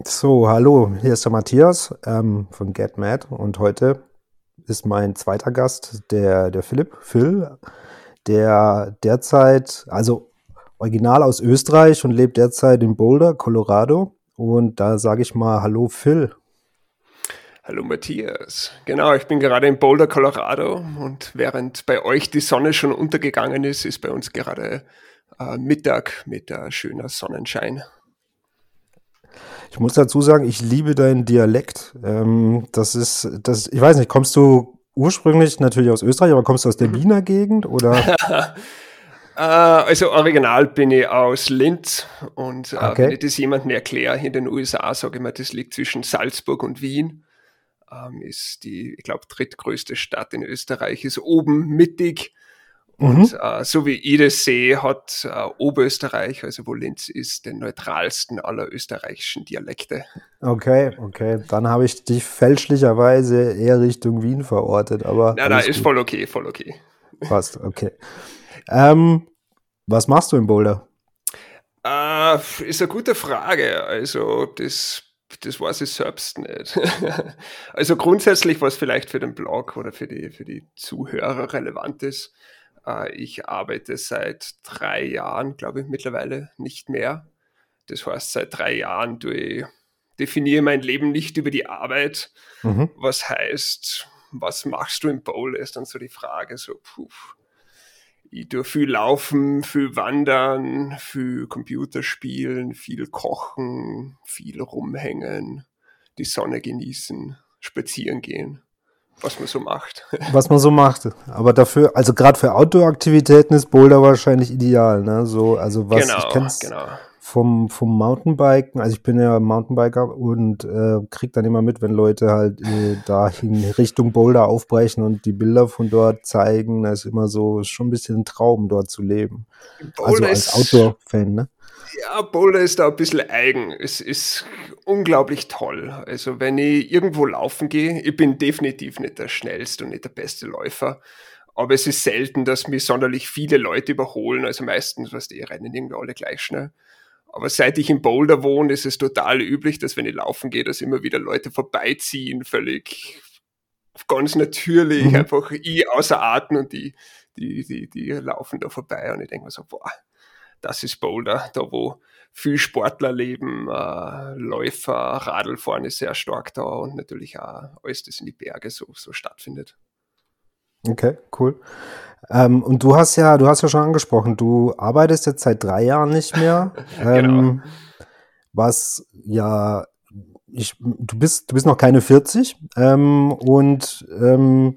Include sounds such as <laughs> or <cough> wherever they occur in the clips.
So, hallo, hier ist der Matthias ähm, von Get Mad und heute ist mein zweiter Gast der, der Philipp, Phil, der derzeit, also original aus Österreich und lebt derzeit in Boulder, Colorado. Und da sage ich mal Hallo Phil. Hallo Matthias. Genau, ich bin gerade in Boulder, Colorado und während bei euch die Sonne schon untergegangen ist, ist bei uns gerade äh, Mittag mit äh, schöner Sonnenschein. Ich muss dazu sagen, ich liebe deinen Dialekt. Ähm, das ist, das, ich weiß nicht, kommst du ursprünglich natürlich aus Österreich, aber kommst du aus der mhm. Wiener Gegend oder? <laughs> Äh, also original bin ich aus Linz und äh, okay. wenn ich das jemandem erkläre in den USA, sage ich mal, das liegt zwischen Salzburg und Wien. Ähm, ist die, ich glaube, drittgrößte Stadt in Österreich, ist oben mittig und mhm. äh, so wie ich das sehe, hat äh, Oberösterreich, also wo Linz ist, den neutralsten aller österreichischen Dialekte. Okay, okay. Dann habe ich dich fälschlicherweise eher Richtung Wien verortet, aber. Nein, nein, ist voll okay, voll okay. Passt, okay. Ähm, was machst du in Boulder? Äh, ist eine gute Frage. Also, das das weiß ich selbst nicht. <laughs> also grundsätzlich, was vielleicht für den Blog oder für die, für die Zuhörer relevant ist, ich arbeite seit drei Jahren, glaube ich, mittlerweile nicht mehr. Das heißt, seit drei Jahren ich, definiere mein Leben nicht über die Arbeit. Mhm. Was heißt, was machst du im Bowl, ist dann so die Frage, so, puh, ich tue viel laufen, viel wandern, viel Computerspielen, viel kochen, viel rumhängen, die Sonne genießen, spazieren gehen was man so macht. <laughs> Was man so macht. Aber dafür, also gerade für Outdoor-Aktivitäten ist Boulder wahrscheinlich ideal, ne? So, also was genau, ich kenn's genau. vom, vom Mountainbiken, also ich bin ja Mountainbiker und äh, krieg dann immer mit, wenn Leute halt äh, da in Richtung Boulder aufbrechen und die Bilder von dort zeigen. Da ist immer so, ist schon ein bisschen ein Traum, dort zu leben. Boulder also als Outdoor-Fan, ne? Ja, Boulder ist da ein bisschen eigen. Es ist unglaublich toll. Also wenn ich irgendwo laufen gehe, ich bin definitiv nicht der schnellste und nicht der beste Läufer. Aber es ist selten, dass mich sonderlich viele Leute überholen. Also meistens, was die rennen irgendwie alle gleich schnell. Aber seit ich in Boulder wohne, ist es total üblich, dass wenn ich laufen gehe, dass immer wieder Leute vorbeiziehen, völlig ganz natürlich, mhm. einfach ich außer Atem und die, die, die, die laufen da vorbei und ich denke mir so, boah, das ist Boulder, da wo viel Sportler leben, äh, Läufer, Radlfahren ist sehr stark da und natürlich auch alles, das in die Berge so, so stattfindet. Okay, cool. Ähm, und du hast ja, du hast ja schon angesprochen, du arbeitest jetzt seit drei Jahren nicht mehr. <laughs> genau. Ähm, was ja, ich, du bist, du bist noch keine 40 ähm, und ähm,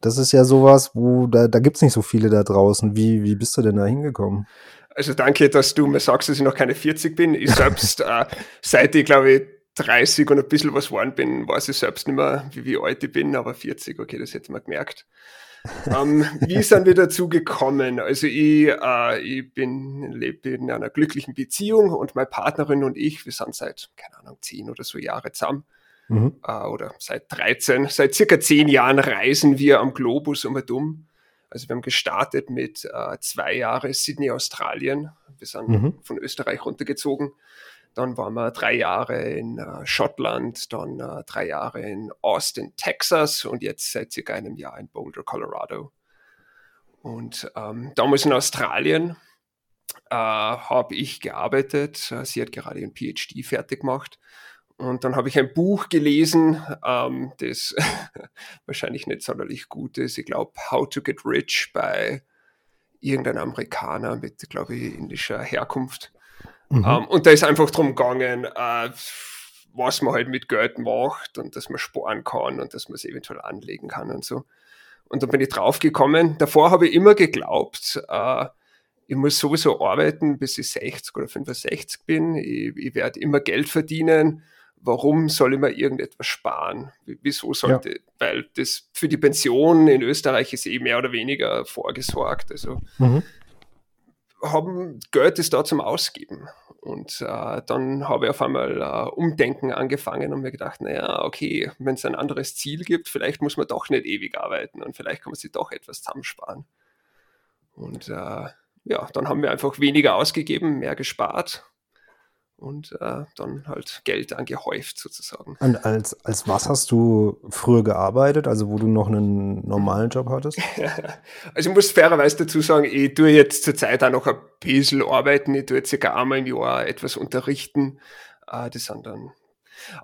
das ist ja sowas, wo da, da gibt es nicht so viele da draußen. Wie, wie bist du denn da hingekommen? Also danke, dass du mir sagst, dass ich noch keine 40 bin. Ich <laughs> selbst, äh, seit ich glaube ich 30 und ein bisschen was geworden bin, weiß ich selbst nicht mehr, wie, wie alt ich bin, aber 40, okay, das hätte man gemerkt. ähm, <laughs> wie sind wir dazu gekommen? Also ich, äh, ich bin, lebe in einer glücklichen Beziehung und meine Partnerin und ich, wir sind seit, keine Ahnung, 10 oder so Jahre zusammen. Mhm. Äh, oder seit 13, seit circa 10 Jahren reisen wir am Globus um und um also wir haben gestartet mit äh, zwei Jahre Sydney, Australien. Wir sind mhm. von Österreich runtergezogen. Dann waren wir drei Jahre in äh, Schottland, dann äh, drei Jahre in Austin, Texas und jetzt seit circa einem Jahr in Boulder, Colorado. Und ähm, damals in Australien äh, habe ich gearbeitet. Sie hat gerade ihren PhD fertig gemacht und dann habe ich ein Buch gelesen, ähm, das <laughs> wahrscheinlich nicht sonderlich gut ist. Ich glaube, How to Get Rich bei irgendeinem Amerikaner mit, glaube ich, indischer Herkunft. Mhm. Ähm, und da ist einfach darum gegangen, äh, was man halt mit Geld macht und dass man sparen kann und dass man es eventuell anlegen kann und so. Und dann bin ich draufgekommen. Davor habe ich immer geglaubt, äh, ich muss sowieso arbeiten, bis ich 60 oder 65 bin. Ich, ich werde immer Geld verdienen warum soll ich mir irgendetwas sparen? Wieso sollte, ja. weil das für die Pension in Österreich ist eh mehr oder weniger vorgesorgt. Also mhm. haben Geld ist da zum Ausgeben. Und äh, dann habe ich auf einmal äh, Umdenken angefangen und mir gedacht, naja, okay, wenn es ein anderes Ziel gibt, vielleicht muss man doch nicht ewig arbeiten und vielleicht kann man sich doch etwas zusammensparen. Und äh, ja, dann haben wir einfach weniger ausgegeben, mehr gespart und äh, dann halt Geld angehäuft sozusagen. Und als, als was hast du früher gearbeitet, also wo du noch einen normalen Job hattest? <laughs> also ich muss fairerweise dazu sagen, ich tue jetzt zurzeit auch noch ein bisschen arbeiten, ich tue jetzt circa einmal im Jahr etwas unterrichten, äh, das sind dann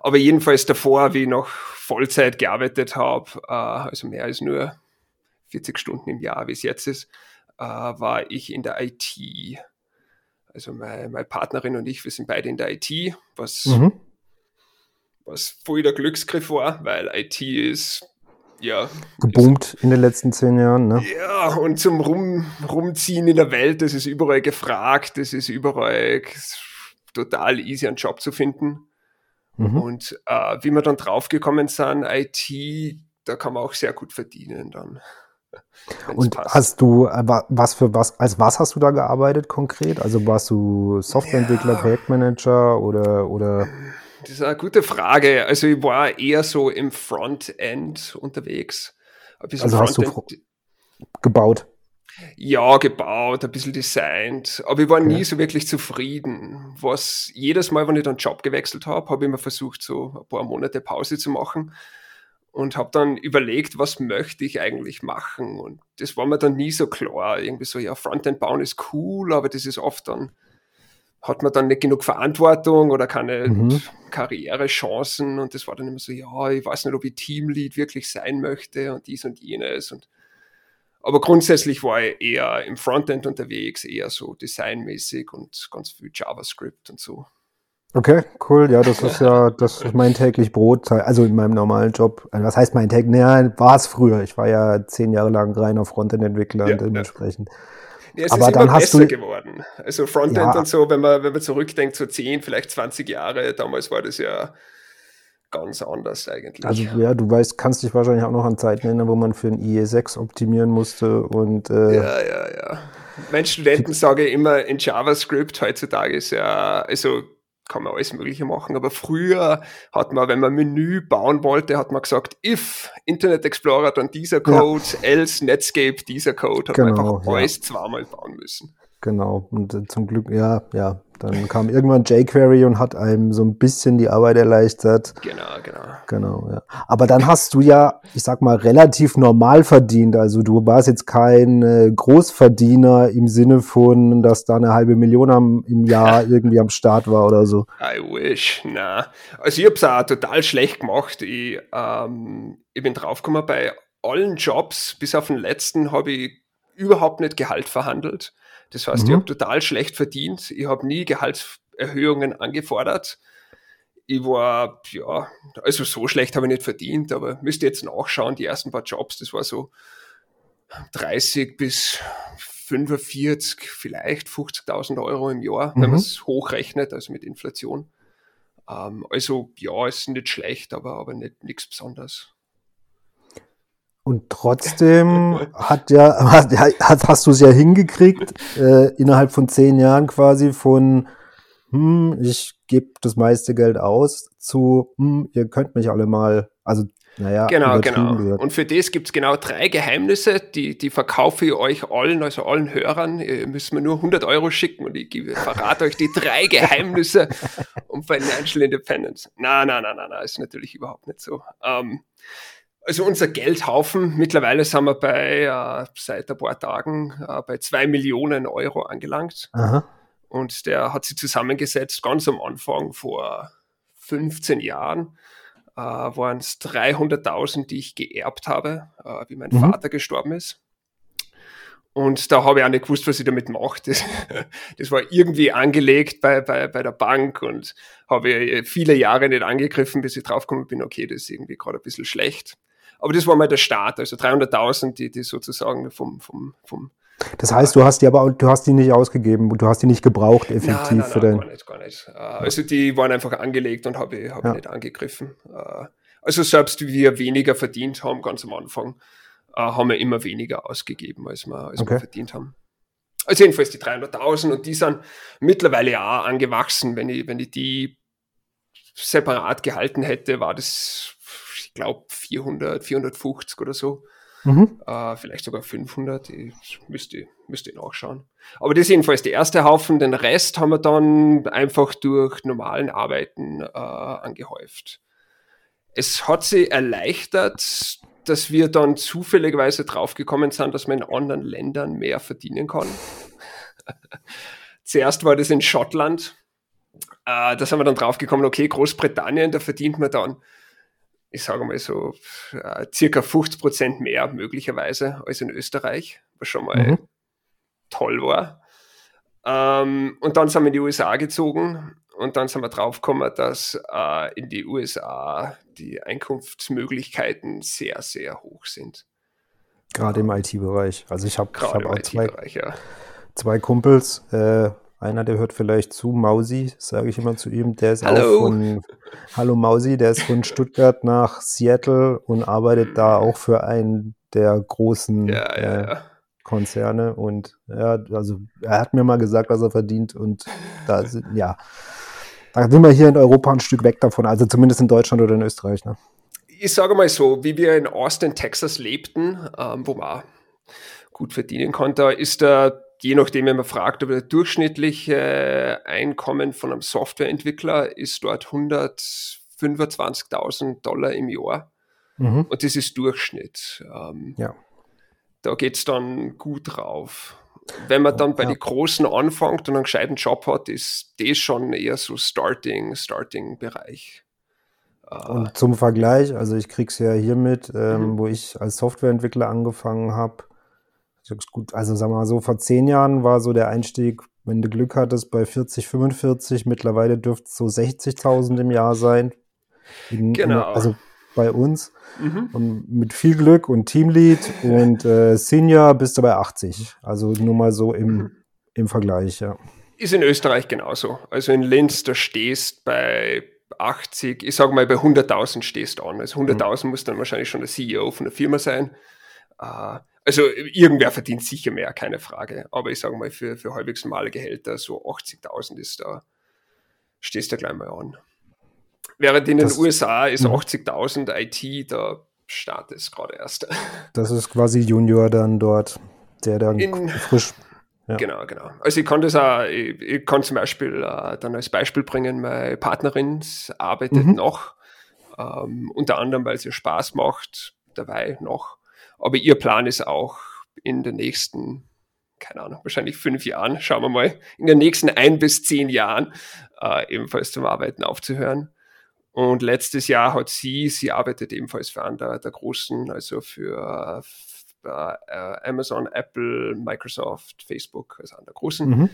aber jedenfalls davor, wie ich noch Vollzeit gearbeitet habe, äh, also mehr als nur 40 Stunden im Jahr, wie es jetzt ist, äh, war ich in der IT. Also meine, meine, Partnerin und ich, wir sind beide in der IT, was, mhm. was voll der Glücksgriff war, weil IT ist ja. Geboomt in den letzten zehn Jahren, ne? Ja, und zum Rum, Rumziehen in der Welt, das ist überall gefragt, das ist überall total easy, einen Job zu finden. Mhm. Und äh, wie wir dann draufgekommen sind, IT, da kann man auch sehr gut verdienen dann. Und passt. hast du, äh, was für was, als was hast du da gearbeitet konkret? Also warst du Softwareentwickler, ja. Projektmanager oder, oder? Das ist eine gute Frage. Also ich war eher so im Frontend unterwegs. also hast du gebaut? Ja, gebaut, ein bisschen designt, aber ich war nie so wirklich zufrieden. Was jedes Mal, wenn ich dann Job gewechselt habe, habe ich mir versucht, so ein paar Monate Pause zu machen und habe dann überlegt, was möchte ich eigentlich machen. Und das war mir dann nie so klar. Irgendwie so, ja, Frontend bauen ist cool, aber das ist oft dann, hat man dann nicht genug Verantwortung oder keine mhm. Karrierechancen. Und das war dann immer so, ja, ich weiß nicht, ob ich Teamlead wirklich sein möchte und dies und jenes. Und aber grundsätzlich war ich eher im Frontend unterwegs, eher so designmäßig und ganz viel JavaScript und so. Okay, cool. Ja, das ist ja, das ist mein täglich Brot, also in meinem normalen Job. Also was heißt mein täglich? Naja, war es früher. Ich war ja zehn Jahre lang reiner Frontend-Entwickler ja, und dementsprechend. Ja. es Aber ist dann immer hast besser du, geworden. Also Frontend ja. und so, wenn man, wenn man zurückdenkt, so zehn, vielleicht 20 Jahre, damals war das ja ganz anders eigentlich. Also ja, du weißt, kannst dich wahrscheinlich auch noch an Zeiten erinnern, wo man für ein IE6 optimieren musste und äh, ja, ja, ja. Meinen Studenten sage ich immer in JavaScript heutzutage ist ja, also kann man alles Mögliche machen, aber früher hat man, wenn man Menü bauen wollte, hat man gesagt, if Internet Explorer dann dieser Code, ja. else Netscape dieser Code, hat genau, man einfach ja. alles zweimal bauen müssen. Genau, und äh, zum Glück, ja, ja, dann kam irgendwann jQuery und hat einem so ein bisschen die Arbeit erleichtert. Genau, genau. Genau, ja. Aber dann hast du ja, ich sag mal, relativ normal verdient. Also du warst jetzt kein äh, Großverdiener im Sinne von, dass da eine halbe Million am, im Jahr <laughs> irgendwie am Start war oder so. I wish, na. Also ich hab's auch total schlecht gemacht. Ich, ähm, ich bin draufgekommen, bei allen Jobs, bis auf den letzten, habe ich überhaupt nicht Gehalt verhandelt. Das heißt, mhm. ich habe total schlecht verdient. Ich habe nie Gehaltserhöhungen angefordert. Ich war, ja, also so schlecht habe ich nicht verdient, aber müsste jetzt nachschauen, die ersten paar Jobs, das war so 30 bis 45, vielleicht 50.000 Euro im Jahr, mhm. wenn man es hochrechnet, also mit Inflation. Ähm, also ja, ist nicht schlecht, aber, aber nicht nichts Besonderes. Und trotzdem hat ja, hast, hast du es ja hingekriegt, äh, innerhalb von zehn Jahren quasi von, hm, ich gebe das meiste Geld aus, zu, hm, ihr könnt mich alle mal, also naja, genau, genau. Gesagt. Und für das gibt es genau drei Geheimnisse, die, die verkaufe ich euch allen, also allen Hörern. Ihr müsst mir nur 100 Euro schicken und ich gebe, verrate euch die drei Geheimnisse um Financial Independence. Na, na, na, na, na, ist natürlich überhaupt nicht so. Ähm, also unser Geldhaufen, mittlerweile sind wir bei, äh, seit ein paar Tagen, äh, bei zwei Millionen Euro angelangt. Aha. Und der hat sich zusammengesetzt, ganz am Anfang vor 15 Jahren, äh, waren es 300.000, die ich geerbt habe, äh, wie mein mhm. Vater gestorben ist. Und da habe ich auch nicht gewusst, was ich damit mache. <laughs> Das, das war irgendwie angelegt bei, bei, bei der Bank und habe viele Jahre nicht angegriffen, bis ich draufgekommen bin, okay, das ist irgendwie gerade ein bisschen schlecht. Aber das war mal der Start, also 300.000, die, die sozusagen vom, vom, vom das heißt, du hast die aber du hast die nicht ausgegeben, du hast die nicht gebraucht effektiv nein, nein, für dein. Gar nicht, gar nicht. Äh, also die waren einfach angelegt und habe ich, hab ja. nicht angegriffen. Äh, also selbst wie wir weniger verdient haben ganz am Anfang, äh, haben wir immer weniger ausgegeben, als wir, als okay. wir verdient haben. Also jedenfalls die 300.000 und die sind mittlerweile auch angewachsen. Wenn ich, wenn ich die separat gehalten hätte, war das ich glaube 400, 450 oder so. Mhm. Äh, vielleicht sogar 500, ich müsste, müsste nachschauen. Aber das ist jedenfalls der erste Haufen. Den Rest haben wir dann einfach durch normalen Arbeiten äh, angehäuft. Es hat sich erleichtert, dass wir dann zufälligerweise draufgekommen sind, dass man in anderen Ländern mehr verdienen kann. <laughs> Zuerst war das in Schottland. Äh, da sind wir dann draufgekommen, okay, Großbritannien, da verdient man dann ich sage mal so, äh, circa 50 Prozent mehr möglicherweise als in Österreich, was schon mal mhm. toll war. Ähm, und dann sind wir in die USA gezogen und dann sind wir draufgekommen, dass äh, in die USA die Einkunftsmöglichkeiten sehr, sehr hoch sind. Gerade im IT-Bereich. Also ich habe hab auch zwei, ja. zwei Kumpels, äh, einer, der hört vielleicht zu, Mausi, sage ich immer zu ihm. Der ist Hallo. auch von Hallo Mausi, der ist von Stuttgart nach Seattle und arbeitet da auch für einen der großen ja, ja, äh, Konzerne. Und ja, also er hat mir mal gesagt, was er verdient. Und da <laughs> sind, ja, da sind wir hier in Europa ein Stück weg davon, also zumindest in Deutschland oder in Österreich. Ne? Ich sage mal so, wie wir in Austin, Texas lebten, ähm, wo man gut verdienen konnte, ist der je nachdem, wenn man fragt, aber der durchschnittliche Einkommen von einem Softwareentwickler ist dort 125.000 Dollar im Jahr. Mhm. Und das ist Durchschnitt. Ähm, ja. Da geht es dann gut drauf. Wenn man dann bei ja. den Großen anfängt und einen gescheiten Job hat, ist das schon eher so Starting, Starting-Bereich. Und zum Vergleich, also ich kriege es ja hiermit, ähm, mhm. wo ich als Softwareentwickler angefangen habe, gut, also sagen wir mal so, vor zehn Jahren war so der Einstieg, wenn du Glück hattest, bei 40, 45. Mittlerweile dürfte es so 60.000 im Jahr sein. In, genau. In, also bei uns. Mhm. Und mit viel Glück und Teamlead und äh, Senior bist du bei 80. Also nur mal so im, mhm. im Vergleich, ja. Ist in Österreich genauso. Also in Linz, da stehst bei 80, ich sage mal bei 100.000 stehst an. Also 100.000 mhm. muss dann wahrscheinlich schon der CEO von der Firma sein. Uh, also irgendwer verdient sicher mehr, keine Frage. Aber ich sage mal, für, für halbwegs normale Gehälter, so 80.000 ist da, stehst du gleich mal an. Während in das, den USA ist 80.000 mhm. IT, da startet es gerade erst. <laughs> Das ist quasi Junior dann dort, der dann in, frisch. Ja. Genau, genau. Also ich kann das auch, ich, ich kann zum Beispiel uh, dann als Beispiel bringen, meine Partnerin arbeitet mhm. noch, ähm, unter anderem, weil es ihr Spaß macht, dabei noch aber ihr Plan ist auch in den nächsten, keine Ahnung, wahrscheinlich fünf Jahren, schauen wir mal, in den nächsten ein bis zehn Jahren äh, ebenfalls zum Arbeiten aufzuhören. Und letztes Jahr hat sie, sie arbeitet ebenfalls für einen der, der großen, also für äh, Amazon, Apple, Microsoft, Facebook, also an der großen. Mhm.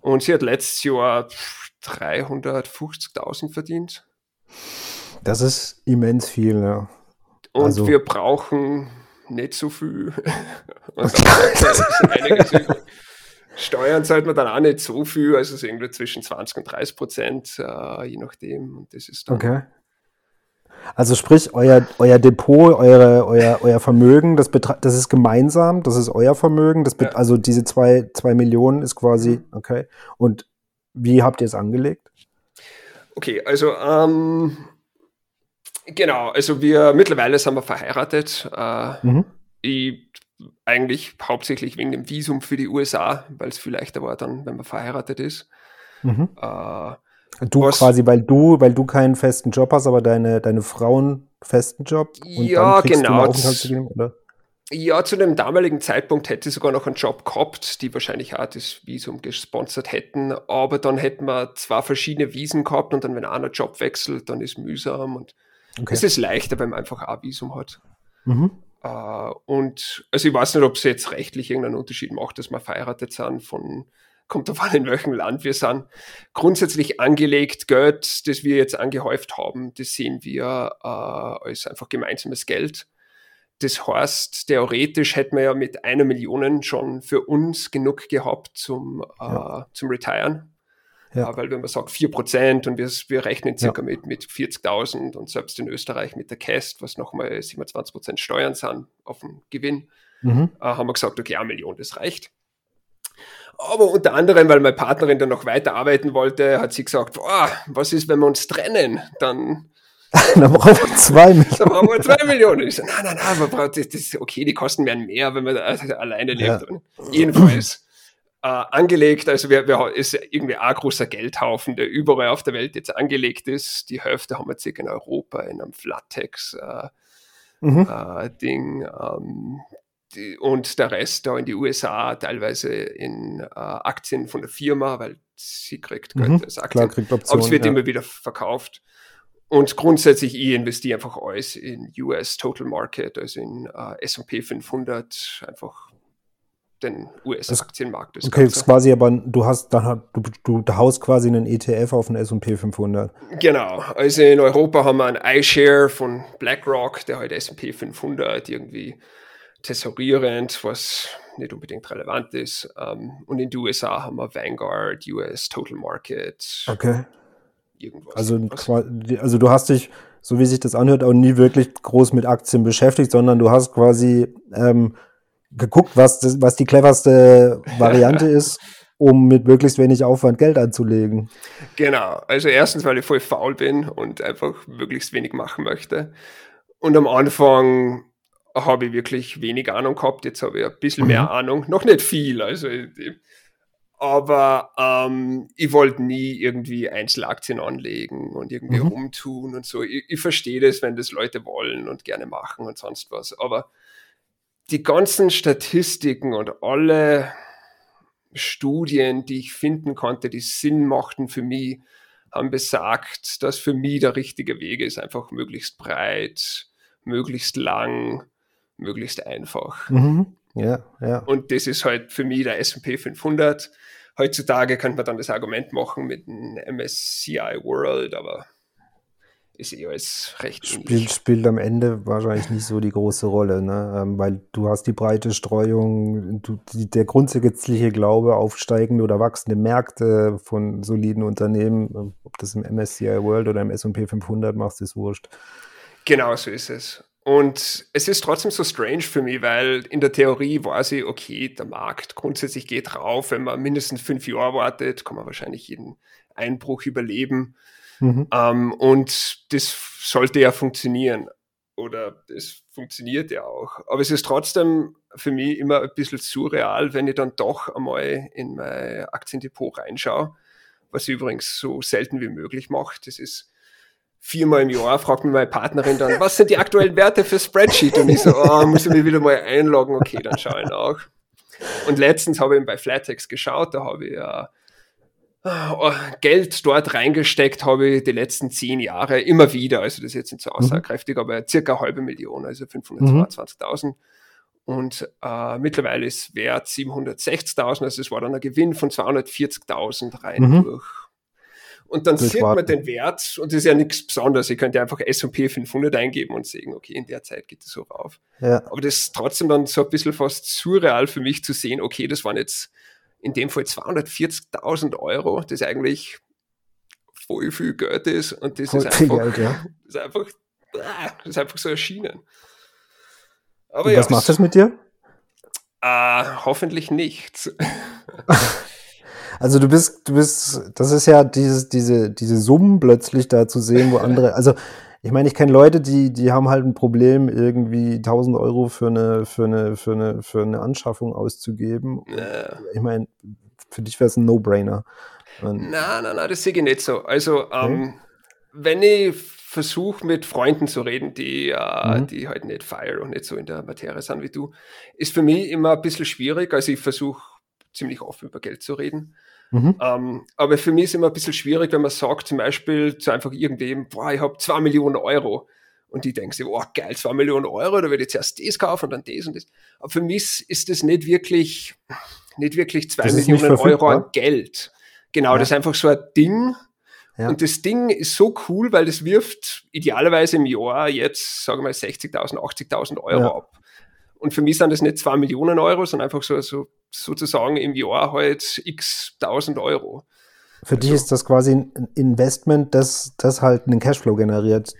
Und sie hat letztes Jahr 350.000 verdient. Das ist immens viel, ja. Und also. wir brauchen nicht so viel. <laughs> Steuern zahlt man dann auch nicht so viel, also so irgendwie zwischen 20 und 30 Prozent, äh, je nachdem. Und das ist okay. Also sprich, euer, euer Depot, eure, euer, euer Vermögen, das, das ist gemeinsam, das ist euer Vermögen, das ja. also diese zwei, zwei Millionen ist quasi, mhm. okay. Und wie habt ihr es angelegt? Okay, also ähm, Genau, also wir mittlerweile sind wir verheiratet. Äh, mhm. Ich eigentlich hauptsächlich wegen dem Visum für die USA, weil es viel leichter war dann, wenn man verheiratet ist. Mhm. Äh, du quasi, weil du, weil du keinen festen Job hast, aber deine, deine Frau einen festen Job. Und ja, genau. oder? Ja, zu dem damaligen Zeitpunkt hätte ich sogar noch einen Job gehabt, die wahrscheinlich auch das Visum gesponsert hätten, aber dann hätten wir zwei verschiedene Visen gehabt und dann, wenn einer Job wechselt, dann ist mühsam und Okay. Es ist leichter, wenn man einfach ein Visum hat. Mhm. Uh, und also ich weiß nicht, ob es jetzt rechtlich irgendeinen Unterschied macht, dass wir verheiratet sind von kommt davon in welchem Land wir sind. Grundsätzlich angelegt Geld, das wir jetzt angehäuft haben, das sehen wir uh, als einfach gemeinsames Geld. Das heißt, theoretisch hätten wir ja mit einer Million schon für uns genug gehabt zum, ja. uh, zum Retiren. Ja. weil wenn man sagt 4% und wir, wir rechnen circa ja. mit, mit 40.000 und selbst in Österreich mit der Cast, was nochmal 27% Steuern sind auf den Gewinn, mhm. äh, haben wir gesagt, okay, eine Million, das reicht. Aber unter anderem, weil meine Partnerin dann noch weiter arbeiten wollte, hat sie gesagt, boah, was ist, wenn wir uns trennen? Dann <laughs> da brauchen wir zwei Millionen. Da brauchen wir zwei Millionen. Ich so, nein, nein, nein, man braucht, das, das, okay, die Kosten werden mehr, wenn man alleine lebt. Ja. Jedenfalls äh, angelegt, also wir, wir ist irgendwie ein großer Geldhaufen, der überall auf der Welt jetzt angelegt ist. Die Hälfte haben wir circa in Europa in einem Flattex. Äh, mhm. äh, Ding. Ähm, die, und der Rest da in die USA, teilweise in äh, Aktien von der Firma, weil sie kriegt Geld mhm, als Aktien. Klar, kriegt Option, Aber es wird ja. immer wieder verkauft. Und grundsätzlich, ich investiere einfach alles in US Total Market, also in äh, S&P 500, einfach den US-Aktienmarkt. Okay, Ganze. ist quasi, aber du hast, dann du, du haust quasi einen ETF auf den S&P 500. Genau, also in Europa haben wir einen iShare von BlackRock, der halt S&P 500 irgendwie tesorierend, was nicht unbedingt relevant ist. Ähm, und in den USA haben wir Vanguard, US Total Market. Okay. Irgendwas. Also, also du hast dich, so wie sich das anhört, auch nie wirklich groß mit Aktien beschäftigt, sondern du hast quasi ähm, geguckt, was, das, was die cleverste <laughs> Variante ist, um mit möglichst wenig Aufwand Geld anzulegen. Genau. Also erstens, weil ich voll faul bin und einfach möglichst wenig machen möchte. Und am Anfang habe ich wirklich wenig Ahnung gehabt. Jetzt habe ich ein bisschen mhm. mehr Ahnung. Noch nicht viel. Also, aber ähm, ich wollte nie irgendwie Einzelaktien anlegen und irgendwie mhm. rumtun und so. Ich, ich verstehe das, wenn das Leute wollen und gerne machen und sonst was. Aber die ganzen Statistiken und alle Studien, die ich finden konnte, die Sinn machten für mich, haben besagt, dass für mich der richtige Weg ist, einfach möglichst breit, möglichst lang, möglichst einfach. Mhm. Ja, ja. Und das ist halt für mich der S&P 500. Heutzutage könnte man dann das Argument machen mit dem MSCI World, aber ist eh alles recht spielt, spielt am Ende wahrscheinlich nicht so die große Rolle, ne? Ähm, weil du hast die breite Streuung, du, die, der grundsätzliche Glaube auf steigende oder wachsende Märkte von soliden Unternehmen, ähm, ob das im MSCI World oder im S&P 500 machst, ist wurscht. Genau so ist es. Und es ist trotzdem so strange für mich, weil in der Theorie weiß ich, okay, der Markt grundsätzlich geht rauf. Wenn man mindestens fünf Jahre wartet, kann man wahrscheinlich jeden Einbruch überleben. Mhm. Ähm, und das sollte ja funktionieren. Oder das funktioniert ja auch. Aber es ist trotzdem für mich immer ein bisschen surreal, wenn ich dann doch einmal in mein Aktiendepot reinschaue, was ich übrigens so selten wie möglich mache. Das ist viermal im Jahr, fragt mich meine Partnerin dann, was sind die aktuellen Werte für Spreadsheet? Und ich so, oh, muss ich mich wieder mal einloggen, okay, dann schaue ich nach. Und letztens habe ich bei Flatex geschaut, da habe ich ja Geld dort reingesteckt habe ich die letzten zehn Jahre immer wieder. Also das ist jetzt nicht so mhm. aussagekräftig, mhm. aber circa eine halbe Million, also 522.000. Mhm. Und äh, mittlerweile ist wert 760.000, also es war dann ein Gewinn von 240.000 rein mhm. durch. Und dann sieht man den Wert und das ist ja nichts Besonderes. Ich könnte einfach S&P 500 eingeben und sehen, okay, in der Zeit geht es so rauf. Ja. Aber das ist trotzdem dann so ein bisschen fast surreal für mich zu sehen, okay, das waren jetzt in dem Fall 240.000 Euro, das eigentlich voll viel Geld ist und das ist einfach, Geld, ja. ist einfach, ah, das ist einfach so erschienen. Aber ja, was macht das mit dir? Äh, hoffentlich nichts. Also du bist, du bist, das ist ja dieses, diese, diese Summen plötzlich da zu sehen, wo andere, also ich meine, ich kenne Leute, die, die haben halt ein Problem, irgendwie 1000 Euro für eine, für eine, für eine, für eine Anschaffung auszugeben. Ja. Ich meine, für dich wäre es ein No-Brainer. Nein, nein, nein, das sehe ich nicht so. Also, ähm, wenn ich versuche, mit Freunden zu reden, die, äh, mhm. die halt nicht fire und nicht so in der Materie sind wie du, ist für mich immer ein bisschen schwierig. Also, ich versuche ziemlich offen über Geld zu reden. Mhm. Ähm, aber für mich ist immer ein bisschen schwierig, wenn man sagt, zum Beispiel zu einfach irgendwem, boah, ich habe zwei Millionen Euro. Und die denken sich, boah, geil, zwei Millionen Euro, da würde ich zuerst das kaufen und dann das und das. Aber für mich ist das nicht wirklich, nicht wirklich zwei das Millionen Euro an Geld. Genau, ja. das ist einfach so ein Ding. Ja. Und das Ding ist so cool, weil das wirft idealerweise im Jahr jetzt, sagen wir mal, 60.000, 80.000 Euro ja. ab. Und für mich sind das nicht zwei Millionen Euro, sondern einfach so, so sozusagen im Jahr halt x tausend Euro. Für also, dich ist das quasi ein Investment, das, das halt einen Cashflow generiert.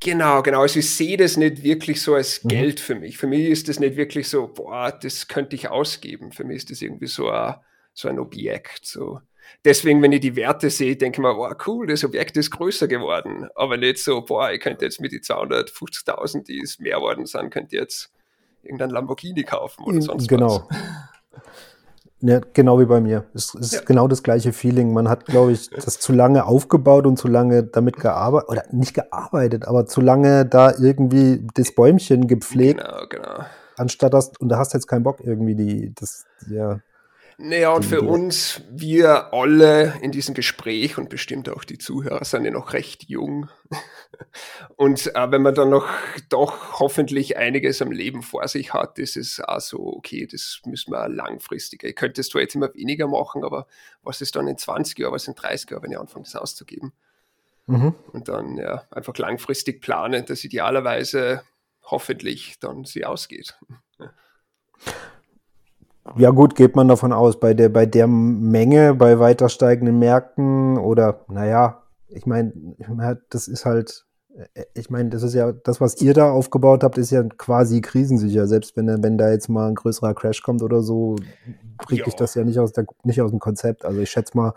Genau, genau. Also ich sehe das nicht wirklich so als mhm. Geld für mich. Für mich ist das nicht wirklich so, boah, das könnte ich ausgeben. Für mich ist das irgendwie so ein, so ein Objekt. So. deswegen, wenn ich die Werte sehe, denke ich mir, wow, cool, das Objekt ist größer geworden. Aber nicht so, boah, ich könnte jetzt mit die 250.000, die es mehr worden sind, könnte jetzt irgendein Lamborghini kaufen oder sonst genau. was. Ja, genau wie bei mir. Es ist ja. genau das gleiche Feeling. Man hat, glaube ich, das zu lange aufgebaut und zu lange damit gearbeitet, oder nicht gearbeitet, aber zu lange da irgendwie das Bäumchen gepflegt. Genau, genau. Anstatt das, und da hast du jetzt keinen Bock irgendwie die, das, ja, naja, und für uns, wir alle in diesem Gespräch und bestimmt auch die Zuhörer sind ja noch recht jung. <laughs> Und äh, wenn man dann noch doch hoffentlich einiges am Leben vor sich hat, ist es auch so, okay, das müssen wir langfristig. Ich könnte es zwar jetzt immer weniger machen, aber was ist dann in 20 Jahren, was in 30 Jahren, wenn ich anfange, das auszugeben? Mhm. Und dann ja, einfach langfristig planen, dass idealerweise hoffentlich dann sie ausgeht. Ja gut, geht man davon aus, bei der, bei der Menge, bei weiter steigenden Märkten oder, naja, ich meine, das ist halt, ich meine, das ist ja, das, was ihr da aufgebaut habt, ist ja quasi krisensicher. Selbst wenn, wenn da jetzt mal ein größerer Crash kommt oder so, kriege ich das ja nicht aus, der, nicht aus dem Konzept. Also ich schätze mal,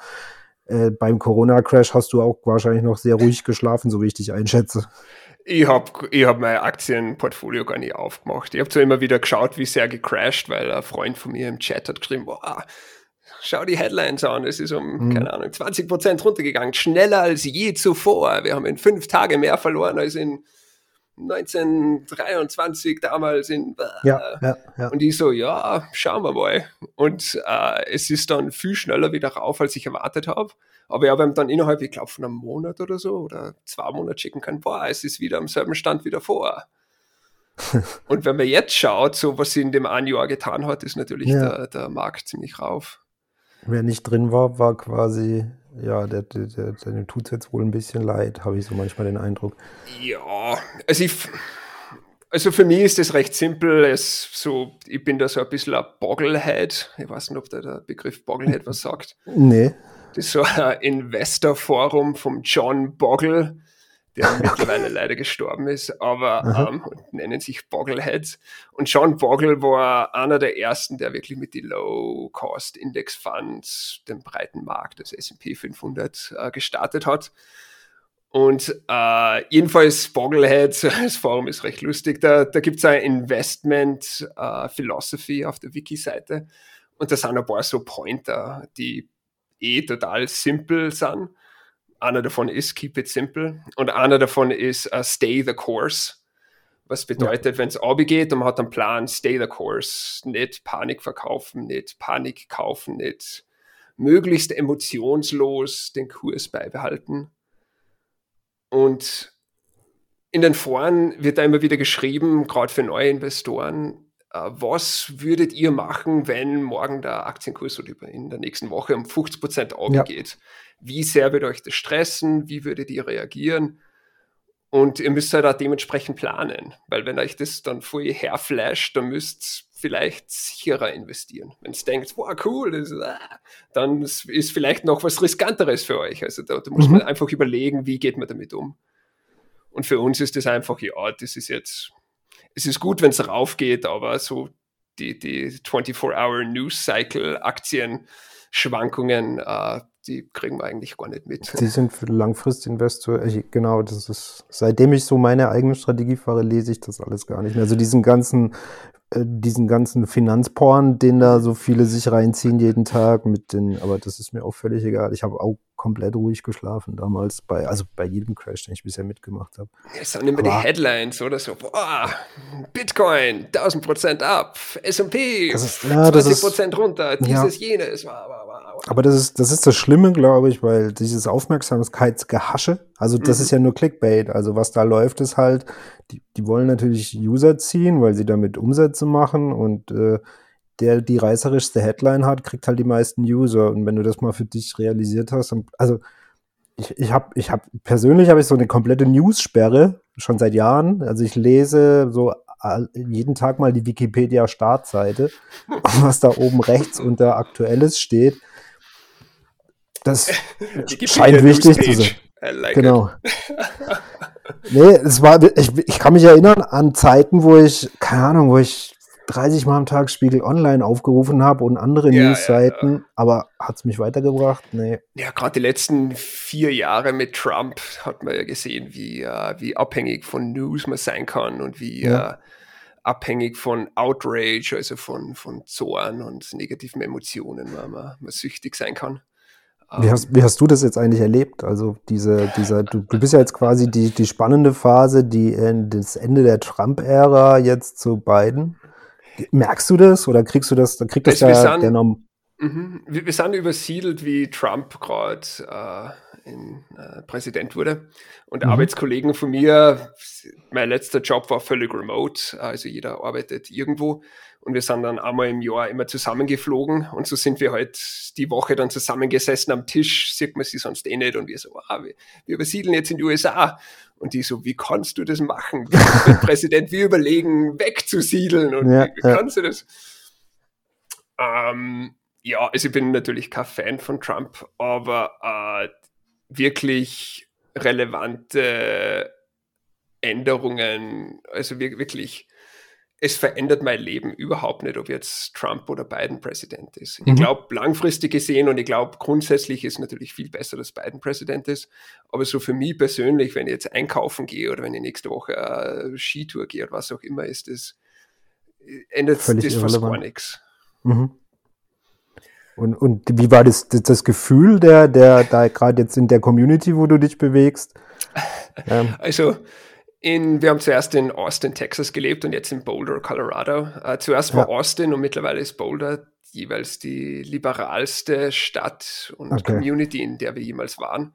äh, beim Corona-Crash hast du auch wahrscheinlich noch sehr ruhig geschlafen, so wie ich dich einschätze. Ich habe ich hab mein Aktienportfolio gar nicht aufgemacht. Ich habe zwar immer wieder geschaut, wie sehr gecrashed, weil ein Freund von mir im Chat hat geschrieben, boah, schau die Headlines an, es ist um, mhm. keine Ahnung, 20 Prozent runtergegangen, schneller als je zuvor. Wir haben in fünf Tagen mehr verloren als in 1923 damals in. Äh, ja, ja, ja. Und ich so, ja, schauen wir mal. Und äh, es ist dann viel schneller wieder rauf, als ich erwartet habe. Aber ja, wir haben dann innerhalb, ich glaube, von einem Monat oder so oder zwei Monate schicken können, boah, es ist wieder am selben Stand wie davor. <laughs> und wenn man jetzt schaut, so was sie in dem einen Jahr getan hat, ist natürlich ja. der, der Markt ziemlich rauf. Wer nicht drin war, war quasi, ja, der, der, der, dem tut es jetzt wohl ein bisschen leid, habe ich so manchmal den Eindruck. Ja, also ich, also für mich ist das recht simpel. Es so, ich bin da so ein bisschen ein Bogglehead. Ich weiß nicht, ob da der Begriff Bogglehead was sagt. Nee. Das ist so ein Investor-Forum vom John Bogle, der mittlerweile leider gestorben ist, aber ähm, nennen sich Boggleheads. Und John Bogle war einer der ersten, der wirklich mit den Low-Cost-Index-Funds den breiten Markt des S&P 500 äh, gestartet hat. Und äh, jedenfalls Bogglehead, <laughs> das Forum ist recht lustig, da, da gibt es ein Investment äh, Philosophy auf der Wiki-Seite und da sind ein paar so Pointer, die eh total simpel sind. Einer davon ist Keep It Simple und einer davon ist uh, Stay the Course. Was bedeutet, ja. wenn es geht und man hat einen Plan, Stay the Course. Nicht Panik verkaufen, nicht Panik kaufen, nicht möglichst emotionslos den Kurs beibehalten. Und in den Foren wird da immer wieder geschrieben, gerade für neue Investoren, was würdet ihr machen, wenn morgen der Aktienkurs oder in der nächsten Woche um 50 Prozent aufgeht? Ja. Wie sehr wird euch das stressen? Wie würdet ihr reagieren? Und ihr müsst halt auch dementsprechend planen, weil wenn euch das dann voll herflasht, dann müsst ihr vielleicht sicherer investieren. Wenn ihr denkt, wow, cool, das ist, ah, dann ist vielleicht noch was Riskanteres für euch. Also da, da muss mhm. man einfach überlegen, wie geht man damit um. Und für uns ist das einfach, ja, das ist jetzt es ist gut, wenn es raufgeht, aber so die, die 24-Hour-News-Cycle-Aktien, äh, die kriegen wir eigentlich gar nicht mit. Die sind für Langfristinvestor, genau, das ist, seitdem ich so meine eigene Strategie fahre, lese ich das alles gar nicht mehr. Also diesen ganzen äh, diesen ganzen Finanzporn, den da so viele sich reinziehen jeden Tag mit den, aber das ist mir auch völlig egal. Ich habe auch komplett ruhig geschlafen damals bei, also bei jedem Crash, den ich bisher mitgemacht habe. Es sind immer aber, die Headlines oder so, boah, Bitcoin 1000 Prozent ab, S&P ja, 20 Prozent runter, dieses, ja, jenes, wow, wow, wow. Aber das ist, das ist das Schlimme, glaube ich, weil dieses Aufmerksamkeitsgehasche, also das mhm. ist ja nur Clickbait. Also was da läuft, ist halt, die, die wollen natürlich User ziehen, weil sie damit Umsätze machen und äh, der die reißerischste Headline hat, kriegt halt die meisten User. Und wenn du das mal für dich realisiert hast, dann, also ich, ich habe, ich hab, persönlich habe ich so eine komplette News-Sperre schon seit Jahren. Also ich lese so jeden Tag mal die Wikipedia-Startseite, <laughs> was da oben rechts unter Aktuelles steht. Das <laughs> scheint wichtig zu sein. Like genau. <laughs> nee, es war, ich, ich kann mich erinnern an Zeiten, wo ich, keine Ahnung, wo ich 30 Mal am Tag Spiegel Online aufgerufen habe und andere ja, Newsseiten, ja, ja. aber hat es mich weitergebracht? Nee. Ja, gerade die letzten vier Jahre mit Trump hat man ja gesehen, wie, uh, wie abhängig von News man sein kann und wie uh, abhängig von Outrage, also von, von Zorn und negativen Emotionen man, man, man süchtig sein kann. Wie hast, wie hast du das jetzt eigentlich erlebt? Also diese, dieser, du, du bist ja jetzt quasi die, die spannende Phase, die in das Ende der Trump-Ära jetzt zu Biden. Merkst du das oder kriegst du das, dann kriegt das also ja der Norm. Mhm. Wir, wir, sind übersiedelt, wie Trump gerade äh, äh, Präsident wurde. Und mhm. Arbeitskollegen von mir, mein letzter Job war völlig remote, also jeder arbeitet irgendwo. Und wir sind dann einmal im Jahr immer zusammengeflogen und so sind wir halt die Woche dann zusammengesessen am Tisch, sieht man sie sonst eh nicht und wir so, ah, wir, wir übersiedeln jetzt in die USA. Und die so, wie kannst du das machen? <laughs> Präsident, wir überlegen, wegzusiedeln und ja, wie, wie ja. kannst du das? Ähm, ja, also ich bin natürlich kein Fan von Trump, aber äh, wirklich relevante Änderungen, also wirklich es verändert mein Leben überhaupt nicht, ob jetzt Trump oder Biden Präsident ist. Mhm. Ich glaube, langfristig gesehen und ich glaube, grundsätzlich ist natürlich viel besser, dass Biden Präsident ist. Aber so für mich persönlich, wenn ich jetzt einkaufen gehe oder wenn ich nächste Woche äh, Skitour gehe oder was auch immer, ist das, ändert Völlig das fast gar nichts. Mhm. Und, und wie war das, das, das Gefühl der, der da gerade jetzt in der Community, wo du dich bewegst? <laughs> Ähm. Also, in, wir haben zuerst in Austin, Texas gelebt und jetzt in Boulder, Colorado. Äh, zuerst war ja. Austin und mittlerweile ist Boulder jeweils die liberalste Stadt und okay. Community, in der wir jemals waren.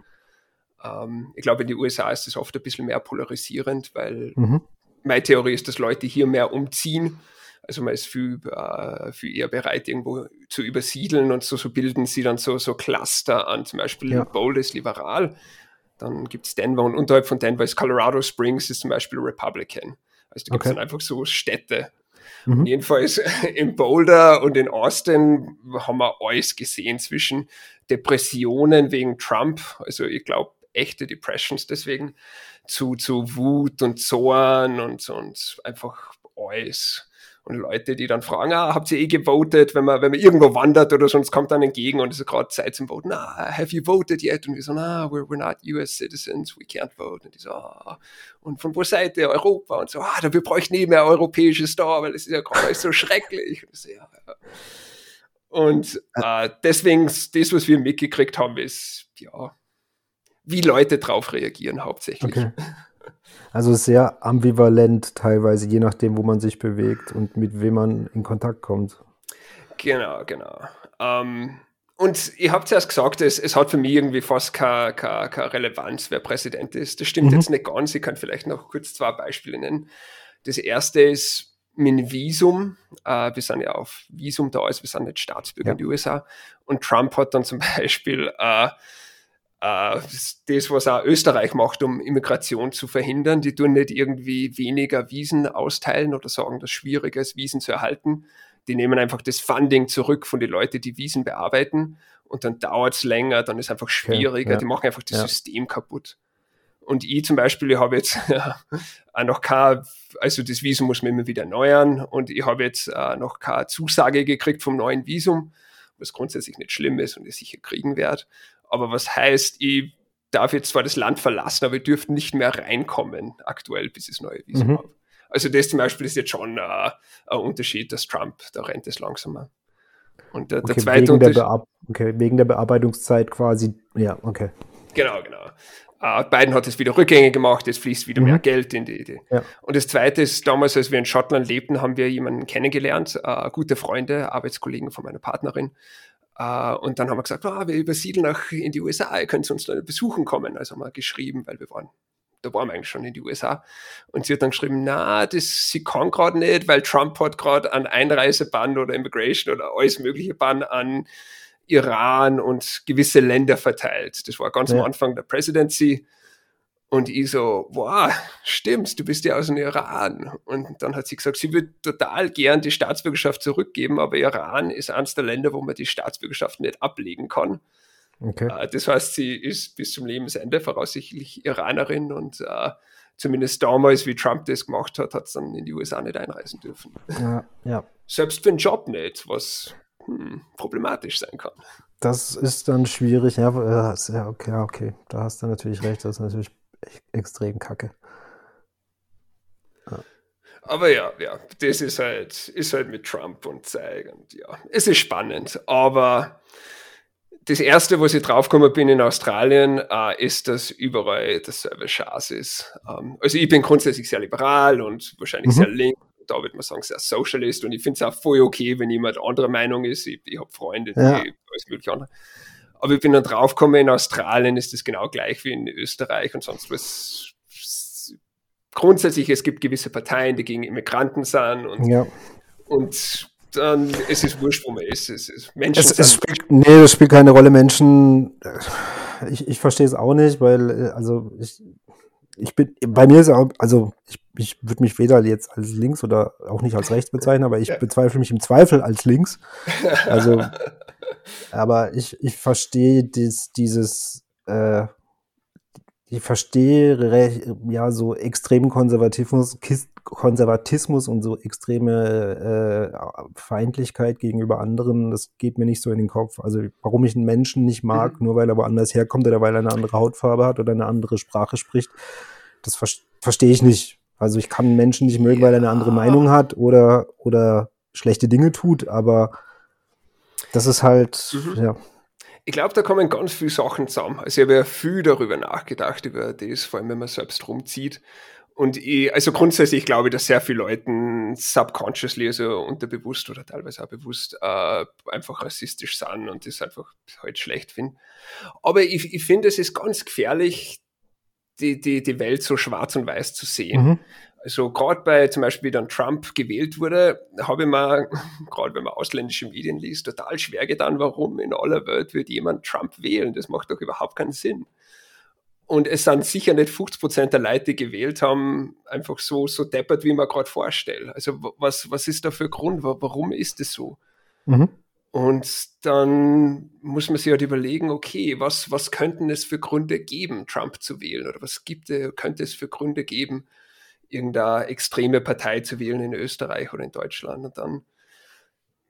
Ähm, ich glaube, in den USA ist es oft ein bisschen mehr polarisierend, weil mhm. meine Theorie ist, dass Leute hier mehr umziehen. Also man ist viel, äh, viel eher bereit, irgendwo zu übersiedeln und so, so bilden sie dann so, so Cluster an. Zum Beispiel ja. Boulder ist liberal dann gibt es Denver und unterhalb von Denver ist Colorado Springs, ist zum Beispiel Republican. Also da gibt es okay. dann einfach so Städte. Mhm. Jedenfalls <laughs> in Boulder und in Austin haben wir alles gesehen zwischen Depressionen wegen Trump, also ich glaube echte Depressions deswegen, zu, zu Wut und Zorn und, und einfach alles. Und Leute, die dann fragen, ah, habt ihr eh gewotet, wenn man, wenn man irgendwo wandert oder sonst kommt dann entgegen und es ist gerade Zeit zum Voten, ah, have you voted yet? Und wir so, ah, we're, we're not US citizens, we can't vote. Und die so, ah, und von wo seid ihr? Europa? Und so, ah, wir bräuchten nie mehr europäisches Store, weil es ist ja gerade so schrecklich. Und, so, ja, ja. und äh, deswegen, das, was wir mitgekriegt haben, ist, ja, wie Leute drauf reagieren hauptsächlich. Okay. Also sehr ambivalent teilweise, je nachdem, wo man sich bewegt und mit wem man in Kontakt kommt. Genau, genau. Ähm, und ihr habt ja gesagt, es, es hat für mich irgendwie fast keine, keine, keine Relevanz, wer Präsident ist. Das stimmt mhm. jetzt nicht ganz. Ich kann vielleicht noch kurz zwei Beispiele nennen. Das erste ist mit Visum. Äh, wir sind ja auf Visum da, also wir sind nicht Staatsbürger ja. in den USA. Und Trump hat dann zum <laughs> Beispiel äh, äh, das, was auch Österreich macht, um Immigration zu verhindern. Die tun nicht irgendwie weniger Wiesen austeilen oder sagen, dass es schwieriger ist, Wiesen zu erhalten. Die nehmen einfach das Funding zurück von den Leuten, die Wiesen bearbeiten und dann dauert es länger, dann ist es einfach schwieriger. Okay, ja. Die machen einfach das ja. System kaputt. Und ich zum Beispiel, ich habe jetzt <laughs> auch noch keine, also das Visum muss man immer wieder erneuern und ich habe jetzt äh, noch keine Zusage gekriegt vom neuen Visum, was grundsätzlich nicht schlimm ist und ich sicher kriegen werde. Aber was heißt, ich darf jetzt zwar das Land verlassen, aber ich dürfte nicht mehr reinkommen aktuell, bis ich das neue Visum mhm. habe. Also das zum Beispiel ist jetzt schon äh, ein Unterschied, dass Trump, da rennt es langsamer. Und der, okay, der zweite wegen der, okay, wegen der Bearbeitungszeit quasi, ja, okay. Genau, genau. Uh, Biden hat es wieder Rückgänge gemacht, jetzt fließt wieder mhm. mehr Geld in die Idee. Ja. Und das Zweite ist, damals, als wir in Schottland lebten, haben wir jemanden kennengelernt, uh, gute Freunde, Arbeitskollegen von meiner Partnerin, Uh, und dann haben wir gesagt, oh, wir übersiedeln nach in die USA, ihr könnt uns da besuchen kommen. Also haben wir geschrieben, weil wir waren, da waren wir eigentlich schon in die USA. Und sie hat dann geschrieben, na, das, sie kann gerade nicht, weil Trump hat gerade an Einreisebann oder Immigration oder alles mögliche Bann an Iran und gewisse Länder verteilt. Das war ganz ja. am Anfang der Presidency. Und ich so, wow, stimmt, du bist ja aus dem Iran. Und dann hat sie gesagt, sie würde total gern die Staatsbürgerschaft zurückgeben, aber Iran ist eines der Länder, wo man die Staatsbürgerschaft nicht ablegen kann. Okay. Äh, das heißt, sie ist bis zum Lebensende voraussichtlich Iranerin und äh, zumindest damals, wie Trump das gemacht hat, hat es dann in die USA nicht einreisen dürfen. Ja, ja. Selbst für einen Job nicht, was hm, problematisch sein kann. Das ist dann schwierig, ja, ja, okay, okay, da hast du natürlich recht, das ist natürlich extrem kacke. Ja. Aber ja, ja, das ist halt, ist halt mit Trump und Zeig und ja, es ist spannend, aber das erste, was ich draufgekommen bin in Australien, äh, ist, dass überall dasselbe Schaß ist. Ähm, also ich bin grundsätzlich sehr liberal und wahrscheinlich mhm. sehr links. Da würde man sagen, sehr Socialist und ich finde es auch voll okay, wenn jemand anderer Meinung ist. Ich, ich habe Freunde, die ja. alles mögliche andere. Aber ich bin dann draufgekommen, in Australien ist das genau gleich wie in Österreich und sonst was. Grundsätzlich, es gibt gewisse Parteien, die gegen Immigranten sind und, ja. und dann ist es wurscht, wo man ist. Es, ist Menschen es, es spielt, nee, das spielt keine Rolle. Menschen, ich, ich verstehe es auch nicht, weil, also ich, ich bin, bei mir ist auch, also ich, ich würde mich weder jetzt als links oder auch nicht als rechts bezeichnen, aber ich ja. bezweifle mich im Zweifel als links. <laughs> Also, aber ich, ich verstehe dies, dieses, äh, ich verstehe ja so extremen Konservatismus, Konservatismus und so extreme äh, Feindlichkeit gegenüber anderen, das geht mir nicht so in den Kopf. Also warum ich einen Menschen nicht mag, mhm. nur weil er woanders herkommt oder weil er eine andere Hautfarbe hat oder eine andere Sprache spricht, das ver verstehe ich nicht. Also ich kann einen Menschen nicht mögen, ja. weil er eine andere Meinung hat oder, oder schlechte Dinge tut, aber das ist halt, mhm. ja. Ich glaube, da kommen ganz viele Sachen zusammen. Also ich habe ja viel darüber nachgedacht, über das, vor allem wenn man selbst rumzieht. Und ich, also grundsätzlich glaube ich, dass sehr viele Leute subconsciously, also unterbewusst oder teilweise auch bewusst, äh, einfach rassistisch sind und das einfach halt schlecht finden. Aber ich, ich finde, es ist ganz gefährlich, die, die, die Welt so schwarz und weiß zu sehen. Mhm. Also gerade bei zum Beispiel, wie dann Trump gewählt wurde, habe ich mir, <laughs> gerade wenn man ausländische Medien liest, total schwer getan, warum in aller Welt wird jemand Trump wählen. Das macht doch überhaupt keinen Sinn. Und es sind sicher nicht 50 Prozent der Leute, die gewählt haben, einfach so, so deppert, wie man gerade vorstellt. Also was, was ist da für Grund? Warum ist es so? Mhm. Und dann muss man sich halt überlegen, okay, was, was könnten es für Gründe geben, Trump zu wählen? Oder was gibt, könnte es für Gründe geben, irgendeine extreme Partei zu wählen in Österreich oder in Deutschland? Und dann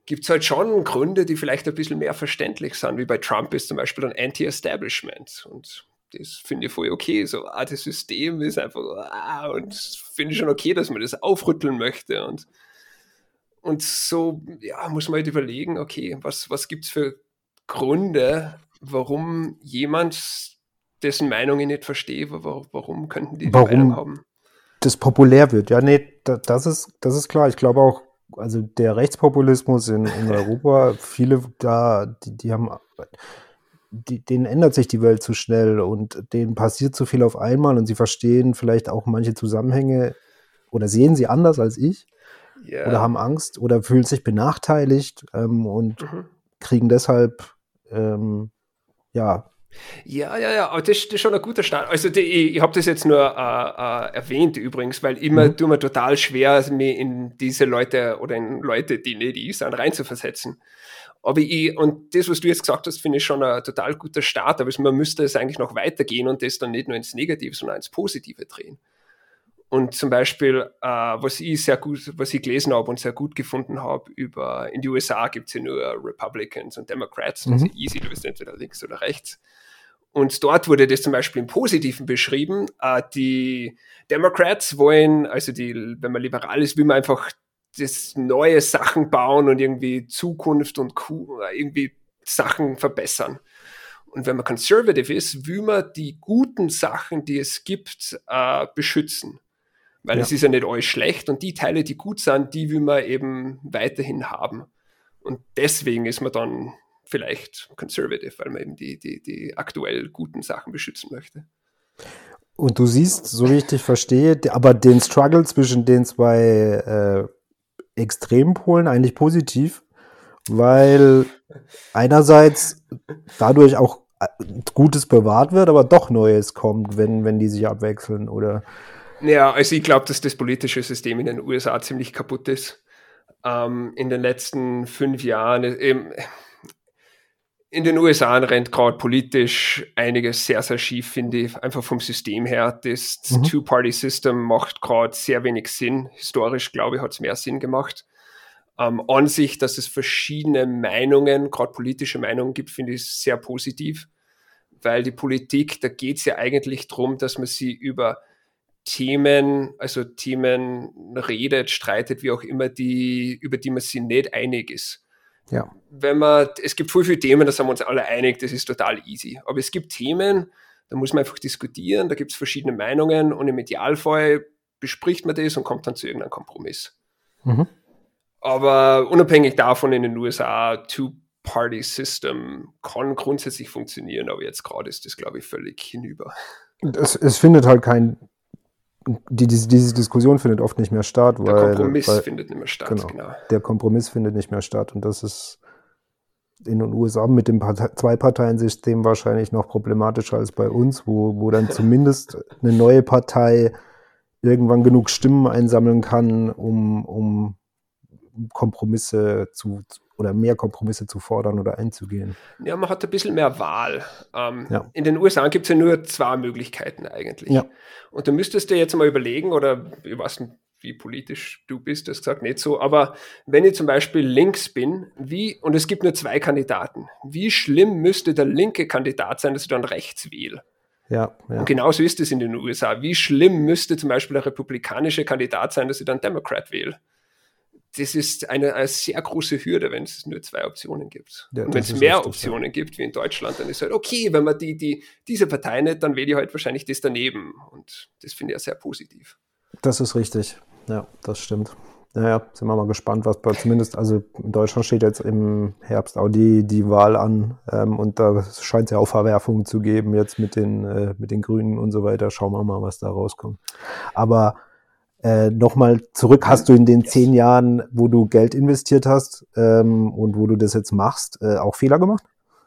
gibt es halt schon Gründe, die vielleicht ein bisschen mehr verständlich sind, wie bei Trump ist zum Beispiel ein Anti-Establishment. Und das finde ich voll okay. So, ah, das System ist einfach, ah, und finde ich schon okay, dass man das aufrütteln möchte. Und, und so, ja, muss man halt überlegen, okay, was, was gibt es für Gründe, warum jemand, dessen Meinung ich nicht verstehe, warum, warum könnten die, die warum Meinung haben? Das populär wird, ja, nee, das ist, das ist klar. Ich glaube auch, also der Rechtspopulismus in, in <laughs> Europa, viele da, die, die haben die, denen ändert sich die Welt zu schnell und denen passiert zu viel auf einmal und sie verstehen vielleicht auch manche Zusammenhänge oder sehen sie anders als ich yeah. oder haben Angst oder fühlen sich benachteiligt ähm, und mhm. kriegen deshalb ähm, ja. Ja, ja, ja, aber das, das, ist schon ein guter Start. Also die, ich, ich habe das jetzt nur äh, äh, erwähnt übrigens, weil immer mhm. tut mir total schwer, mich in diese Leute oder in Leute, die nicht ich sind, reinzuversetzen. Aber ich, und das, was du jetzt gesagt hast, finde ich schon ein total guter Start, aber man müsste es eigentlich noch weitergehen und das dann nicht nur ins Negative, sondern ins Positive drehen. Und zum Beispiel, äh, was ich sehr gut, was ich gelesen habe und sehr gut gefunden habe, über in die USA gibt es ja nur Republicans und Democrats, mhm. also easy, du bist entweder links oder rechts. Und dort wurde das zum Beispiel im Positiven beschrieben. Äh, die Democrats wollen, also die, wenn man liberal ist, will man einfach das neue Sachen bauen und irgendwie Zukunft und irgendwie Sachen verbessern. Und wenn man conservative ist, will man die guten Sachen, die es gibt, äh, beschützen. Weil ja. es ist ja nicht alles schlecht und die Teile, die gut sind, die will man eben weiterhin haben. Und deswegen ist man dann vielleicht conservative, weil man eben die, die, die aktuell guten Sachen beschützen möchte. Und du siehst, so wie ich dich verstehe, aber den Struggle zwischen den zwei äh, Extrempolen eigentlich positiv, weil einerseits dadurch auch äh, Gutes bewahrt wird, aber doch Neues kommt, wenn, wenn die sich abwechseln, oder? Ja, also ich glaube, dass das politische System in den USA ziemlich kaputt ist. Ähm, in den letzten fünf Jahren, ähm, in den USA rennt gerade politisch einiges sehr, sehr schief, finde ich, einfach vom System her. Das mhm. Two-Party-System macht gerade sehr wenig Sinn. Historisch, glaube ich, hat es mehr Sinn gemacht. Ähm, an sich, dass es verschiedene Meinungen, gerade politische Meinungen gibt, finde ich sehr positiv, weil die Politik, da geht es ja eigentlich darum, dass man sie über Themen, also Themen redet, streitet, wie auch immer, die, über die man sich nicht einig ist. Ja. Wenn man, es gibt voll viele Themen, da sind wir uns alle einig, das ist total easy. Aber es gibt Themen, da muss man einfach diskutieren, da gibt es verschiedene Meinungen und im Idealfall bespricht man das und kommt dann zu irgendeinem Kompromiss. Mhm. Aber unabhängig davon in den USA, Two-Party-System kann grundsätzlich funktionieren, aber jetzt gerade ist das, glaube ich, völlig hinüber. Es, es findet halt kein die, diese, diese, Diskussion findet oft nicht mehr statt. Der weil, Kompromiss weil, findet nicht mehr statt, genau, genau, Der Kompromiss findet nicht mehr statt und das ist in den USA mit dem Zwei-Parteien-System wahrscheinlich noch problematischer als bei uns, wo, wo dann <laughs> zumindest eine neue Partei irgendwann genug Stimmen einsammeln kann, um, um Kompromisse zu, oder mehr Kompromisse zu fordern oder einzugehen. Ja, man hat ein bisschen mehr Wahl. Ähm, ja. In den USA gibt es ja nur zwei Möglichkeiten eigentlich. Ja. Und du müsstest dir jetzt mal überlegen, oder ich weiß nicht, wie politisch du bist, das gesagt nicht so, aber wenn ich zum Beispiel links bin, wie, und es gibt nur zwei Kandidaten, wie schlimm müsste der linke Kandidat sein, dass ich dann rechts wähle? Ja, ja. Und genauso ist es in den USA. Wie schlimm müsste zum Beispiel der republikanische Kandidat sein, dass ich dann Democrat wähle? Das ist eine, eine, sehr große Hürde, wenn es nur zwei Optionen gibt. Ja, und wenn es mehr Optionen ja. gibt wie in Deutschland, dann ist halt okay, wenn man die, die, diese Partei nicht, dann wähle ich halt wahrscheinlich das daneben. Und das finde ich ja sehr positiv. Das ist richtig. Ja, das stimmt. Naja, sind wir mal gespannt, was bei zumindest, also in Deutschland steht jetzt im Herbst auch die, die Wahl an ähm, und da scheint es ja auch Verwerfungen zu geben jetzt mit den, äh, mit den Grünen und so weiter. Schauen wir mal, was da rauskommt. Aber äh, Nochmal zurück, hast du in den zehn Jahren, wo du Geld investiert hast ähm, und wo du das jetzt machst, äh, auch Fehler gemacht?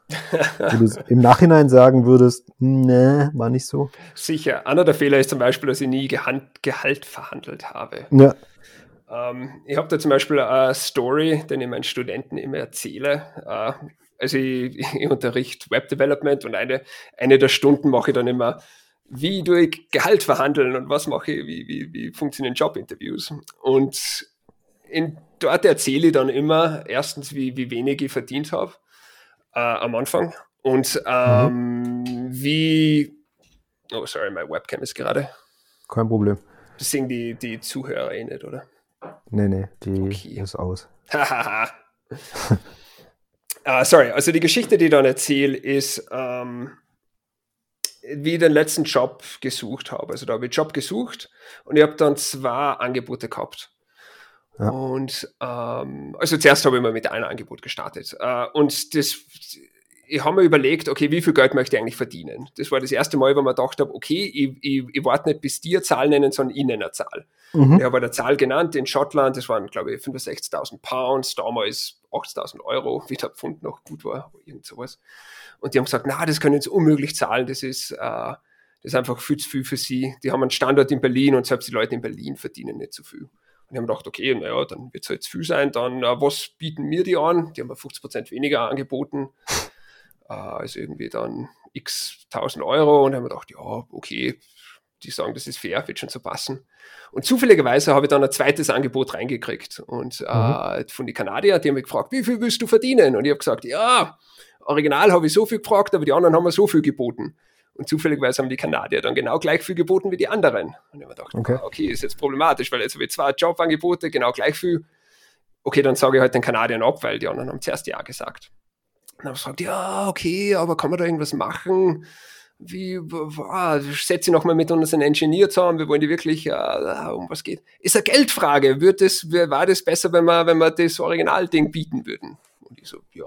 <laughs> wo du im Nachhinein sagen würdest, ne, war nicht so? Sicher. Einer der Fehler ist zum Beispiel, dass ich nie Gehalt, Gehalt verhandelt habe. Ja. Ähm, ich habe da zum Beispiel eine Story, den ich meinen Studenten immer erzähle. Äh, also ich, <laughs> ich unterrichte Web Development und eine, eine der Stunden mache ich dann immer wie durch Gehalt verhandeln und was mache ich, wie, wie, wie funktionieren Jobinterviews. Und in, dort erzähle ich dann immer erstens, wie, wie wenig ich verdient habe äh, am Anfang und ähm, mhm. wie, oh sorry, mein Webcam ist gerade. Kein Problem. Das sehen die, die Zuhörer eh nicht, oder? Nee, nee, die okay. ist aus. uh, <laughs> sorry, also die Geschichte, die ich dann erzähle, ist, ähm, wie ich den letzten Job gesucht habe. Also da habe ich Job gesucht und ich habe dann zwei Angebote gehabt. Ja. Und ähm, also zuerst habe ich mal mit einem Angebot gestartet. Äh, und das, ich habe mir überlegt, okay, wie viel Geld möchte ich eigentlich verdienen? Das war das erste Mal, wo man gedacht habe, okay, ich, ich, ich warte nicht, bis eine Zahl nennen, sondern ich nenne eine Zahl. Mhm. Ich habe eine Zahl genannt in Schottland, das waren, glaube ich, 65.000 Pounds, damals 8.000 Euro, wie der Pfund noch gut war, irgend sowas. Und die haben gesagt, na, das können sie unmöglich zahlen, das ist, äh, das ist einfach viel zu viel für sie. Die haben einen Standort in Berlin und selbst die Leute in Berlin verdienen nicht so viel. Und die haben gedacht, okay, naja, dann wird es halt zu viel sein, dann äh, was bieten mir die an? Die haben 50 Prozent weniger angeboten, <laughs> äh, also irgendwie dann x 1000 Euro und haben gedacht, ja, okay, die sagen, das ist fair, wird schon so passen. Und zufälligerweise habe ich dann ein zweites Angebot reingekriegt und äh, mhm. äh, von den Kanadier, die haben mich gefragt, wie viel willst du verdienen? Und ich habe gesagt, ja, Original habe ich so viel gefragt, aber die anderen haben mir so viel geboten. Und zufälligerweise haben die Kanadier dann genau gleich viel geboten wie die anderen. Und ich habe gedacht, okay. okay, ist jetzt problematisch, weil jetzt habe ich zwei Jobangebote, genau gleich viel. Okay, dann sage ich halt den Kanadiern ab, weil die anderen haben zuerst Ja gesagt. Und dann habe ich gesagt, ja, okay, aber kann man da irgendwas machen? Wie, wow, setze ich nochmal mit unseren Engineer zusammen, wir wollen die wirklich, äh, um was geht. Ist eine Geldfrage. Wird das, war das besser, wenn wir, wenn wir das Originalding bieten würden? Und ich so, ja,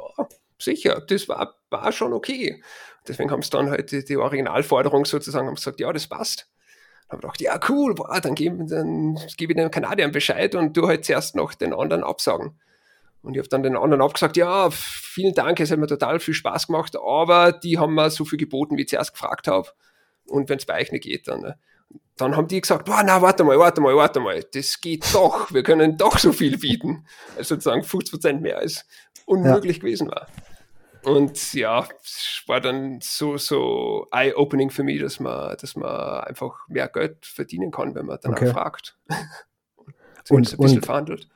sicher, das war, war schon okay. Deswegen haben sie dann halt die, die Originalforderung sozusagen haben gesagt, ja, das passt. Dann habe ich gedacht, ja, cool, boah, dann gebe dann geb ich den Kanadiern Bescheid und du halt zuerst noch den anderen absagen. Und ich habe dann den anderen abgesagt, ja, vielen Dank, es hat mir total viel Spaß gemacht, aber die haben mir so viel geboten, wie ich zuerst gefragt habe. Und wenn es bei euch nicht geht, dann. Ne? Dann haben die gesagt, boah, na, warte mal, warte mal, warte mal, das geht doch, wir können doch so viel bieten. Also sozusagen 50% mehr als unmöglich ja. gewesen war. Und ja, es war dann so, so eye-opening für mich, dass man, dass man einfach mehr Geld verdienen kann, wenn man danach okay. fragt. <laughs> und, ein bisschen und, verhandelt.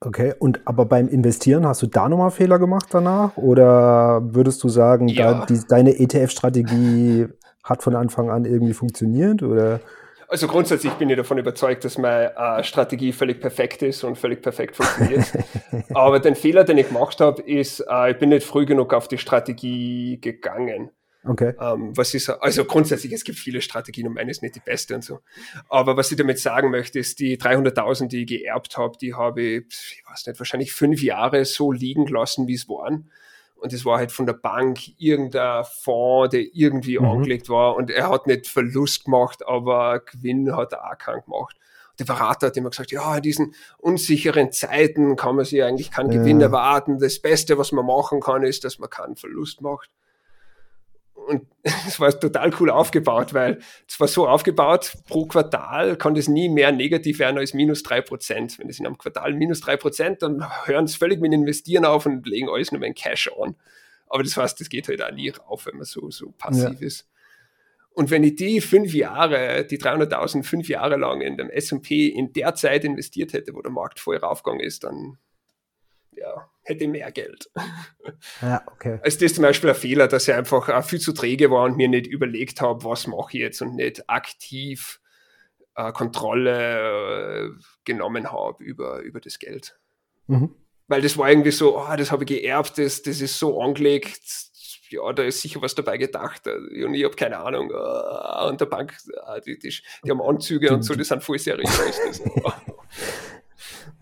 Okay, und aber beim Investieren hast du da nochmal Fehler gemacht danach? Oder würdest du sagen, ja. da, die, deine ETF-Strategie hat von Anfang an irgendwie funktioniert? Oder? Also grundsätzlich bin ich davon überzeugt, dass meine äh, Strategie völlig perfekt ist und völlig perfekt funktioniert. <laughs> Aber den Fehler, den ich gemacht habe, ist, äh, ich bin nicht früh genug auf die Strategie gegangen. Okay. Ähm, was ist, also grundsätzlich, es gibt viele Strategien und meine ist nicht die beste und so. Aber was ich damit sagen möchte, ist, die 300.000, die ich geerbt habe, die habe ich, ich weiß nicht, wahrscheinlich fünf Jahre so liegen lassen, wie es waren. Und es war halt von der Bank irgendein Fonds, der irgendwie mhm. angelegt war. Und er hat nicht Verlust gemacht, aber Gewinn hat er auch keinen gemacht. Der Berater hat immer gesagt, ja, in diesen unsicheren Zeiten kann man sich eigentlich keinen ja. Gewinn erwarten. Das Beste, was man machen kann, ist, dass man keinen Verlust macht. Und <laughs> es war total cool aufgebaut, weil es war so aufgebaut, pro Quartal kann das nie mehr negativ werden als minus drei Prozent. Wenn es in einem Quartal minus drei Prozent, dann hören es völlig mit Investieren auf und legen alles nur in Cash an. Aber das heißt, das geht halt auch nie rauf, wenn man so, so passiv ja. ist. Und wenn ich die fünf Jahre, die 300.000 fünf Jahre lang in dem S&P in der Zeit investiert hätte, wo der Markt voll raufgegangen ist, dann ja, hätte mehr Geld. <laughs> Ja, okay. Also das ist zum Beispiel ein Fehler, dass ich einfach viel zu träge war und mir nicht überlegt habe, was mache ich jetzt und nicht aktiv äh, Kontrolle äh, genommen habe über, über das Geld. Mhm. Weil das war irgendwie so, oh, das habe ich geerbt, das, das ist so angelegt, ja, da ist sicher was dabei gedacht und ich habe keine Ahnung. Äh, und der Bank, äh, die, die, die haben Anzüge und so, die sind voll seriös. <laughs> <laughs>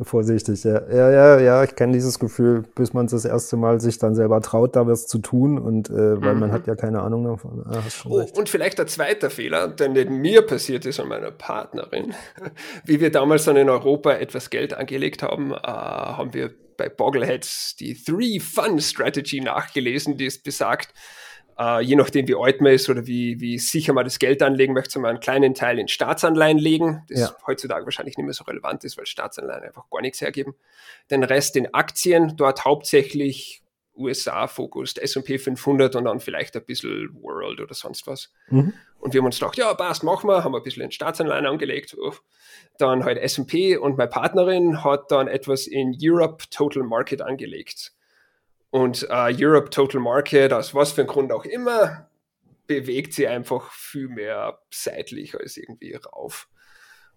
Vorsichtig, ja. Ja, ja, ja, ich kenne dieses Gefühl, bis man das erste Mal sich dann selber traut, da was zu tun und äh, weil mhm. man hat ja keine Ahnung davon. Ah, oh, und vielleicht der zweite Fehler, der nicht mir passiert ist und meiner Partnerin. <laughs> Wie wir damals dann in Europa etwas Geld angelegt haben, äh, haben wir bei Boggleheads die Three Fun Strategy nachgelesen, die es besagt, Uh, je nachdem, wie alt man ist oder wie, wie sicher man das Geld anlegen möchte, man einen kleinen Teil in Staatsanleihen legen, das ja. heutzutage wahrscheinlich nicht mehr so relevant ist, weil Staatsanleihen einfach gar nichts hergeben. Den Rest in Aktien, dort hauptsächlich USA-Fokussed, S&P 500 und dann vielleicht ein bisschen World oder sonst was. Mhm. Und wir haben uns gedacht, ja, passt, machen wir, haben wir ein bisschen in Staatsanleihen angelegt. Dann halt S&P und meine Partnerin hat dann etwas in Europe Total Market angelegt. Und uh, Europe Total Market, aus was für einem Grund auch immer, bewegt sie einfach viel mehr seitlich als irgendwie rauf.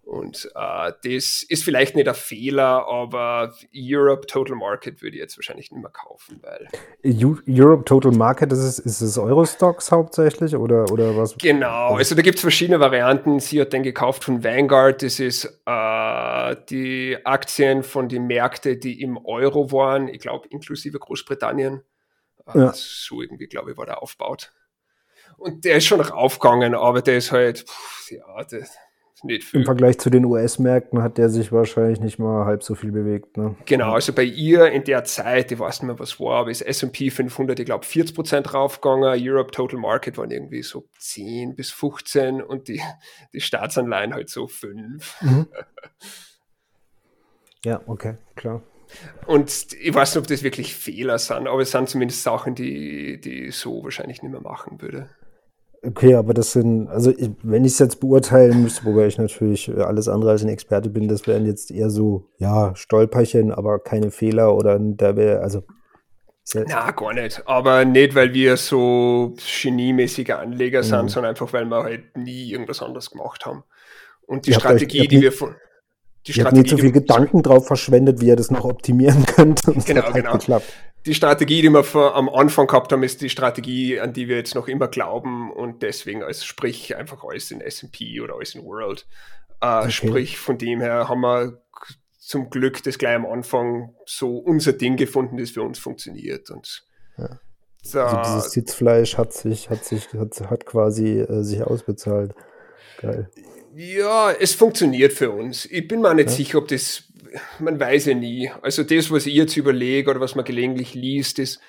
Und äh, das ist vielleicht nicht ein Fehler, aber Europe Total Market würde ich jetzt wahrscheinlich nicht mehr kaufen, weil. Europe Total Market, ist es, ist es Eurostocks hauptsächlich oder, oder was? Genau, also da gibt es verschiedene Varianten. Sie hat den gekauft von Vanguard, das ist äh, die Aktien von den Märkten, die im Euro waren, ich glaube inklusive Großbritannien. Äh, ja. So irgendwie, glaube ich, war der aufgebaut. Und der ist schon raufgegangen, aber der ist halt, pff, ja, der. Im Vergleich zu den US-Märkten hat der sich wahrscheinlich nicht mal halb so viel bewegt. Ne? Genau, also bei ihr in der Zeit, ich weiß nicht mehr, was war, aber ist S&P 500, ich glaube, 40 Prozent raufgegangen, Europe Total Market waren irgendwie so 10 bis 15 und die, die Staatsanleihen halt so 5. Mhm. <laughs> ja, okay, klar. Und ich weiß nicht, ob das wirklich Fehler sind, aber es sind zumindest Sachen, die, die ich so wahrscheinlich nicht mehr machen würde. Okay, aber das sind, also ich, wenn ich es jetzt beurteilen müsste, wobei ich natürlich alles andere als ein Experte bin, das wären jetzt eher so, ja, Stolperchen, aber keine Fehler oder da wäre, also. Ja Na, gar nicht. Aber nicht, weil wir so geniemäßige Anleger sind, mhm. sondern einfach, weil wir halt nie irgendwas anderes gemacht haben. Und die Strategie, die wir von. Die Strategie, nicht so viel Gedanken drauf verschwendet, wie ihr das noch optimieren <laughs> könnt. genau, halt genau. Geklappt die Strategie, die wir vor, am Anfang gehabt haben, ist die Strategie, an die wir jetzt noch immer glauben und deswegen als sprich einfach alles in S&P oder alles in World. Äh, okay. Sprich, von dem her haben wir zum Glück das gleich am Anfang so unser Ding gefunden, das für uns funktioniert und ja. da, also dieses Sitzfleisch hat sich, hat sich, hat, hat quasi äh, sich ausbezahlt. Geil. Ja, es funktioniert für uns. Ich bin mir nicht ja. sicher, ob das man weiß ja nie. Also das, was ich jetzt überlege oder was man gelegentlich liest, ist,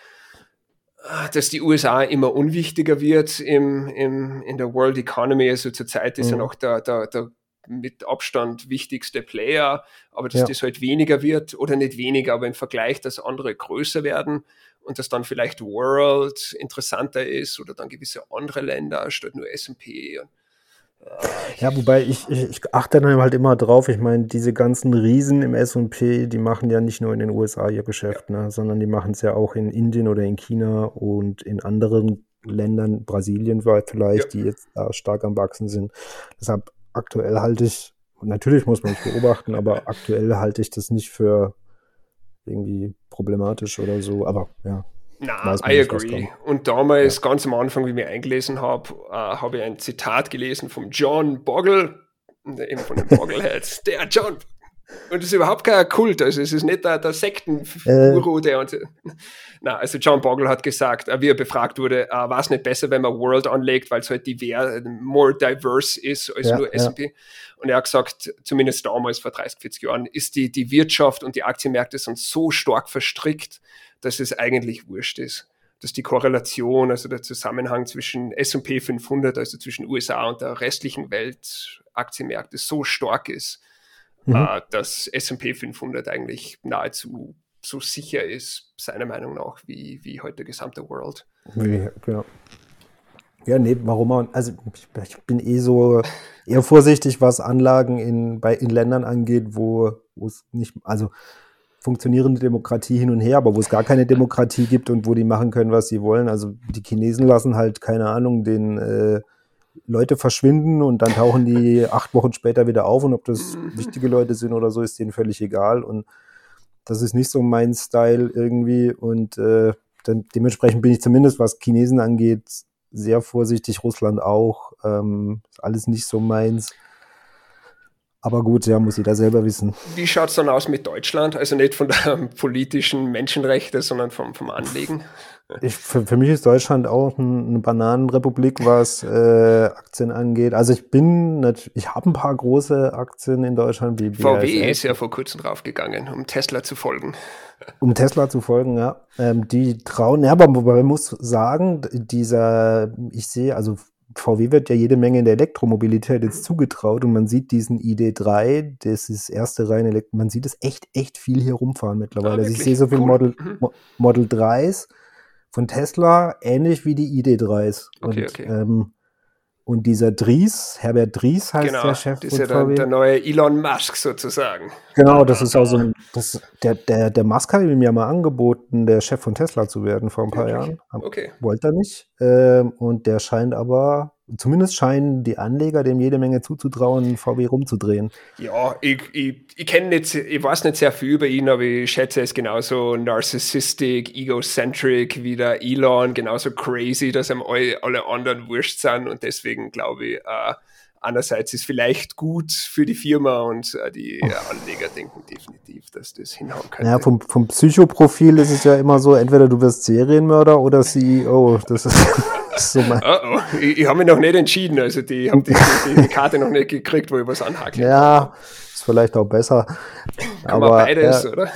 ah, dass die USA immer unwichtiger wird im, im, in der World Economy. Also zurzeit ist mhm. ja noch der, der, der mit Abstand wichtigste Player, aber dass ja. das halt weniger wird oder nicht weniger, aber im Vergleich, dass andere größer werden und dass dann vielleicht World interessanter ist oder dann gewisse andere Länder statt nur S&P. Und ja, wobei ich, ich, ich, achte dann halt immer drauf. Ich meine, diese ganzen Riesen im SP, die machen ja nicht nur in den USA ihr Geschäft, ja. ne, sondern die machen es ja auch in Indien oder in China und in anderen Ländern, Brasilien vielleicht, ja. die jetzt da stark am Wachsen sind. Deshalb aktuell halte ich, natürlich muss man es beobachten, aber aktuell halte ich das nicht für irgendwie problematisch oder so. Aber ja, na, I agree. Und damals, ja. ganz am Anfang, wie ich mich eingelesen habe, äh, habe ich ein Zitat gelesen von John Bogle, eben von den <laughs> Boggleheads. der John. Und das ist überhaupt kein Kult, also es ist nicht der, der Sektenguru, äh. der uns. Na, also John Bogle hat gesagt, äh, wie er befragt wurde, äh, war es nicht besser, wenn man World anlegt, weil es halt divers, more diverse ist als ja, nur S&P. Ja. Und er hat gesagt, zumindest damals vor 30, 40 Jahren, ist die, die Wirtschaft und die Aktienmärkte sind so stark verstrickt, dass es eigentlich wurscht ist. Dass die Korrelation, also der Zusammenhang zwischen S&P 500, also zwischen USA und der restlichen Welt Aktienmärkte so stark ist, mhm. äh, dass S&P 500 eigentlich nahezu so sicher ist, seiner Meinung nach, wie, wie heute der gesamte World. Wie, genau. Ja, nee, warum man, also ich, bin eh so eher vorsichtig, was Anlagen in, bei, in Ländern angeht, wo, wo es nicht, also funktionierende Demokratie hin und her, aber wo es gar keine Demokratie gibt und wo die machen können, was sie wollen. Also die Chinesen lassen halt, keine Ahnung, den äh, Leute verschwinden und dann tauchen die <laughs> acht Wochen später wieder auf und ob das mhm. wichtige Leute sind oder so, ist denen völlig egal. Und das ist nicht so mein Style irgendwie. Und äh, dann, dementsprechend bin ich zumindest, was Chinesen angeht, sehr vorsichtig, Russland auch. Ähm, alles nicht so meins. Aber gut, ja, muss jeder selber wissen. Wie schaut es dann aus mit Deutschland? Also nicht von der <laughs> politischen Menschenrechte, sondern vom, vom Anliegen? Ich, für, für mich ist Deutschland auch eine Bananenrepublik, was äh, Aktien angeht. Also ich bin, ich habe ein paar große Aktien in Deutschland. Wie VW BASF. ist ja vor kurzem draufgegangen, um Tesla zu folgen. Um Tesla zu folgen, ja. Ähm, die trauen, ja, aber man muss sagen, dieser, ich sehe, also VW wird ja jede Menge in der Elektromobilität jetzt zugetraut und man sieht diesen ID3, das ist erste reine Elektro, man sieht es echt, echt viel hier rumfahren mittlerweile. Ah, also ich sehe so viele cool. Model, mhm. Model 3s von Tesla, ähnlich wie die ID3s. Okay, und, okay. Ähm, und dieser Dries, Herbert Dries heißt genau, der Chef. Das ist ja der, der, neue Elon Musk sozusagen. Genau, das ist also ein, das, der, der, der Musk hat ihm ja mal angeboten, der Chef von Tesla zu werden vor ein paar okay. Jahren. Okay. Wollte er nicht. Ähm, und der scheint aber zumindest scheinen die Anleger dem jede Menge zuzutrauen, VW rumzudrehen. Ja, ich, ich, ich kenne nicht, ich weiß nicht sehr viel über ihn, aber ich schätze, er ist genauso narcissistic, egocentric wie der Elon, genauso crazy, dass ihm alle, alle anderen wurscht sind und deswegen glaube ich, äh, einerseits ist vielleicht gut für die Firma und äh, die äh, Anleger denken definitiv, dass das hinhauen könnte. Ja, vom, vom Psychoprofil ist es ja immer so, entweder du wirst Serienmörder oder CEO. Das ist, <laughs> so mein oh, oh. Ich, ich habe mich noch nicht entschieden, also die haben die, die, die, Karte noch nicht gekriegt, wo ich was anhaken Ja, ist vielleicht auch besser. Kann aber beides, ja, oder?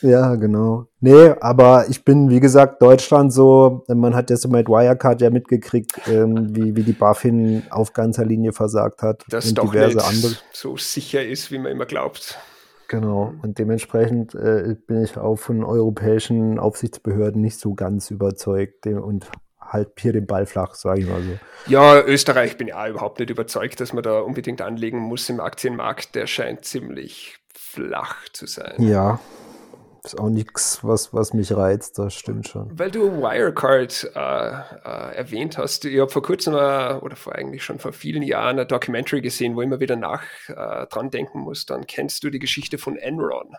Ja, genau. Nee, aber ich bin, wie gesagt, Deutschland so, man hat ja so mit Wirecard ja mitgekriegt, ähm, wie, wie die BaFin auf ganzer Linie versagt hat. Das und doch diverse nicht andere. so sicher ist, wie man immer glaubt. Genau, und dementsprechend äh, bin ich auch von europäischen Aufsichtsbehörden nicht so ganz überzeugt und halt hier den Ball flach, sage ich mal so. Ja, Österreich bin ich auch überhaupt nicht überzeugt, dass man da unbedingt anlegen muss im Aktienmarkt. Der scheint ziemlich flach zu sein. Ja, ist auch nichts, was, was mich reizt, das stimmt schon. Weil du Wirecard äh, äh, erwähnt hast, ich habe vor kurzem äh, oder vor eigentlich schon vor vielen Jahren eine Documentary gesehen, wo ich immer wieder nach äh, dran denken muss. Dann kennst du die Geschichte von Enron.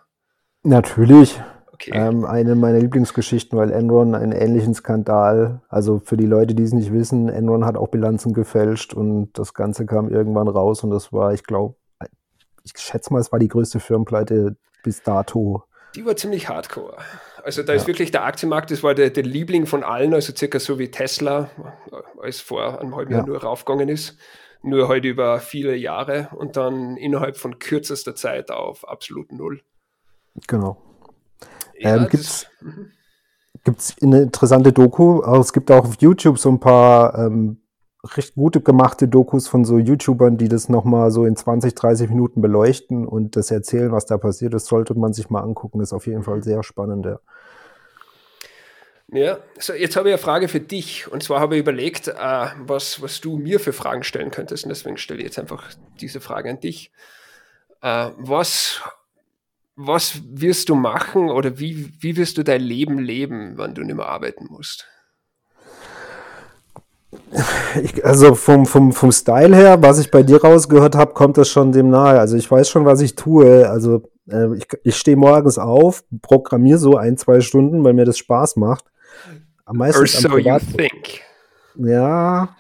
Natürlich. Okay. Ähm, eine meiner Lieblingsgeschichten, weil Enron einen ähnlichen Skandal, also für die Leute, die es nicht wissen, Enron hat auch Bilanzen gefälscht und das Ganze kam irgendwann raus und das war, ich glaube, ich schätze mal, es war die größte Firmenpleite bis dato die war ziemlich hardcore. Also da ja. ist wirklich der Aktienmarkt, das war der, der, Liebling von allen, also circa so wie Tesla, als vor einem halben ja. Jahr nur raufgegangen ist. Nur heute halt über viele Jahre und dann innerhalb von kürzester Zeit auf absolut null. Genau. Ja, ähm, Gibt es mhm. eine interessante Doku? Es gibt auch auf YouTube so ein paar ähm, recht gute gemachte Dokus von so YouTubern, die das nochmal so in 20, 30 Minuten beleuchten und das erzählen, was da passiert ist, sollte man sich mal angucken. Das ist auf jeden Fall sehr spannend, ja. Ja, so jetzt habe ich eine Frage für dich. Und zwar habe ich überlegt, äh, was, was du mir für Fragen stellen könntest. Und deswegen stelle ich jetzt einfach diese Frage an dich. Äh, was, was wirst du machen oder wie, wie wirst du dein Leben leben, wenn du nicht mehr arbeiten musst? Ich, also vom, vom, vom Style her, was ich bei dir rausgehört habe, kommt das schon dem nahe. Also ich weiß schon, was ich tue. Also äh, ich, ich stehe morgens auf, programmiere so ein, zwei Stunden, weil mir das Spaß macht. Am meisten Or so you think. Ja,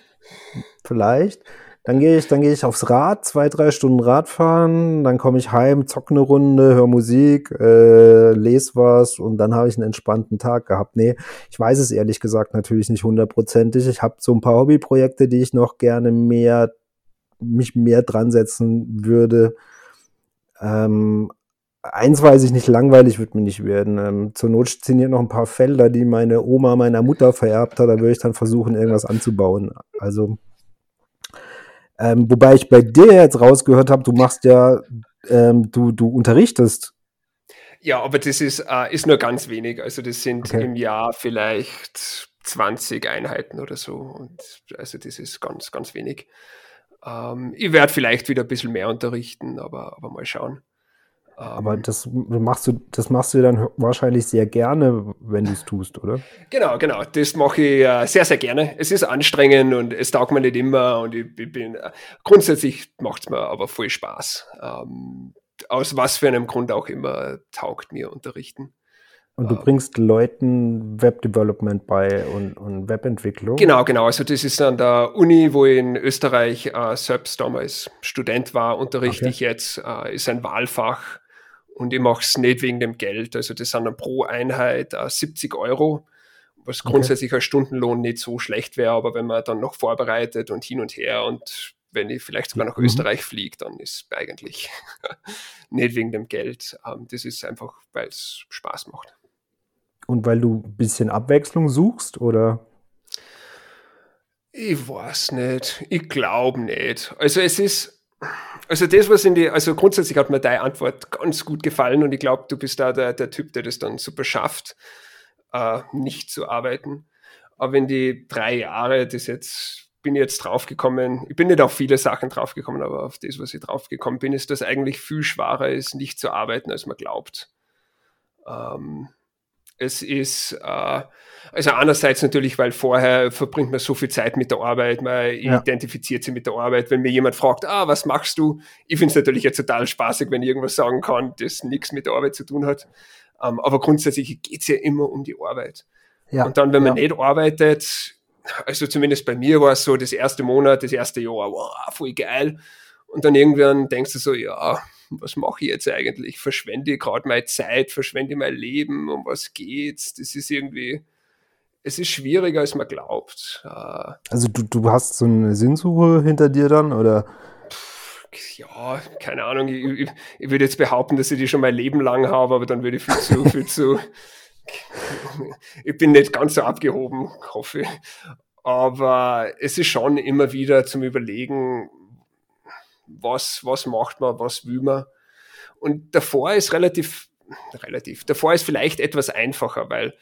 vielleicht. Dann gehe ich, dann gehe ich aufs Rad, zwei, drei Stunden Radfahren, dann komme ich heim, zocke eine Runde, höre Musik, äh, lese was und dann habe ich einen entspannten Tag gehabt. Nee, ich weiß es ehrlich gesagt natürlich nicht hundertprozentig. Ich habe so ein paar Hobbyprojekte, die ich noch gerne mehr, mich mehr dran setzen würde. Ähm, eins weiß ich nicht, langweilig wird mir nicht werden. Ähm, zur Not sind hier noch ein paar Felder, die meine Oma meiner Mutter vererbt hat. Da würde ich dann versuchen, irgendwas anzubauen. Also ähm, wobei ich bei dir jetzt rausgehört habe, du machst ja, ähm, du, du unterrichtest. Ja, aber das ist, äh, ist nur ganz wenig. Also das sind okay. im Jahr vielleicht 20 Einheiten oder so. Und also das ist ganz, ganz wenig. Ähm, ich werde vielleicht wieder ein bisschen mehr unterrichten, aber, aber mal schauen. Aber ähm. das machst du, das machst du dann wahrscheinlich sehr gerne, wenn du es tust, oder? Genau, genau. Das mache ich äh, sehr, sehr gerne. Es ist anstrengend und es taugt mir nicht immer und ich, ich bin äh, grundsätzlich macht es mir aber voll Spaß. Ähm, aus was für einem Grund auch immer taugt mir unterrichten. Und du ähm. bringst Leuten Webdevelopment bei und, und Webentwicklung? Genau, genau. Also das ist an der Uni, wo ich in Österreich äh, selbst damals Student war, unterrichte okay. ich jetzt, äh, ist ein Wahlfach und ich mache es nicht wegen dem Geld. Also das sind dann pro Einheit äh, 70 Euro, was okay. grundsätzlich als Stundenlohn nicht so schlecht wäre, aber wenn man dann noch vorbereitet und hin und her und wenn ich vielleicht sogar nach mhm. Österreich fliege, dann ist eigentlich <laughs> nicht wegen dem Geld. Ähm, das ist einfach, weil es Spaß macht. Und weil du ein bisschen Abwechslung suchst, oder? Ich weiß nicht. Ich glaube nicht. Also es ist, also das, was in die, also grundsätzlich hat mir deine Antwort ganz gut gefallen und ich glaube, du bist da der, der Typ, der das dann super schafft, äh, nicht zu arbeiten. Aber in die drei Jahre, das jetzt, bin ich jetzt draufgekommen, ich bin nicht auf viele Sachen draufgekommen, aber auf das, was ich draufgekommen bin, ist, dass eigentlich viel schwerer ist, nicht zu arbeiten, als man glaubt. Ähm, es ist, äh, also einerseits natürlich, weil vorher verbringt man so viel Zeit mit der Arbeit, man ja. identifiziert sich mit der Arbeit. Wenn mir jemand fragt, ah, was machst du? Ich finde es natürlich jetzt total spaßig, wenn ich irgendwas sagen kann, das nichts mit der Arbeit zu tun hat. Ähm, aber grundsätzlich geht es ja immer um die Arbeit. Ja. Und dann, wenn man ja. nicht arbeitet, also zumindest bei mir war es so, das erste Monat, das erste Jahr, wow, voll geil. Und dann irgendwann denkst du so, ja, was mache ich jetzt eigentlich? Verschwende ich gerade meine Zeit, verschwende ich mein Leben, um was geht's? Das ist irgendwie, es ist schwieriger, als man glaubt. Äh, also du, du hast so eine Sinnsuche hinter dir dann, oder? Ja, keine Ahnung. Ich, ich, ich, würde jetzt behaupten, dass ich die schon mein Leben lang habe, aber dann würde ich viel zu, viel zu. <laughs> Ich bin nicht ganz so abgehoben, hoffe ich. Aber es ist schon immer wieder zum Überlegen, was, was macht man, was will man. Und davor ist relativ, relativ, davor ist vielleicht etwas einfacher, weil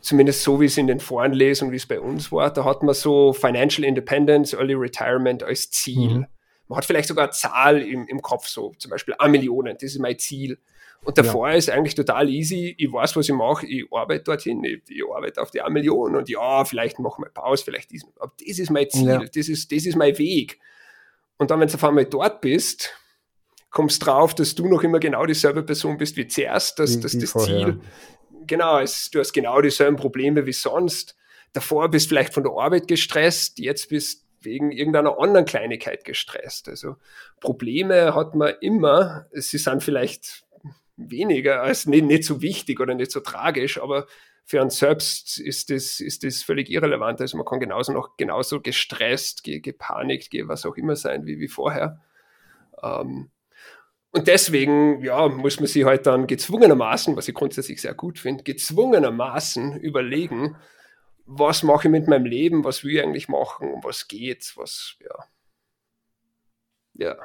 zumindest so wie es in den Foren lese und wie es bei uns war, da hat man so Financial Independence, Early Retirement als Ziel. Mhm. Man hat vielleicht sogar eine Zahl im, im Kopf, so zum Beispiel eine Million, das ist mein Ziel. Und davor ja. ist eigentlich total easy. Ich weiß, was ich mache. Ich arbeite dorthin. Ich, ich arbeite auf die eine Million. Und ja, vielleicht mache ich mal Pause, vielleicht diesen. Aber das ist mein Ziel. Ja. Das, ist, das ist mein Weg. Und dann, wenn du auf einmal dort bist, kommst drauf, dass du noch immer genau dieselbe Person bist wie zuerst, dass, dass das vorher. Ziel, genau, es, du hast genau dieselben Probleme wie sonst. Davor bist vielleicht von der Arbeit gestresst, jetzt bist wegen irgendeiner anderen Kleinigkeit gestresst. Also Probleme hat man immer, sie sind vielleicht weniger, als nicht, nicht so wichtig oder nicht so tragisch, aber für einen selbst ist das, ist das völlig irrelevant. Also man kann genauso noch genauso gestresst, gepanikt, was auch immer sein wie, wie vorher. Ähm, und deswegen, ja, muss man sich halt dann gezwungenermaßen, was ich grundsätzlich sehr gut finde, gezwungenermaßen überlegen, was mache ich mit meinem Leben, was will ich eigentlich machen, was geht's, was, ja. Ja.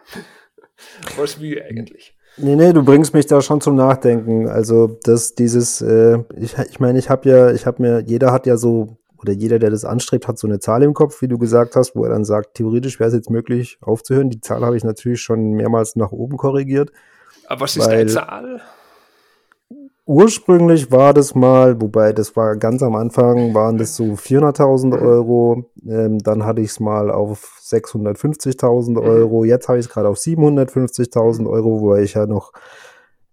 <laughs> was will ich eigentlich? Nee, nee, du bringst mich da schon zum Nachdenken. Also, dass dieses, äh, ich, ich meine, ich habe ja, ich habe mir, jeder hat ja so, oder jeder, der das anstrebt, hat so eine Zahl im Kopf, wie du gesagt hast, wo er dann sagt, theoretisch wäre es jetzt möglich aufzuhören. Die Zahl habe ich natürlich schon mehrmals nach oben korrigiert. Aber was ist deine Zahl? Ursprünglich war das mal, wobei das war ganz am Anfang, waren das so 400.000 Euro. Ähm, dann hatte ich es mal auf 650.000 mhm. Euro. Jetzt habe ich es gerade auf 750.000 Euro, wo ich ja noch,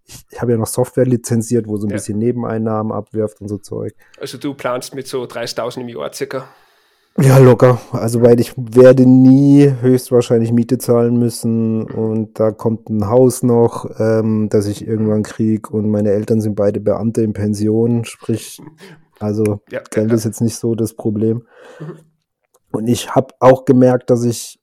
ich, ich habe ja noch Software lizenziert, wo so ein ja. bisschen Nebeneinnahmen abwirft und so Zeug. Also du planst mit so 30.000 im Jahr circa? Ja, locker. Also, weil ich werde nie höchstwahrscheinlich Miete zahlen müssen und da kommt ein Haus noch, ähm, das ich irgendwann kriege und meine Eltern sind beide Beamte in Pension, sprich, also ja, Geld ja. ist jetzt nicht so das Problem. Mhm. Und ich habe auch gemerkt, dass ich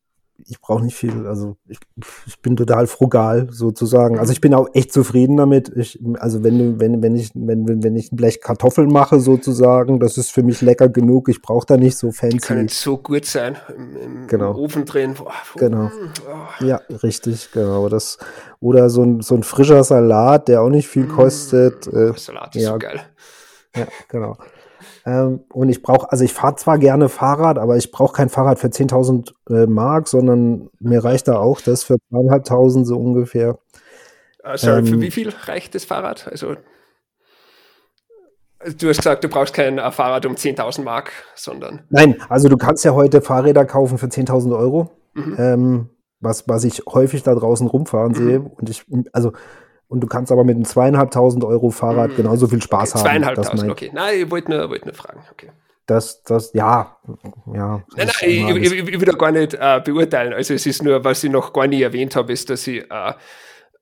ich brauche nicht viel. Also ich, ich bin total frugal sozusagen. Also ich bin auch echt zufrieden damit. Ich, also wenn, wenn, wenn ich, wenn, wenn ich ein Blech Kartoffeln mache sozusagen, das ist für mich lecker genug. Ich brauche da nicht so fancy. Die können so gut sein im, im, genau. Ofen drehen. Boah, genau. Oh. Ja, richtig, genau. Das, oder so ein, so ein frischer Salat, der auch nicht viel mm, kostet. Mmh, Salat ist ja, so geil. Ja, genau. Ähm, und ich brauche, also ich fahre zwar gerne Fahrrad, aber ich brauche kein Fahrrad für 10.000 äh, Mark, sondern mir reicht da auch das für 2.500 so ungefähr. Uh, sorry, ähm, für wie viel reicht das Fahrrad? Also, du hast gesagt, du brauchst kein uh, Fahrrad um 10.000 Mark, sondern. Nein, also du kannst ja heute Fahrräder kaufen für 10.000 Euro. Mhm. Ähm, was, was ich häufig da draußen rumfahren mhm. sehe. Und ich, also und du kannst aber mit einem zweieinhalbtausend Euro Fahrrad mhm. genauso viel Spaß okay, haben. Zweieinhalbtausend, okay. Nein, ich wollte nur, wollt nur fragen. Okay. Das, das, ja, ja. Nein, nein, ich, ich, ich, will da gar nicht äh, beurteilen. Also es ist nur, was ich noch gar nie erwähnt habe, ist, dass ich, äh,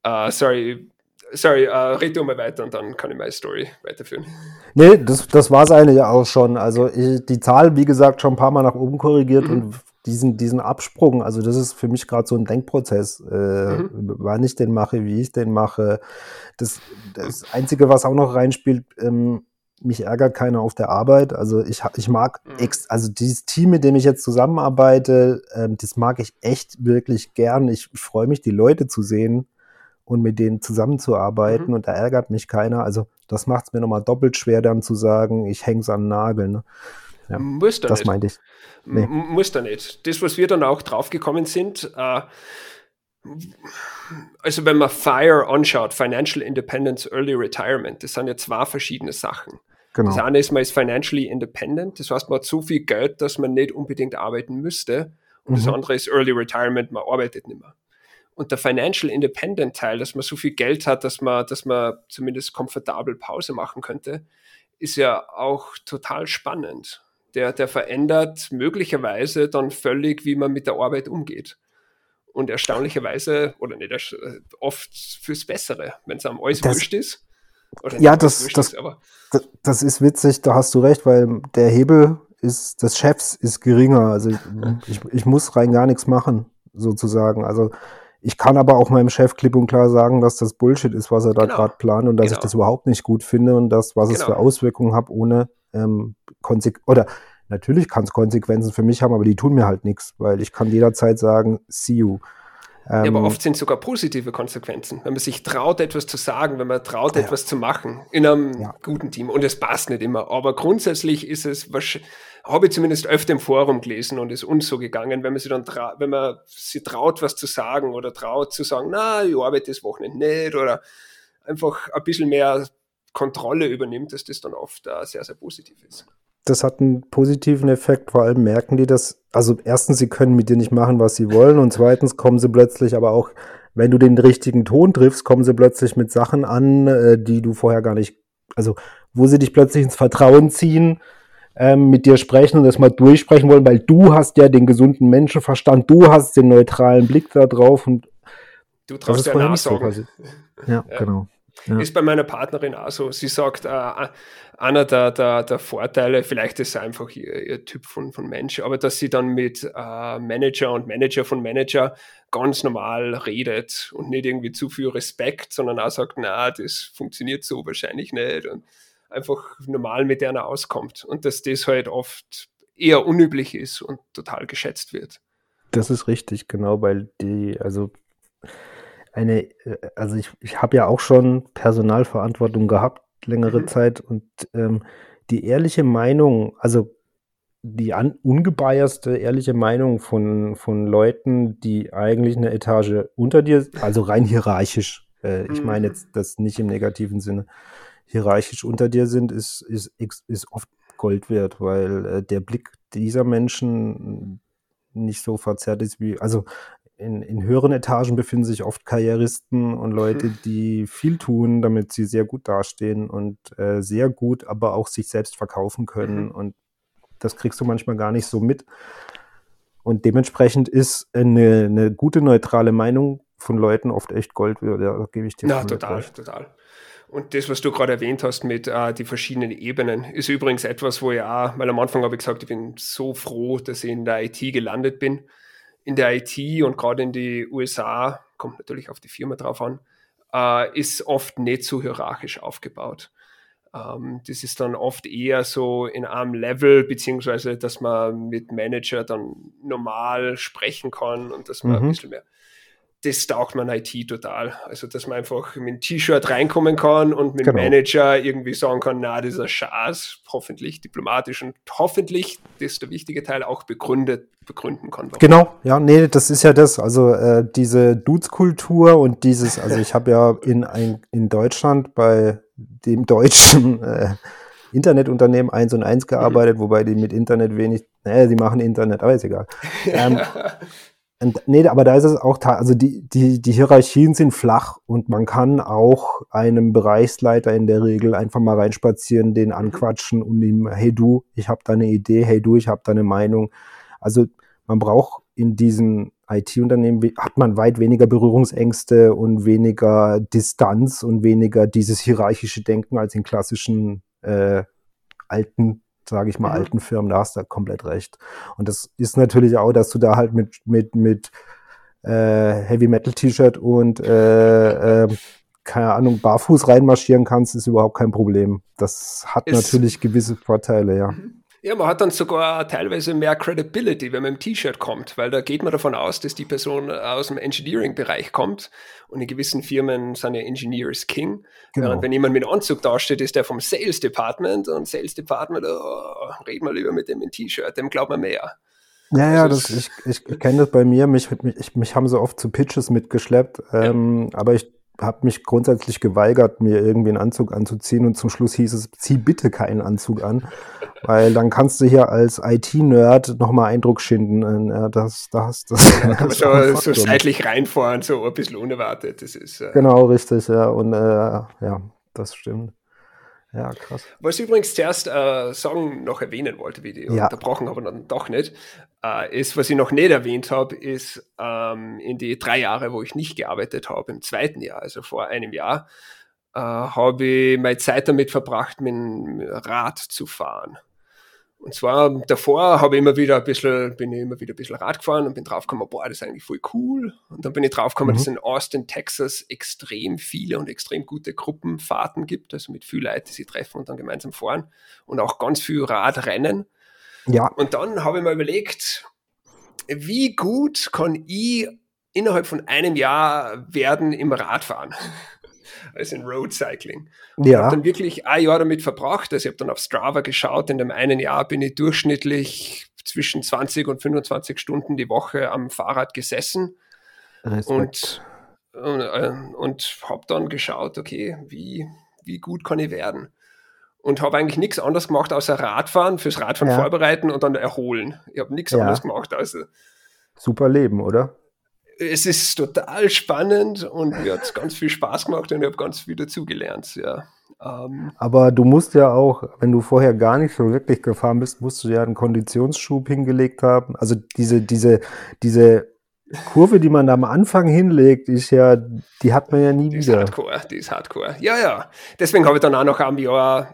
äh, sorry, sorry, äh, rede mal weiter und dann kann ich meine Story weiterführen. Nee, das, das war es eigentlich auch schon. Also ich, die Zahl, wie gesagt, schon ein paar Mal nach oben korrigiert mhm. und diesen, diesen Absprung, also das ist für mich gerade so ein Denkprozess, äh, mhm. wann ich den mache, wie ich den mache. Das, das Einzige, was auch noch reinspielt, ähm, mich ärgert keiner auf der Arbeit. Also ich, ich mag, mhm. ex, also dieses Team, mit dem ich jetzt zusammenarbeite, ähm, das mag ich echt wirklich gern. Ich, ich freue mich, die Leute zu sehen und mit denen zusammenzuarbeiten mhm. und da ärgert mich keiner. Also das macht es mir nochmal doppelt schwer, dann zu sagen, ich hänge es an den Nagel. Ne? Ja, Muss das nicht. meinte ich. Nee. Muss da nicht. Das, was wir dann auch draufgekommen sind, äh, also wenn man FIRE anschaut, Financial Independence Early Retirement, das sind ja zwei verschiedene Sachen. Genau. Das eine ist, man ist financially independent, das heißt, man hat so viel Geld, dass man nicht unbedingt arbeiten müsste. Und mhm. das andere ist Early Retirement, man arbeitet nicht mehr. Und der Financial Independent Teil, dass man so viel Geld hat, dass man, dass man zumindest komfortabel Pause machen könnte, ist ja auch total spannend der, der verändert möglicherweise dann völlig, wie man mit der Arbeit umgeht. Und erstaunlicherweise, oder nicht, äh, oft fürs Bessere, wenn es am alles das, wurscht ist. ja, das, das, ist, das, das ist witzig, da hast du recht, weil der Hebel ist, des Chefs ist geringer. Also ich, ich muss rein gar nichts machen, sozusagen. Also ich kann aber auch meinem Chef klipp und klar sagen, dass das Bullshit ist, was er da genau. gerade plant und dass genau. ich das überhaupt nicht gut finde und das, was genau. es für Auswirkungen hat, ohne ähm, oder natürlich kann es Konsequenzen für mich haben, aber die tun mir halt nichts, weil ich kann jederzeit sagen, see you. Ähm, ja, aber ähm, oft sind sogar positive Konsequenzen, wenn man sich traut, etwas zu sagen, wenn man traut, ja. etwas zu machen in einem ja. guten Team. Und es passt nicht immer, aber grundsätzlich ist es, habe ich zumindest öfter im Forum gelesen und ist uns so gegangen, wenn man sich dann wenn man sich traut, was zu sagen oder traut zu sagen, na, ich arbeite das Wochenende nicht oder einfach ein bisschen mehr Kontrolle übernimmt, dass das dann oft uh, sehr, sehr positiv ist. Das hat einen positiven Effekt, vor allem merken die das. Also erstens, sie können mit dir nicht machen, was sie wollen und zweitens kommen sie plötzlich aber auch, wenn du den richtigen Ton triffst, kommen sie plötzlich mit Sachen an, äh, die du vorher gar nicht, also wo sie dich plötzlich ins Vertrauen ziehen, ähm, mit dir sprechen und das mal durchsprechen wollen, weil du hast ja den gesunden Menschenverstand, du hast den neutralen Blick da drauf und du traust ja nachsagen. So ja, <laughs> ja, genau. Ja. Ist bei meiner Partnerin auch so. Sie sagt, äh, einer der, der, der Vorteile, vielleicht ist es einfach ihr, ihr, Typ von, von Mensch, aber dass sie dann mit äh, Manager und Manager von Manager ganz normal redet und nicht irgendwie zu viel Respekt, sondern auch sagt, na, das funktioniert so wahrscheinlich nicht und einfach normal mit der auskommt und dass das halt oft eher unüblich ist und total geschätzt wird. Das ist richtig, genau, weil die, also eine, äh, also ich, ich habe ja auch schon Personalverantwortung gehabt, längere mhm. Zeit und ähm, die ehrliche Meinung, also die an, ungebiaste, ehrliche Meinung von, von Leuten, die eigentlich eine Etage unter dir, also rein hierarchisch, äh, ich meine mhm. jetzt das nicht im negativen Sinne, hierarchisch unter dir sind, ist, ist, ist oft Gold wert, weil äh, der Blick dieser Menschen nicht so verzerrt ist wie, also in, in höheren Etagen befinden sich oft Karrieristen und Leute, mhm. die viel tun, damit sie sehr gut dastehen und äh, sehr gut, aber auch sich selbst verkaufen können. Mhm. Und das kriegst du manchmal gar nicht so mit. Und dementsprechend ist eine, eine gute neutrale Meinung von Leuten oft echt Gold. Ja, da gebe ich dir. Ja, total, recht. total. Und das, was du gerade erwähnt hast mit äh, die verschiedenen Ebenen, ist übrigens etwas, wo ich auch, weil am Anfang habe ich gesagt, ich bin so froh, dass ich in der IT gelandet bin. In der IT und gerade in die USA, kommt natürlich auf die Firma drauf an, äh, ist oft nicht so hierarchisch aufgebaut. Ähm, das ist dann oft eher so in einem Level, beziehungsweise dass man mit Manager dann normal sprechen kann und dass man mhm. ein bisschen mehr das taugt man IT total. Also, dass man einfach mit einem T-Shirt reinkommen kann und mit dem genau. Manager irgendwie sagen kann, na, das ist ein Schatz, hoffentlich diplomatisch und hoffentlich, das ist der wichtige Teil, auch begründet, begründen kann. Warum. Genau, ja, nee, das ist ja das. Also, äh, diese Dudes-Kultur und dieses, also ich habe ja in, ein, in Deutschland bei dem deutschen <laughs> äh, Internetunternehmen 1 und 1 gearbeitet, mhm. wobei die mit Internet wenig, naja, sie machen Internet, aber ist egal. <laughs> Ähm, <laughs> Und, nee, aber da ist es auch, also die, die, die Hierarchien sind flach und man kann auch einem Bereichsleiter in der Regel einfach mal reinspazieren, den mhm. anquatschen und ihm, hey du, ich habe da eine Idee, hey du, ich habe da eine Meinung. Also man braucht in diesen IT-Unternehmen, hat man weit weniger Berührungsängste und weniger Distanz und weniger dieses hierarchische Denken als in klassischen äh, alten sage ich mal, mhm. alten Firmen, da hast du komplett recht. Und das ist natürlich auch, dass du da halt mit, mit, mit äh, Heavy Metal T-Shirt und äh, äh, keine Ahnung, barfuß reinmarschieren kannst, ist überhaupt kein Problem. Das hat ist, natürlich gewisse Vorteile, ja. Mhm. Ja, man hat dann sogar teilweise mehr Credibility, wenn man im T-Shirt kommt, weil da geht man davon aus, dass die Person aus dem Engineering-Bereich kommt und in gewissen Firmen sind ja Engineers King. Genau. Und wenn jemand mit Anzug dasteht, ist der vom Sales Department und Sales Department, oh, reden wir lieber mit dem in T-Shirt, dem glaubt man mehr. Ja, ja, das, ich, ich kenne das bei mir. Mich, mich, mich haben sie oft zu Pitches mitgeschleppt, ähm, aber ich habe mich grundsätzlich geweigert, mir irgendwie einen Anzug anzuziehen und zum Schluss hieß es, zieh bitte keinen Anzug an, <laughs> weil dann kannst du hier als IT-Nerd nochmal Eindruck schinden. Ja, das, das, <laughs> das, ja, das so, so seitlich reinfahren, so ein bisschen unerwartet. Das ist, äh genau, richtig, ja. Und äh, ja, das stimmt. Ja, krass. Was ich übrigens zuerst äh, sagen noch erwähnen wollte, wie die ja. unterbrochen, aber dann doch nicht, äh, ist, was ich noch nicht erwähnt habe, ist ähm, in die drei Jahre, wo ich nicht gearbeitet habe, im zweiten Jahr, also vor einem Jahr, äh, habe ich meine Zeit damit verbracht, mit dem Rad zu fahren. Und zwar davor habe ich immer wieder ein bisschen, bin ich immer wieder ein bisschen Rad gefahren und bin draufgekommen, boah, das ist eigentlich voll cool. Und dann bin ich draufgekommen, mhm. dass es in Austin, Texas extrem viele und extrem gute Gruppenfahrten gibt, also mit vielen Leuten, die sich treffen und dann gemeinsam fahren und auch ganz viel Radrennen. Ja. Und dann habe ich mir überlegt, wie gut kann ich innerhalb von einem Jahr werden im Radfahren? Als in Road Cycling. Und ja. habe dann wirklich ein Jahr damit verbracht. Also ich habe dann auf Strava geschaut. In dem einen Jahr bin ich durchschnittlich zwischen 20 und 25 Stunden die Woche am Fahrrad gesessen. Respekt. Und, und, äh, und habe dann geschaut, okay, wie, wie gut kann ich werden? Und habe eigentlich nichts anderes gemacht, außer Radfahren, fürs Radfahren ja. vorbereiten und dann erholen. Ich habe nichts ja. anderes gemacht, außer. Super Leben, oder? Es ist total spannend und mir hat es ganz viel Spaß gemacht und ich habe ganz viel dazugelernt, ja. Ähm, Aber du musst ja auch, wenn du vorher gar nicht so wirklich gefahren bist, musst du ja einen Konditionsschub hingelegt haben. Also diese, diese, diese Kurve, die man da am Anfang hinlegt, ist ja, die hat man ja nie die wieder. Die ist hardcore, die ist hardcore. Ja, ja. Deswegen habe ich dann auch noch ein Jahr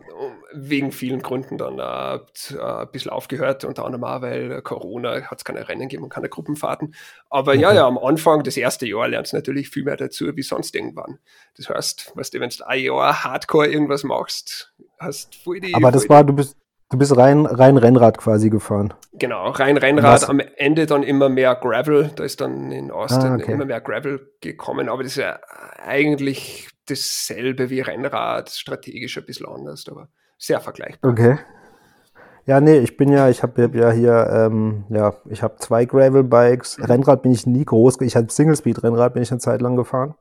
wegen vielen Gründen dann äh, ein bisschen aufgehört, unter anderem auch, weil Corona hat es keine Rennen gegeben und keine Gruppenfahrten. Aber okay. ja, ja, am Anfang, das erste Jahr, lernst du natürlich viel mehr dazu, wie sonst irgendwann. Das heißt, weißt du, wenn du ein Jahr Hardcore irgendwas machst, hast voll die. Aber das war, du bist, Du bist rein, rein Rennrad quasi gefahren. Genau, rein Rennrad, Was? am Ende dann immer mehr Gravel. Da ist dann in Austin ah, okay. immer mehr Gravel gekommen, aber das ist ja eigentlich dasselbe wie Rennrad, strategisch ein bisschen anders, aber sehr vergleichbar. Okay. Ja, nee, ich bin ja, ich habe ja hier, ähm, ja, ich habe zwei Gravel-Bikes. Mhm. Rennrad bin ich nie groß, ich hatte Single-Speed-Rennrad, bin ich eine Zeit lang gefahren.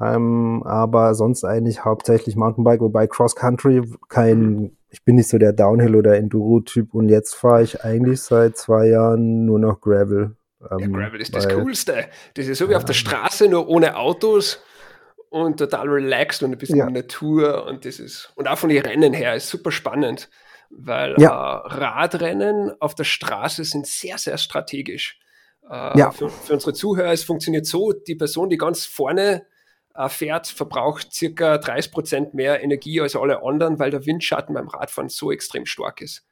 Ähm, aber sonst eigentlich hauptsächlich Mountainbike, wobei Cross-Country kein, mhm. ich bin nicht so der Downhill- oder Enduro-Typ und jetzt fahre ich eigentlich seit zwei Jahren nur noch Gravel. Ähm, ja, Gravel ist das Coolste. Das ist so wie auf der Straße, nur ohne Autos und total relaxed und ein bisschen ja. Natur und das ist, und auch von den Rennen her ist super spannend weil ja. äh, Radrennen auf der Straße sind sehr, sehr strategisch. Äh, ja. für, für, unsere Zuhörer, es funktioniert so, die Person, die ganz vorne äh, fährt, verbraucht circa 30 Prozent mehr Energie als alle anderen, weil der Windschatten beim Radfahren so extrem stark ist.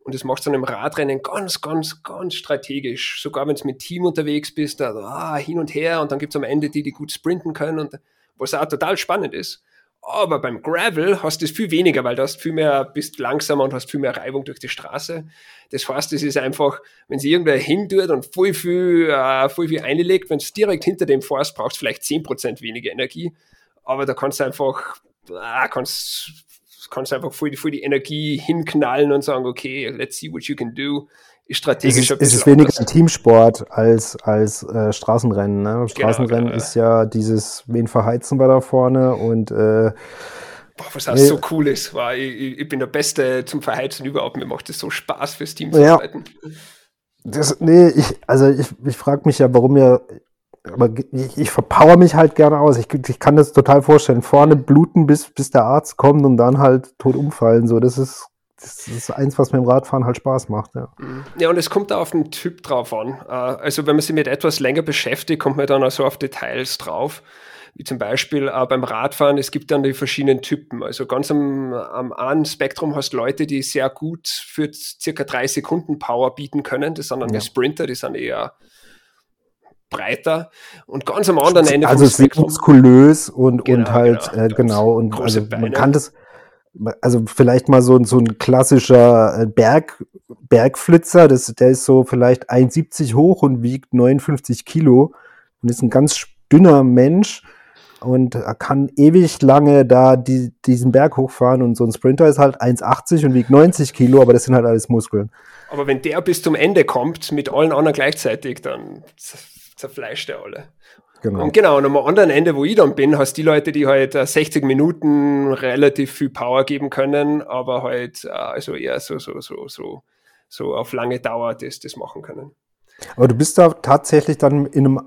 Und das macht so einem Radrennen ganz, ganz, ganz strategisch. Sogar wenn du mit Team unterwegs bist, da ah, hin und her und dann gibt es am Ende die, die gut sprinten können und was auch total spannend ist. Aber beim Gravel hast du es viel weniger, weil du hast viel mehr, bist langsamer und hast viel mehr Reibung durch die Straße. Das heißt, es ist einfach, wenn sie irgendwer hintut und voll viel, äh, voll viel einlegt, wenn du direkt hinter dem fährst, brauchst du vielleicht 10% weniger Energie. Aber da kannst du einfach, äh, kannst, kannst einfach voll, voll die Energie hinknallen und sagen, okay, let's see what you can do strategisch. Es ist, es ist weniger ein Teamsport als, als äh, Straßenrennen. Ne? Genau, Straßenrennen genau, ist ja dieses, wen verheizen wir da vorne und äh, Boah, was auch nee. so cool ist, war, ich, ich, bin der Beste zum Verheizen überhaupt. Mir macht es so Spaß fürs Team zu arbeiten. Das, nee, ich, also ich, ich frage mich ja, warum ihr, aber ich, ich verpower mich halt gerne aus. Ich, ich kann das total vorstellen. Vorne bluten, bis, bis der Arzt kommt und dann halt tot umfallen. So, das ist das ist eins, was mir im Radfahren halt Spaß macht. Ja, ja und es kommt da auf den Typ drauf an. Äh, also wenn man sich mit etwas länger beschäftigt, kommt man dann auch so auf Details drauf. Wie zum Beispiel äh, beim Radfahren, es gibt dann die verschiedenen Typen. Also ganz am, am einen Spektrum hast du Leute, die sehr gut für circa drei Sekunden Power bieten können. Das sind dann ja. die Sprinter, die sind eher breiter und ganz am anderen Ende also vom Spektrum. Also muskulös und, genau, und halt, genau, äh, genau und also man kann das, also vielleicht mal so, so ein klassischer äh, Berg, Bergflitzer, das, der ist so vielleicht 1,70 hoch und wiegt 59 Kilo und ist ein ganz dünner Mensch und er kann ewig lange da die, diesen Berg hochfahren und so ein Sprinter ist halt 1,80 und wiegt 90 Kilo, aber das sind halt alles Muskeln. Aber wenn der bis zum Ende kommt, mit allen anderen gleichzeitig, dann zerfleischt er alle. Genau. Und genau, und am anderen Ende, wo ich dann bin, hast die Leute, die halt 60 äh, Minuten relativ viel Power geben können, aber halt äh, also eher so, so, so, so, so auf lange Dauer das, das machen können. Aber du bist da tatsächlich dann in einem,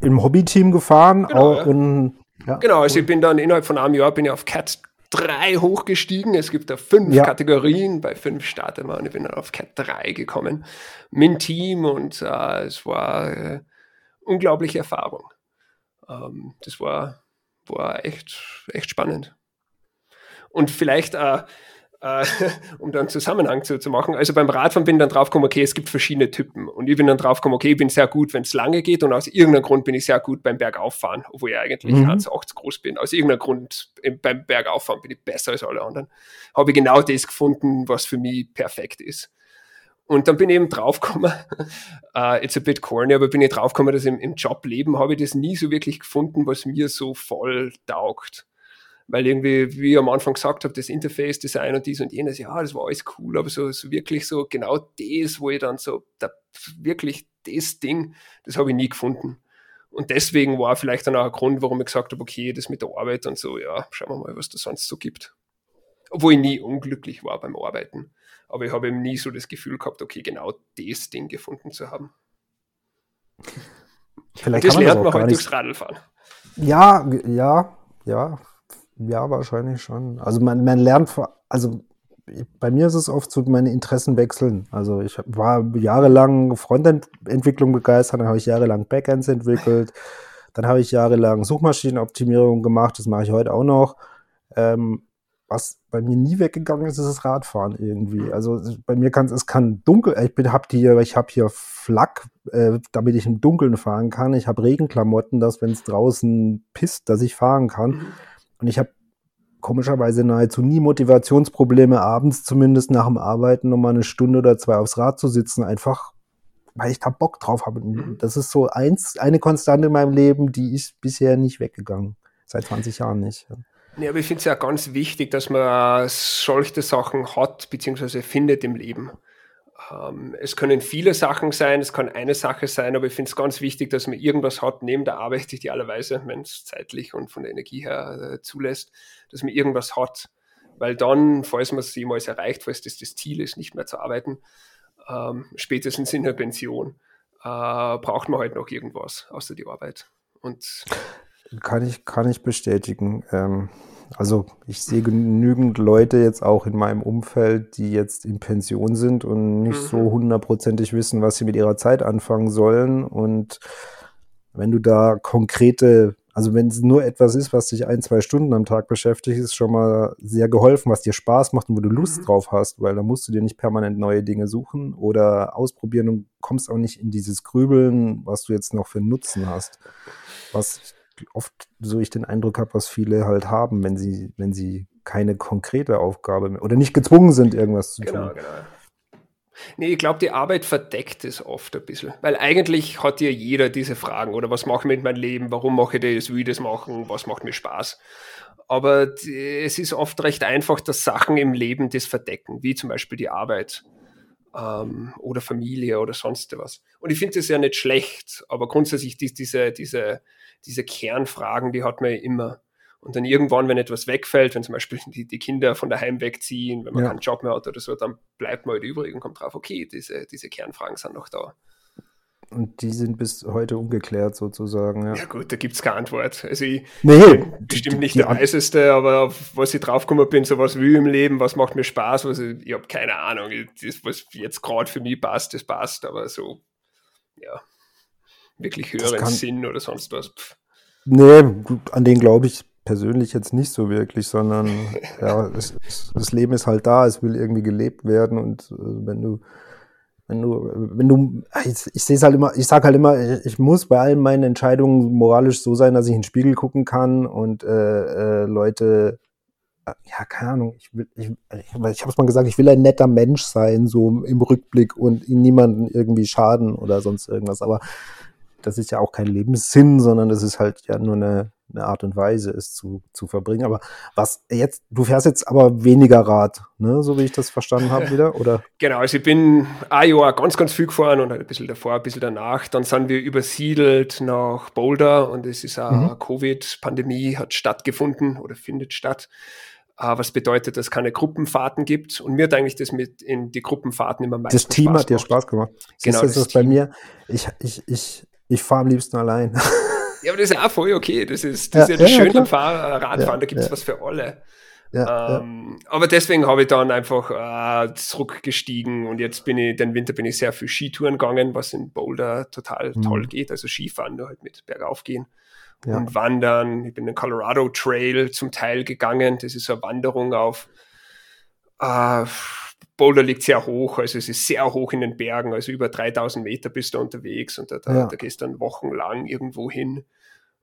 im Hobbyteam gefahren? Genau, ja. In, ja. genau, also ich bin dann innerhalb von einem Jahr bin ich auf Cat 3 hochgestiegen. Es gibt da fünf ja. Kategorien, bei fünf startet man und ich bin dann auf Cat 3 gekommen. Mit Team und äh, es war äh, unglaubliche Erfahrung ähm, das war, war echt, echt spannend. Und vielleicht, äh, äh, <laughs> um da einen Zusammenhang zu, zu machen, also beim Radfahren bin ich dann draufgekommen, okay, es gibt verschiedene Typen. Und ich bin dann draufgekommen, okay, ich bin sehr gut, wenn es lange geht und aus irgendeinem Grund bin ich sehr gut beim Bergauffahren, obwohl ich eigentlich mhm. 1,80 groß bin. Aus irgendeinem Grund beim Bergauffahren bin ich besser als alle anderen. Habe ich genau das gefunden, was für mich perfekt ist. Und dann bin ich eben draufgekommen, uh, it's a bit corny, aber bin ich draufgekommen, dass im, im Jobleben habe ich das nie so wirklich gefunden, was mir so voll taugt. Weil irgendwie, wie ich am Anfang gesagt habe, das Interface, Design und dies und jenes, ja, das war alles cool, aber so, so wirklich so genau das, wo ich dann so, da, wirklich das Ding, das habe ich nie gefunden. Und deswegen war vielleicht dann auch ein Grund, warum ich gesagt habe, okay, das mit der Arbeit und so, ja, schauen wir mal, was das sonst so gibt. Obwohl ich nie unglücklich war beim Arbeiten aber ich habe eben nie so das Gefühl gehabt, okay, genau das Ding gefunden zu haben. Vielleicht das lernt man heute durchs Radlfahren. Ja, ja, ja, ja, wahrscheinlich schon. Also man, man lernt, also bei mir ist es oft so, meine Interessen wechseln. Also ich war jahrelang Frontend-Entwicklung begeistert, dann habe ich jahrelang Backends entwickelt, dann habe ich jahrelang Suchmaschinenoptimierung gemacht, das mache ich heute auch noch. Ähm, was bei mir nie weggegangen ist, ist das Radfahren irgendwie. Also bei mir kann es kann dunkel, ich bin hab hier, ich habe hier Flak, äh, damit ich im Dunkeln fahren kann. Ich habe Regenklamotten, dass wenn es draußen pisst, dass ich fahren kann. Mhm. Und ich habe komischerweise nahezu nie Motivationsprobleme, abends zumindest nach dem Arbeiten nochmal eine Stunde oder zwei aufs Rad zu sitzen, einfach weil ich da Bock drauf habe. Mhm. Das ist so eins, eine Konstante in meinem Leben, die ist bisher nicht weggegangen. Seit 20 Jahren nicht. Ja, aber ich finde es ja ganz wichtig, dass man solche Sachen hat, beziehungsweise findet im Leben. Ähm, es können viele Sachen sein, es kann eine Sache sein, aber ich finde es ganz wichtig, dass man irgendwas hat neben der Arbeit, idealerweise, wenn es zeitlich und von der Energie her äh, zulässt, dass man irgendwas hat. Weil dann, falls man es jemals erreicht, falls das das Ziel ist, nicht mehr zu arbeiten, ähm, spätestens in der Pension, äh, braucht man halt noch irgendwas außer die Arbeit. Und kann ich, kann ich bestätigen. Ähm, also ich sehe genügend Leute jetzt auch in meinem Umfeld, die jetzt in Pension sind und nicht mhm. so hundertprozentig wissen, was sie mit ihrer Zeit anfangen sollen. Und wenn du da konkrete, also wenn es nur etwas ist, was dich ein, zwei Stunden am Tag beschäftigt, ist schon mal sehr geholfen, was dir Spaß macht und wo du Lust mhm. drauf hast, weil da musst du dir nicht permanent neue Dinge suchen oder ausprobieren und kommst auch nicht in dieses Grübeln, was du jetzt noch für Nutzen hast. Was oft so ich den Eindruck habe, was viele halt haben, wenn sie, wenn sie keine konkrete Aufgabe mehr, oder nicht gezwungen sind, irgendwas zu genau, tun. Genau. Nee, ich glaube, die Arbeit verdeckt es oft ein bisschen. Weil eigentlich hat ja jeder diese Fragen, oder was mache ich mit meinem Leben, warum mache ich das, wie ich das machen, was macht mir Spaß. Aber die, es ist oft recht einfach, dass Sachen im Leben das verdecken, wie zum Beispiel die Arbeit ähm, oder Familie oder sonst was. Und ich finde das ja nicht schlecht, aber grundsätzlich die, diese, diese, diese Kernfragen, die hat man ja immer. Und dann irgendwann, wenn etwas wegfällt, wenn zum Beispiel die, die Kinder von daheim wegziehen, wenn man ja. keinen Job mehr hat oder so, dann bleibt man halt übrig und kommt drauf, okay, diese, diese Kernfragen sind noch da. Und die sind bis heute ungeklärt sozusagen. Ja, ja gut, da gibt es keine Antwort. Also ich nee, bin bestimmt nicht die, der Weiseste, aber auf was ich draufgekommen bin, so was will im Leben, was macht mir Spaß, was ich, ich habe keine Ahnung. Das, was jetzt gerade für mich passt, das passt, aber so, ja, wirklich höheren kann, Sinn oder sonst was. Pff. Nee, an den glaube ich persönlich jetzt nicht so wirklich, sondern <laughs> ja, es, das Leben ist halt da, es will irgendwie gelebt werden und äh, wenn du wenn du, wenn du, ich, ich sehe es halt immer, ich sage halt immer, ich, ich, muss bei allen meinen Entscheidungen moralisch so sein, dass ich in den Spiegel gucken kann und äh, äh, Leute, äh, ja, keine Ahnung, ich will, ich, ich, ich habe es mal gesagt, ich will ein netter Mensch sein, so im Rückblick und niemanden irgendwie schaden oder sonst irgendwas. Aber das ist ja auch kein Lebenssinn, sondern das ist halt ja nur eine, eine Art und Weise, es zu, zu verbringen. Aber was jetzt, du fährst jetzt aber weniger Rad, ne? so wie ich das verstanden habe wieder, <laughs> oder? Genau, also ich bin ein Jahr ganz, ganz viel gefahren und ein bisschen davor, ein bisschen danach. Dann sind wir übersiedelt nach Boulder und es ist eine mhm. Covid-Pandemie, hat stattgefunden oder findet statt. Uh, was bedeutet, dass es keine Gruppenfahrten gibt. Und mir hat eigentlich das mit in die Gruppenfahrten immer meistens Das Team Spaß hat dir Spaß gemacht. Genau, das, das ist bei mir. Ich, ich, ich, ich fahre am liebsten allein. Ja, aber das ist auch voll okay. Das ist, das ja, ist ja das ja, Schöne am Fahr Radfahren, da gibt es was für alle. Ähm, aber deswegen habe ich dann einfach äh, zurückgestiegen und jetzt bin ich, den Winter bin ich sehr viel Skitouren gegangen, was in Boulder total mhm. toll geht. Also Skifahren, nur halt mit bergauf gehen und wandern. Ich bin den Colorado Trail zum Teil gegangen. Das ist eine Wanderung auf äh, Boulder liegt sehr hoch, also es ist sehr hoch in den Bergen, also über 3000 Meter bist du unterwegs und da, da, ja. da gehst du dann wochenlang irgendwo hin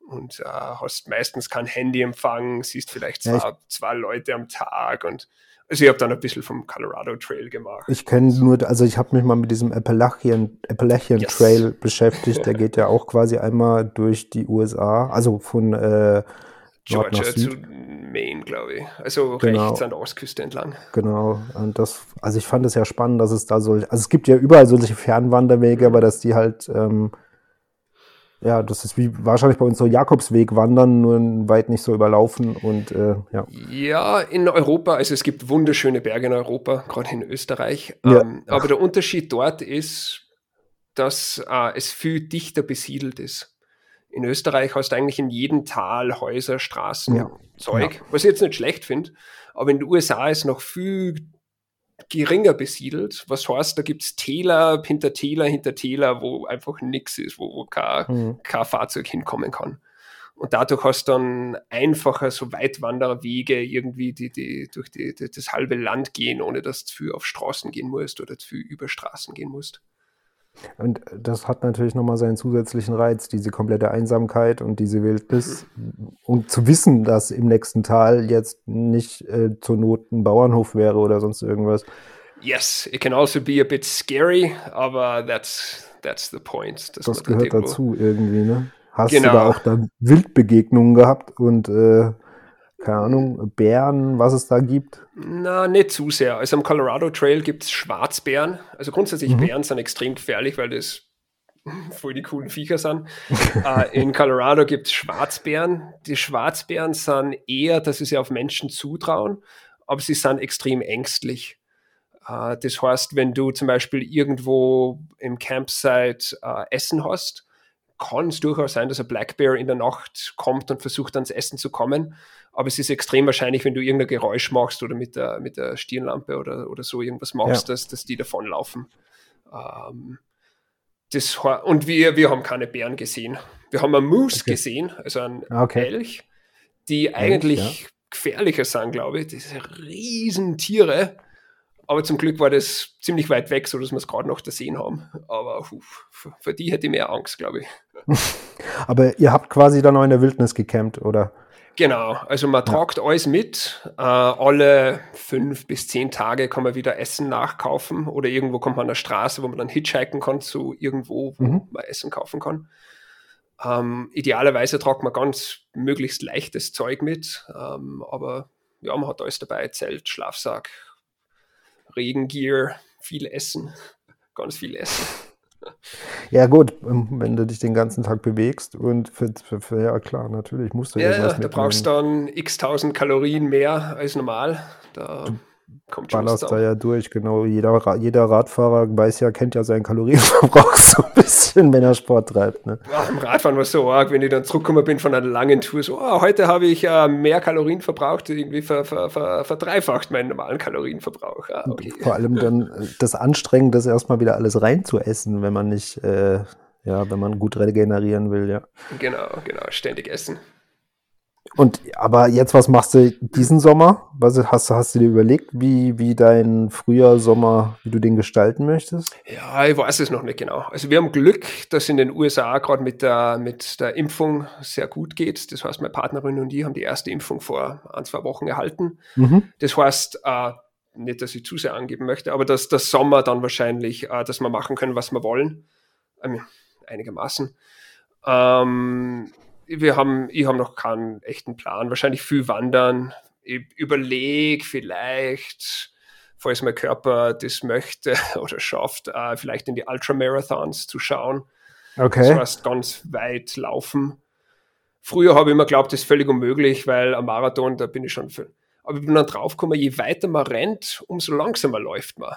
und äh, hast meistens kein Handyempfang, siehst vielleicht zwei, ja, zwei Leute am Tag und also ich habe dann ein bisschen vom Colorado Trail gemacht. Ich kenne nur, also ich habe mich mal mit diesem Appalachian, Appalachian yes. Trail beschäftigt, der <laughs> geht ja auch quasi einmal durch die USA, also von äh, Georgia zu Maine, glaube ich. Also genau. rechts an der Ostküste entlang. Genau. Und das, also ich fand es ja spannend, dass es da so, also es gibt ja überall solche Fernwanderwege, mhm. aber dass die halt, ähm, ja, das ist wie wahrscheinlich bei uns so Jakobsweg wandern, nur weit nicht so überlaufen und äh, ja. Ja, in Europa, also es gibt wunderschöne Berge in Europa, gerade in Österreich. Ja. Ähm, aber der Unterschied dort ist, dass äh, es viel dichter besiedelt ist in Österreich hast du eigentlich in jedem Tal Häuser, Straßen, ja. Zeug, ja. was ich jetzt nicht schlecht finde. Aber in den USA ist noch viel geringer besiedelt. Was heißt, da gibt es Täler hinter Täler hinter Täler, wo einfach nichts ist, wo, wo kein, mhm. kein Fahrzeug hinkommen kann. Und dadurch hast du dann einfacher so Weitwanderwege irgendwie, die, die durch die, die, das halbe Land gehen, ohne dass du viel auf Straßen gehen musst oder viel über Straßen gehen musst. Und das hat natürlich nochmal seinen zusätzlichen Reiz, diese komplette Einsamkeit und diese Wildnis. Und zu wissen, dass im nächsten Tal jetzt nicht äh, zur Not ein Bauernhof wäre oder sonst irgendwas. Yes, it can also be a bit scary, aber that's, that's the point. Das, das gehört dazu irgendwie, ne? Hast genau. du da auch da Wildbegegnungen gehabt und äh, keine Ahnung, Bären, was es da gibt? Na, nicht zu sehr. Also am Colorado Trail gibt es Schwarzbären. Also grundsätzlich mhm. Bären sind extrem gefährlich, weil das <laughs> voll die coolen Viecher sind. uh, in Colorado gibt es Schwarzbären. Die Schwarzbären sind eher, dass sie sich auf Menschen zutrauen, aber sie sind extrem ängstlich. Uh, das heißt, wenn du zum Beispiel irgendwo im Campsite uh, Essen hast, kann es durchaus sein, dass ein Black Bear in der Nacht kommt und versucht ans Essen zu kommen. Aber es ist extrem wahrscheinlich, wenn du irgendein Geräusch machst oder mit der, mit der Stirnlampe oder, oder so irgendwas machst, ja. dass, dass die davonlaufen. Ähm, das, und wir, wir haben keine Bären gesehen. Wir haben einen Moose okay. gesehen, also einen okay. Elch, die eigentlich Elch, ja. gefährlicher sind, glaube ich. Diese riesen Tiere. Aber zum Glück war das ziemlich weit weg, sodass wir es gerade noch da sehen haben. Aber uf, für die hätte ich mehr Angst, glaube ich. <laughs> Aber ihr habt quasi dann noch in der Wildnis gecampt, oder? Genau, also man ja. tragt alles mit. Äh, alle fünf bis zehn Tage kann man wieder Essen nachkaufen oder irgendwo kommt man an der Straße, wo man dann hitchhiken kann zu irgendwo, wo mhm. man Essen kaufen kann. Ähm, idealerweise tragt man ganz möglichst leichtes Zeug mit, ähm, aber ja, man hat alles dabei: Zelt, Schlafsack, Regengear, viel Essen, <laughs> ganz viel Essen. Ja, gut, wenn du dich den ganzen Tag bewegst und für, für, für ja klar, natürlich musst du ja. Ja, du brauchst dann x tausend Kalorien mehr als normal. Da du kommt schon ballerst da ja durch, genau. Jeder, jeder Radfahrer weiß ja, kennt ja seinen Kalorienverbrauch <laughs> so ein bisschen, wenn er Sport treibt. Ne? Ja, im Radfahren war es so arg, wenn ich dann zurückgekommen bin von einer langen Tour, so, oh, heute habe ich äh, mehr Kalorien verbraucht, irgendwie ver, ver, ver, verdreifacht meinen normalen Kalorienverbrauch. Ja, okay. Vor allem <laughs> dann äh, das Anstrengende, das erstmal wieder alles reinzuessen, wenn man nicht, äh, ja, wenn man gut regenerieren will, ja. Genau, genau, ständig essen. Und aber jetzt, was machst du diesen Sommer? Was hast, hast du dir überlegt, wie, wie dein Frühjahr, Sommer, wie du den gestalten möchtest? Ja, ich weiß es noch nicht genau. Also wir haben Glück, dass in den USA gerade mit der, mit der Impfung sehr gut geht. Das heißt, meine Partnerin und ich haben die erste Impfung vor ein, zwei Wochen erhalten. Mhm. Das heißt, äh, nicht, dass ich zu sehr angeben möchte, aber dass der Sommer dann wahrscheinlich, äh, dass wir machen können, was wir wollen. Ähm, einigermaßen. Ähm, wir haben, ich habe noch keinen echten Plan. Wahrscheinlich viel wandern. Ich überlege vielleicht, falls mein Körper das möchte <laughs> oder schafft, äh, vielleicht in die Ultramarathons zu schauen. Okay. Das heißt, ganz weit laufen. Früher habe ich immer geglaubt, das ist völlig unmöglich, weil am Marathon, da bin ich schon für. Aber ich bin dann draufgekommen, je weiter man rennt, umso langsamer läuft man.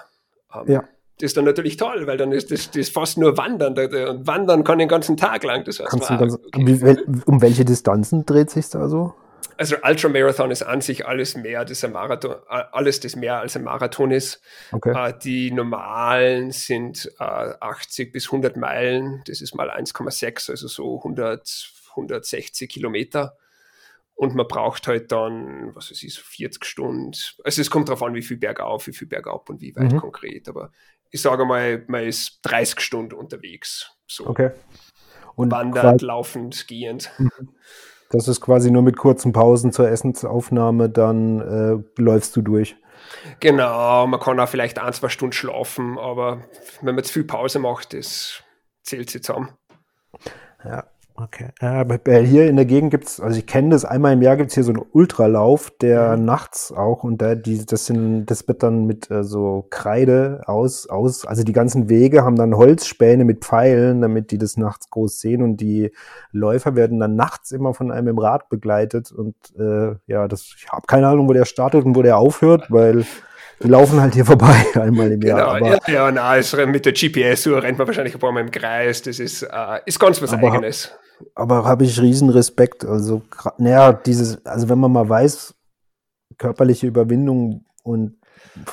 Um, ähm, ja das ist dann natürlich toll, weil dann ist das, das ist fast nur Wandern. Und Wandern kann den ganzen Tag lang. Das heißt, wow, ganz, okay. um welche Distanzen dreht sich da so? Also Ultramarathon ist an sich alles mehr, das ein Marathon, alles das mehr als ein Marathon ist. Okay. Äh, die normalen sind 80 äh, bis 100 Meilen, das ist mal 1,6, also so 100, 160 Kilometer. Und man braucht halt dann, was weiß ich, so 40 Stunden. Also es kommt darauf an, wie viel bergauf, wie viel bergab und wie weit mhm. konkret. Aber ich sage mal, man ist 30 Stunden unterwegs. So. Okay. Und Wandert, laufend, gehend. Mhm. Das ist quasi nur mit kurzen Pausen zur Essensaufnahme, dann äh, läufst du durch. Genau, man kann auch vielleicht ein, zwei Stunden schlafen, aber wenn man zu viel Pause macht, das zählt sich zusammen. Ja, Okay. Äh, hier in der Gegend gibt es, also ich kenne das, einmal im Jahr gibt es hier so einen Ultralauf, der mhm. nachts auch und da, die, das sind, das wird dann mit äh, so Kreide aus, aus, also die ganzen Wege haben dann Holzspäne mit Pfeilen, damit die das nachts groß sehen und die Läufer werden dann nachts immer von einem im Rad begleitet und äh, ja, das, ich habe keine Ahnung, wo der startet und wo der aufhört, weil die laufen halt hier vorbei <laughs> einmal im Jahr. Genau, aber, ja, ja, na, also mit der GPS-Uhr rennt man wahrscheinlich ein paar Mal im Kreis. Das ist, äh, ist ganz was aber, Eigenes. Aber habe ich riesen Respekt. Also, naja, dieses, also wenn man mal weiß, körperliche Überwindung und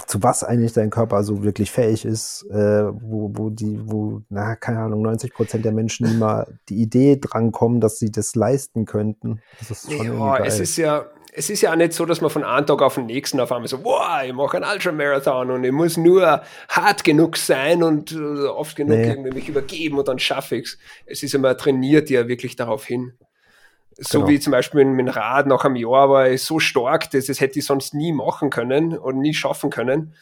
zu was eigentlich dein Körper so wirklich fähig ist, äh, wo, wo die, wo, na, keine Ahnung, 90 Prozent der Menschen immer die Idee drankommen, dass sie das leisten könnten. Das ist schon ja, es ist ja, es ist ja auch nicht so, dass man von einem Tag auf den nächsten auf einmal so, wow, ich mache einen Ultramarathon und ich muss nur hart genug sein und äh, oft genug nee. irgendwie mich übergeben und dann schaffe ich es. Es ist immer trainiert ja wirklich darauf hin. So genau. wie zum Beispiel mit, dem Rad nach einem Jahr war ich so stark, dass das hätte ich sonst nie machen können und nie schaffen können.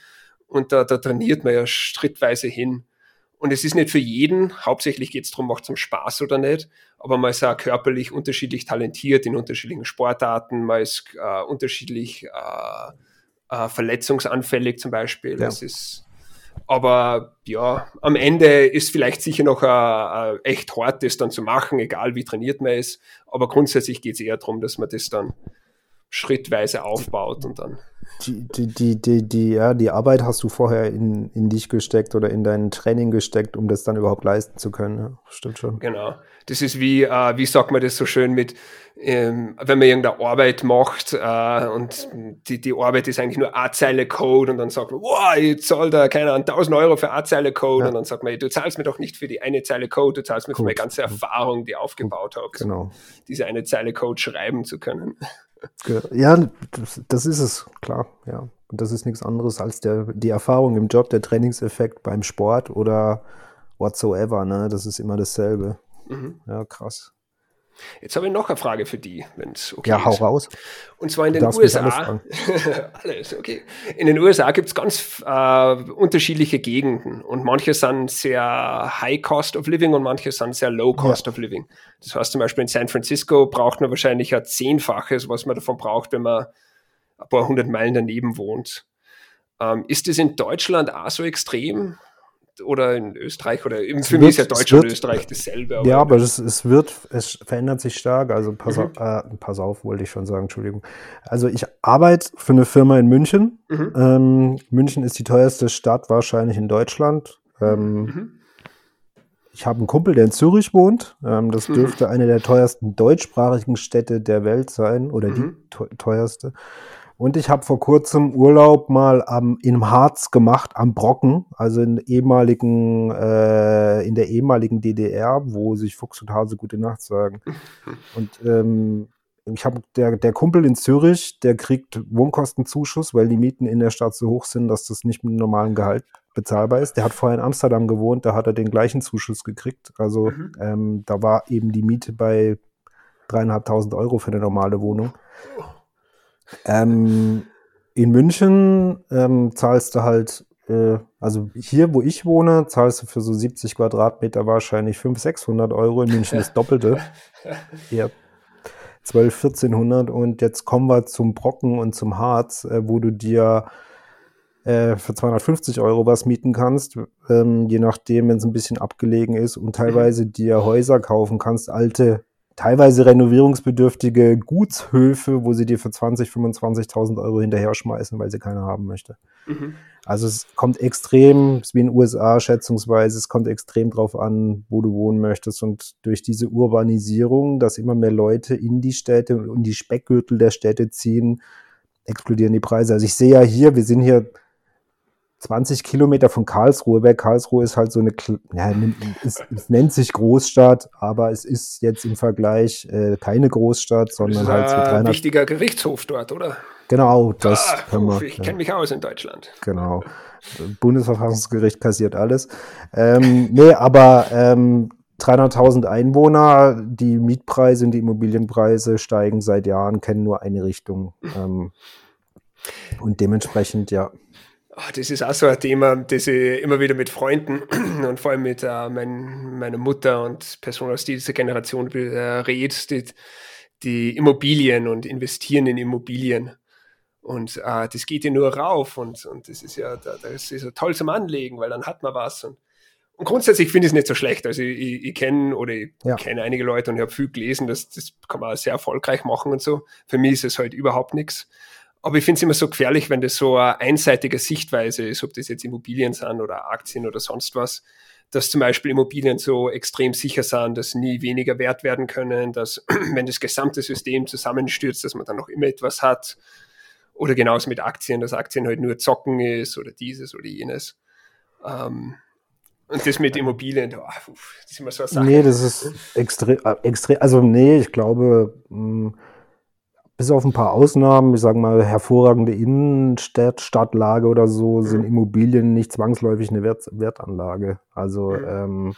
Und da, da trainiert man ja schrittweise hin. Und es ist nicht für jeden, hauptsächlich geht es darum, macht es Spaß oder nicht, aber man ist auch körperlich unterschiedlich talentiert in unterschiedlichen Sportarten, man ist äh, unterschiedlich äh, äh, verletzungsanfällig zum Beispiel. Ja. Das ist, aber ja, am Ende ist vielleicht sicher noch äh, äh, echt hart, das dann zu machen, egal wie trainiert man ist. Aber grundsätzlich geht es eher darum, dass man das dann schrittweise aufbaut und dann. Die, die, die, die, ja, die Arbeit hast du vorher in, in dich gesteckt oder in dein Training gesteckt, um das dann überhaupt leisten zu können. Ja, stimmt schon. Genau. Das ist wie, äh, wie sagt man das so schön mit, ähm, wenn man irgendeine Arbeit macht äh, und die, die Arbeit ist eigentlich nur eine Zeile Code und dann sagt man, wow, ich zahle da, keine Ahnung, 1000 Euro für eine Zeile Code ja. und dann sagt man, du zahlst mir doch nicht für die eine Zeile Code, du zahlst mir Gut. für meine ganze Erfahrung, die ich aufgebaut habe, genau. diese eine Zeile Code schreiben zu können. Ja, das, das ist es, klar, ja. Und das ist nichts anderes als der, die Erfahrung im Job, der Trainingseffekt beim Sport oder whatsoever, ne? Das ist immer dasselbe. Mhm. Ja, krass. Jetzt habe ich noch eine Frage für die, wenn es okay ja, hau ist. raus. Und zwar in den USA. Alles, <laughs> alles, okay. In den USA gibt es ganz äh, unterschiedliche Gegenden und manche sind sehr high cost of living und manche sind sehr low cost ja. of living. Das heißt zum Beispiel in San Francisco braucht man wahrscheinlich ein Zehnfaches, was man davon braucht, wenn man ein paar hundert Meilen daneben wohnt. Ähm, ist das in Deutschland auch so extrem? Oder in Österreich oder eben für mich ist ja Deutschland und Österreich dasselbe. Aber ja, aber es, es wird, es verändert sich stark. Also pass, mhm. auf, äh, pass auf, wollte ich schon sagen, Entschuldigung. Also ich arbeite für eine Firma in München. Mhm. Ähm, München ist die teuerste Stadt wahrscheinlich in Deutschland. Ähm, mhm. Ich habe einen Kumpel, der in Zürich wohnt. Ähm, das mhm. dürfte eine der teuersten deutschsprachigen Städte der Welt sein oder die mhm. teuerste. Und ich habe vor kurzem Urlaub mal am, im Harz gemacht, am Brocken, also in, ehemaligen, äh, in der ehemaligen DDR, wo sich Fuchs und Hase gute Nacht sagen. <laughs> Und ähm, ich habe der, der Kumpel in Zürich, der kriegt Wohnkostenzuschuss, weil die Mieten in der Stadt so hoch sind, dass das nicht mit einem normalen Gehalt bezahlbar ist. Der hat vorher in Amsterdam gewohnt, da hat er den gleichen Zuschuss gekriegt. Also mhm. ähm, da war eben die Miete bei dreieinhalbtausend Euro für eine normale Wohnung. Ähm, in München ähm, zahlst du halt, äh, also hier, wo ich wohne, zahlst du für so 70 Quadratmeter wahrscheinlich 500, 600 Euro. In München das Doppelte. <laughs> ja. 12, 1400 und jetzt kommen wir zum Brocken und zum Harz, äh, wo du dir äh, für 250 Euro was mieten kannst, ähm, je nachdem, wenn es ein bisschen abgelegen ist und teilweise dir Häuser kaufen kannst, alte teilweise renovierungsbedürftige Gutshöfe, wo sie dir für 20.000, 25.000 Euro hinterher schmeißen, weil sie keiner haben möchte. Mhm. Also es kommt extrem, wie in den USA schätzungsweise, es kommt extrem drauf an, wo du wohnen möchtest. Und durch diese Urbanisierung, dass immer mehr Leute in die Städte und die Speckgürtel der Städte ziehen, explodieren die Preise. Also ich sehe ja hier, wir sind hier 20 Kilometer von Karlsruhe weg. Karlsruhe ist halt so eine, ja, es, es, nennt sich Großstadt, aber es ist jetzt im Vergleich äh, keine Großstadt, sondern halt so 300. Ein wichtiger Gerichtshof dort, oder? Genau, das ah, können wir. Ich kenne mich aus in Deutschland. Genau. Bundesverfassungsgericht kassiert alles. Ähm, nee, aber ähm, 300.000 Einwohner, die Mietpreise und die Immobilienpreise steigen seit Jahren, kennen nur eine Richtung. <laughs> Ähm, und dementsprechend, ja. Oh, das ist auch so ein Thema, das ich immer wieder mit Freunden <clears throat> und vor allem mit äh, mein, meiner Mutter und Personen aus dieser Generation äh, redet, die, die Immobilien und investieren in Immobilien. Und äh, das geht ja nur rauf und, und das ist ja das ist ja toll zum Anlegen, weil dann hat man was. Und, und grundsätzlich finde ich es nicht so schlecht. Also ich, ich, ich kenne oder ich ja. kenne einige Leute und ich habe viel gelesen, dass das kann man sehr erfolgreich machen und so. Für mich ist es halt überhaupt nichts. Aber ich finde es immer so gefährlich, wenn das so eine einseitige Sichtweise ist, ob das jetzt Immobilien sind oder Aktien oder sonst was, dass zum Beispiel Immobilien so extrem sicher sind, dass nie weniger wert werden können, dass <clears throat> wenn das gesamte System zusammenstürzt, dass man dann noch immer etwas hat. Oder genauso mit Aktien, dass Aktien halt nur zocken ist oder dieses oder jenes. Ähm, und das mit Immobilien, oh, das ist immer so eine Sache. Nee, das ist extrem, äh, extrem, also nee, ich glaube, mh, hm, bis auf ein paar Ausnahmen, ich sage mal hervorragende Innenstadtlage oder so, sind Immobilien nicht zwangsläufig eine Wert, Wertanlage. Also ähm,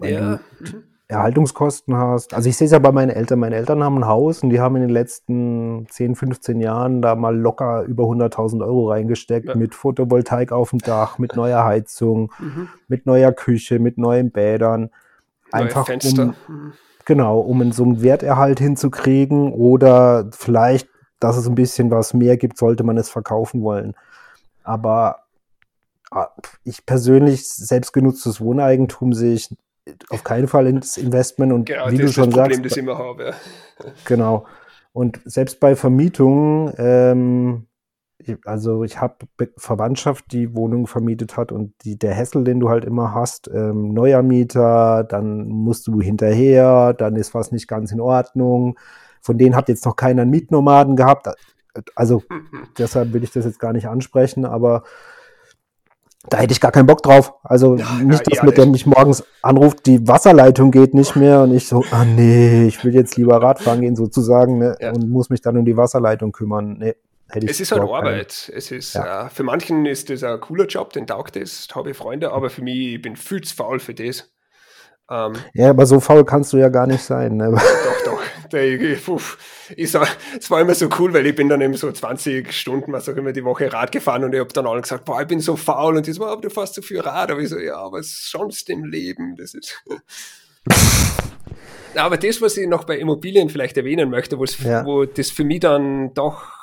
ja. du mhm. Erhaltungskosten hast. Also ich sehe es ja bei meinen Eltern. Meine Eltern haben ein Haus und die haben in den letzten 10, 15 Jahren da mal locker über 100.000 Euro reingesteckt ja. mit Photovoltaik auf dem Dach, mit neuer Heizung, mhm. mit neuer Küche, mit neuen Bädern. Einfach Neue Fenster. Um, mhm. Genau, um so einen Werterhalt hinzukriegen oder vielleicht, dass es ein bisschen was mehr gibt, sollte man es verkaufen wollen. Aber ah, ich persönlich, selbstgenutztes Wohneigentum sehe ich auf keinen Fall ins Investment und genau, wie du schon Problem, sagst. Das immer habe. Genau. Und selbst bei Vermietungen, ähm, also ich habe Verwandtschaft, die Wohnungen vermietet hat und die, der Hessel, den du halt immer hast, ähm, neuer Mieter, dann musst du hinterher, dann ist was nicht ganz in Ordnung. Von denen hat jetzt noch keiner einen Mietnomaden gehabt. Also deshalb will ich das jetzt gar nicht ansprechen, aber da hätte ich gar keinen Bock drauf. Also ja, nicht, dass ja, mit dem mich morgens anruft, die Wasserleitung geht nicht mehr und ich so, ah nee, ich will jetzt lieber Radfahren gehen sozusagen ne, ja. und muss mich dann um die Wasserleitung kümmern. Nee, Hätte es ist halt Arbeit. Es ist, ja. äh, für manchen ist das ein cooler Job, den taugt das, habe ich Freunde, aber für mich, ich bin viel zu faul für das. Ähm, ja, aber so faul kannst du ja gar nicht sein. Ne? <laughs> Doch, doch. Ich, ich sag, es war immer so cool, weil ich bin dann eben so 20 Stunden, was auch immer, die Woche Rad gefahren und ich habe dann allen gesagt, boah, ich bin so faul und die so, aber du fährst so viel Rad. Aber ich so, ja, aber sonst im Leben, das ist... <laughs> aber das, was ich noch bei Immobilien vielleicht erwähnen möchte, ja. wo das für mich dann doch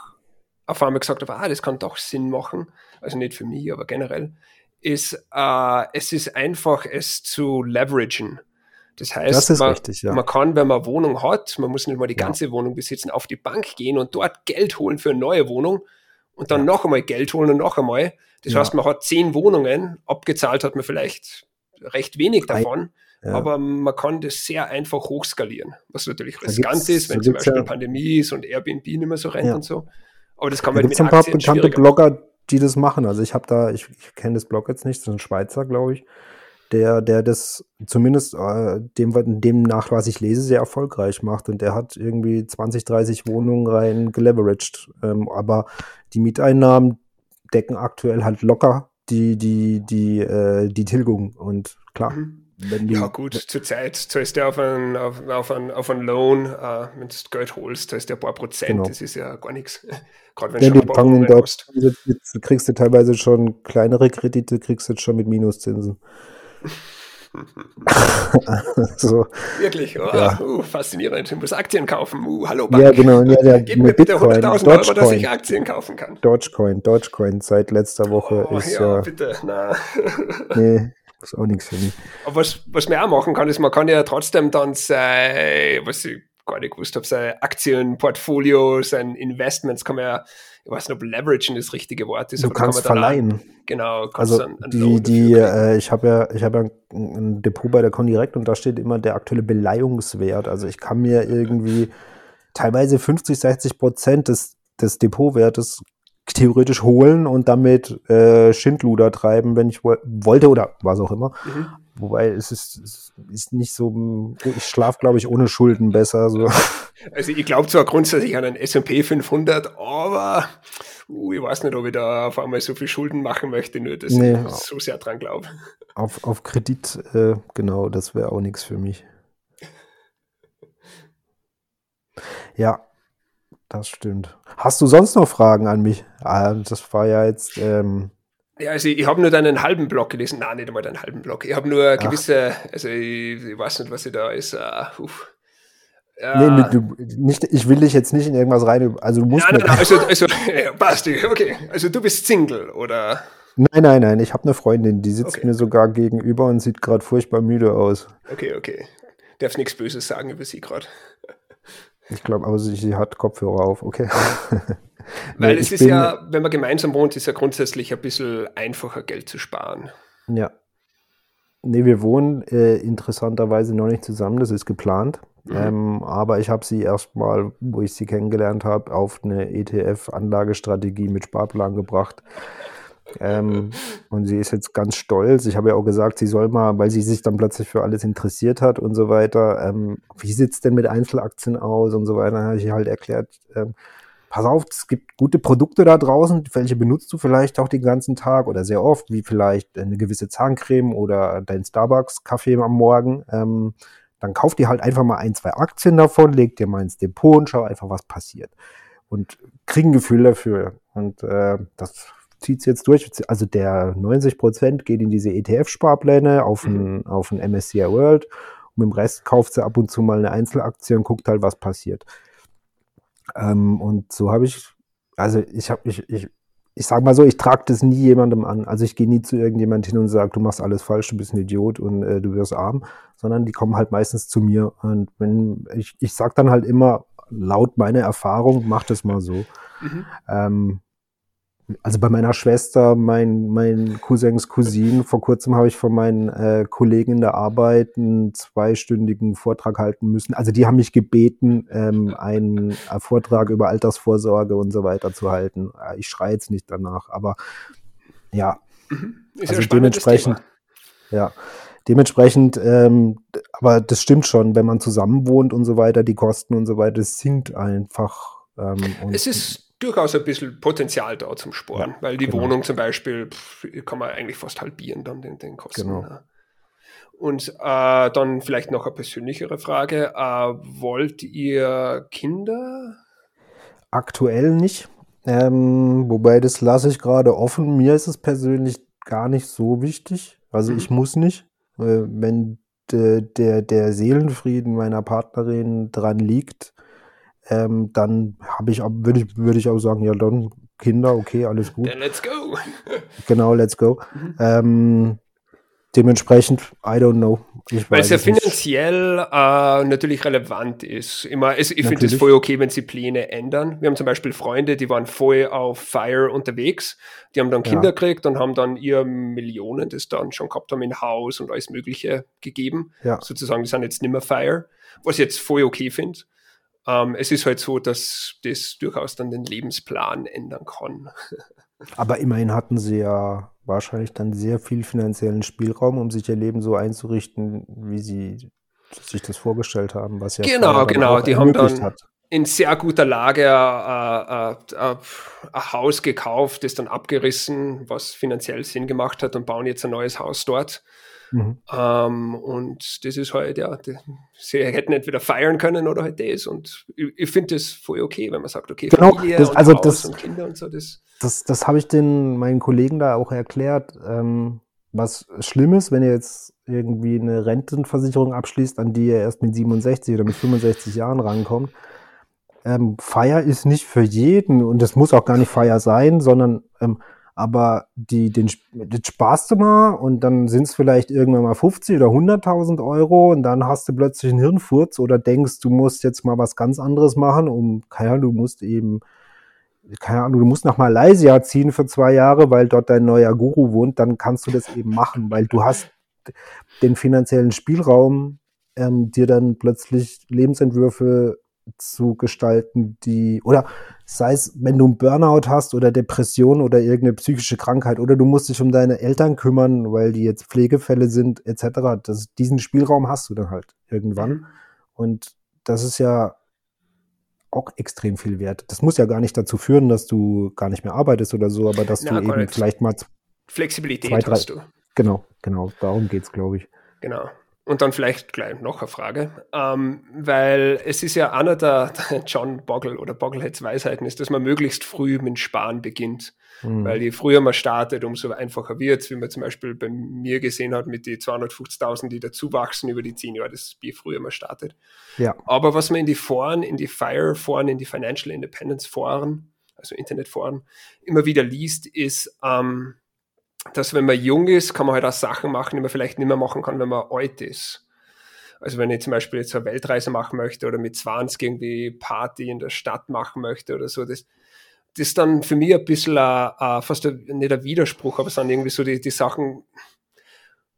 auf einmal gesagt habe, ah, das kann doch Sinn machen, also nicht für mich, aber generell, ist, äh, es ist einfach, es zu leveragen. Das heißt, das man, richtig, ja. man, kann, wenn man Wohnung hat, man muss nicht mal die ganze ja. Wohnung besitzen, auf die Bank gehen und dort Geld holen für eine neue Wohnung und dann ja. noch einmal Geld holen und noch einmal. Das heißt, man hat zehn Wohnungen, abgezahlt hat man vielleicht recht wenig davon, aber man kann das sehr einfach hochskalieren, was natürlich riskant ist, wenn zum Beispiel Pandemie ist und Airbnb nicht mehr so rennt und so. Aber das kann man da mit ein paar bekannte Blogger, die das machen. Also ich habe da, ich, ich kenne das Blog jetzt nicht, das ist ein Schweizer, glaube ich, der, der das zumindest äh, dem, dem nach, was ich lese, sehr erfolgreich macht. Und der hat irgendwie 20, 30 Wohnungen rein geleveraged. Ähm, aber die Mieteinnahmen decken aktuell halt locker die, die, die, äh, die Tilgung. Und klar. Mhm ja gut, zurzeit zahlst du auf einen, auf, auf einen, auf einen Loan, äh, wenn du Geld holst, zahlst du ein paar Prozent, genau. das ist ja gar nichts. <laughs> Gerade wenn ja, du ein paar jetzt kriegst du teilweise schon kleinere Kredite, kriegst du jetzt schon mit Minuszinsen. <laughs> so. Wirklich, oh, ja. uh, faszinierend. Ich muss Aktien kaufen. Uh, hallo Bank. Ja, genau. Ja, der, Gib mir bitte 100.000 Euro, dass ich Aktien kaufen kann. Dogecoin, Dogecoin seit letzter Woche oh, ist ja. Ja, bitte, na. nee, das ist auch nichts für mich. Aber was, was man auch machen kann, ist, man kann ja trotzdem dann sein, was ich gar nicht gewusst habe, sein Aktienportfolio, sein Investments kann man ja, ich weiß nicht, ob leveragen das richtige Wort ist. Du kannst kann verleihen. Auch, genau. Kannst also einen, einen die, die äh, ich habe ja, ich habe ja ein Depot bei der Condirect und da steht immer der aktuelle Beleihungswert. Also ich kann mir irgendwie teilweise 50, 60 Prozent des, des Depotwertes theoretisch holen und damit äh, Schindluder treiben, wenn ich wo wollte oder was auch immer. Mhm. Wobei es ist, es ist nicht so, ich schlafe, glaube ich, ohne Schulden besser. So. <laughs> Also ich glaube zwar grundsätzlich an einen S&P 500, aber uh, ich weiß nicht, ob ich da auf einmal so viel Schulden machen möchte, nur dass nee, ich so sehr dran glaube. Auf, auf Kredit, äh, genau, das wäre auch nichts für mich. <laughs> Ja, das stimmt. Hast du sonst noch Fragen an mich? Ah, das war ja jetzt. Ähm ja, also ich, ich habe nur deinen halben Block gelesen. Nein, nicht einmal deinen halben Block. Ich habe nur gewisse, Ach. also ich, ich, weiß nicht, was ich da ist. Uh, ja. Nee, du, nicht, ich will dich jetzt nicht in irgendwas rein. Also du musst. Nein, nein, nein, <laughs> also, also ja, Basti, okay. Also du bist Single, oder? Nein, nein, nein. Ich habe eine Freundin, die sitzt okay. mir sogar gegenüber und sieht gerade furchtbar müde aus. Okay, okay. Darf nichts Böses sagen über sie gerade. Ich glaube, aber sie, sie, hat Kopfhörer auf, okay. <laughs> Weil es ist ja, wenn man gemeinsam wohnt, ist ja grundsätzlich ein bisschen einfacher, Geld zu sparen. Ja. Nee, wir wohnen äh, interessanterweise noch nicht zusammen, das ist geplant. Mhm. Ähm, aber ich habe sie erstmal, wo ich sie kennengelernt habe, auf eine ETF-Anlagestrategie mit Sparplan gebracht. Ähm, und sie ist jetzt ganz stolz. Ich habe ja auch gesagt, sie soll mal, weil sie sich dann plötzlich für alles interessiert hat und so weiter, ähm, wie sieht es denn mit Einzelaktien aus und so weiter, habe ich halt erklärt, ähm, pass auf, es gibt gute Produkte da draußen, welche benutzt du vielleicht auch den ganzen Tag oder sehr oft, wie vielleicht eine gewisse Zahncreme oder dein Starbucks-Kaffee am Morgen. Ähm, dann kauf dir halt einfach mal ein, zwei Aktien davon, leg dir mal ins Depot und schau einfach, was passiert. Und krieg ein Gefühl dafür. Und äh, das zieht es jetzt durch. Also der 90 Prozent geht in diese ETF-Sparpläne auf ein, mhm. auf ein MSCI World. Und mit dem Rest kauft sie ab und zu mal eine Einzelaktie und guckt halt, was passiert. Ähm, und so habe ich, also ich habe, ich, ich, ich sage mal so, ich trage das nie jemandem an. Also ich gehe nie zu irgendjemand hin und sage, du machst alles falsch, du bist ein Idiot und äh, du wirst arm, sondern die kommen halt meistens zu mir. Und wenn ich, ich sage dann halt immer, laut meiner Erfahrung, mach das mal so. Mhm. Ähm, also bei meiner Schwester, mein, mein Cousins Cousin, vor kurzem habe ich von meinen äh, Kollegen in der Arbeit einen zweistündigen Vortrag halten müssen. Also die haben mich gebeten, ähm, einen äh, Vortrag über Altersvorsorge und so weiter zu halten. Äh, ich schreie jetzt nicht danach, aber ja. Mhm. Ist also dementsprechend, ja. Dementsprechend, ähm, aber das stimmt schon, wenn man zusammen wohnt und so weiter, die Kosten und so weiter, das sinkt einfach. Ähm, es ist durchaus ein bisschen Potenzial da zum Sparen, ja, weil die genau. Wohnung zum Beispiel pff, kann man eigentlich fast halbieren dann den, den Kosten. Genau. Ja. Und äh, dann vielleicht noch eine persönlichere Frage. Äh, wollt ihr Kinder? Aktuell nicht. Ähm, wobei das lasse ich gerade offen. Mir ist es persönlich gar nicht so wichtig. Also mhm. ich muss nicht. Äh, wenn de, der, der Seelenfrieden meiner Partnerin dran liegt, ähm, dann habe ich, würde ich, würde ich auch sagen, ja, dann Kinder, okay, alles gut. Then let's go. <laughs> genau, let's go. Mhm. Ähm, dementsprechend, I don't know. Weil es ja finanziell äh, natürlich relevant ist. Immer, es, ich finde es voll okay, wenn sie Pläne ändern. Wir haben zum Beispiel Freunde, die waren voll auf Fire unterwegs. Die haben dann Kinder ja. gekriegt und haben dann ihr Millionen, das dann schon gehabt haben, in Haus und alles Mögliche gegeben. Ja. Sozusagen, die sind jetzt nicht mehr Fire. Was ich jetzt voll okay finde. Ähm, es ist halt so, dass das durchaus dann den Lebensplan ändern kann. <laughs> Aber immerhin hatten sie ja wahrscheinlich dann sehr viel finanziellen Spielraum, um sich ihr Leben so einzurichten, wie sie sich das vorgestellt haben, was ja genau, genau, die haben dann hat. in sehr guter Lage äh, äh, äh, ein Haus gekauft, das dann abgerissen, was finanziell Sinn gemacht hat und bauen jetzt ein neues Haus dort. Mhm. Ähm, und das ist halt, ja, die, sie hätten entweder feiern können oder halt das. Und ich, ich finde das voll okay, wenn man sagt, okay, genau, Familie das, und also Haus das, und Kinder und so. Das, das, das habe ich den meinen Kollegen da auch erklärt. Ähm, was schlimm ist, wenn ihr jetzt irgendwie eine Rentenversicherung abschließt, an die ihr erst mit 67 oder mit 65 Jahren rankommt. Ähm, Feier ist nicht für jeden und es muss auch gar nicht Feier sein, sondern ähm, aber die, den, das sparst du mal und dann sind es vielleicht irgendwann mal 50 oder 100.000 Euro und dann hast du plötzlich einen Hirnfurz oder denkst, du musst jetzt mal was ganz anderes machen, um, keine Ahnung, du musst eben, keine Ahnung, du musst nach Malaysia ziehen für zwei Jahre, weil dort dein neuer Guru wohnt, dann kannst du das eben machen, weil du hast den finanziellen Spielraum, ähm, dir dann plötzlich Lebensentwürfe zu gestalten, die, oder sei es, wenn du einen Burnout hast oder Depression oder irgendeine psychische Krankheit oder du musst dich um deine Eltern kümmern, weil die jetzt Pflegefälle sind, etc. Das, diesen Spielraum hast du dann halt irgendwann. Mhm. Und das ist ja auch extrem viel wert. Das muss ja gar nicht dazu führen, dass du gar nicht mehr arbeitest oder so, aber dass Na, du eben vielleicht mal Flexibilität zwei, drei, hast du. Genau, genau. Darum geht es, glaube ich. Genau. Und dann vielleicht gleich noch eine Frage, ähm, weil es ist ja einer der, der John Bogle oder Bogleheads Weisheiten ist, dass man möglichst früh mit Sparen beginnt. Mhm. Weil je früher man startet, umso einfacher wird es, wie man zum Beispiel bei mir gesehen hat mit die 250.000, die dazu wachsen über die zehn Jahre, das je früher man startet. Ja. Aber was man in die Foren, in die FIRE-Foren, in die Financial Independence-Foren, also Internetforen, immer wieder liest, ist, ähm, dass wenn man jung ist, kann man halt auch Sachen machen, die man vielleicht nicht mehr machen kann, wenn man alt ist. Also wenn ich zum Beispiel jetzt eine Weltreise machen möchte oder mit 20 irgendwie Party in der Stadt machen möchte oder so, das, das ist dann für mich ein bisschen a, a, fast ein, nicht ein Widerspruch, aber es sind irgendwie so die, die Sachen.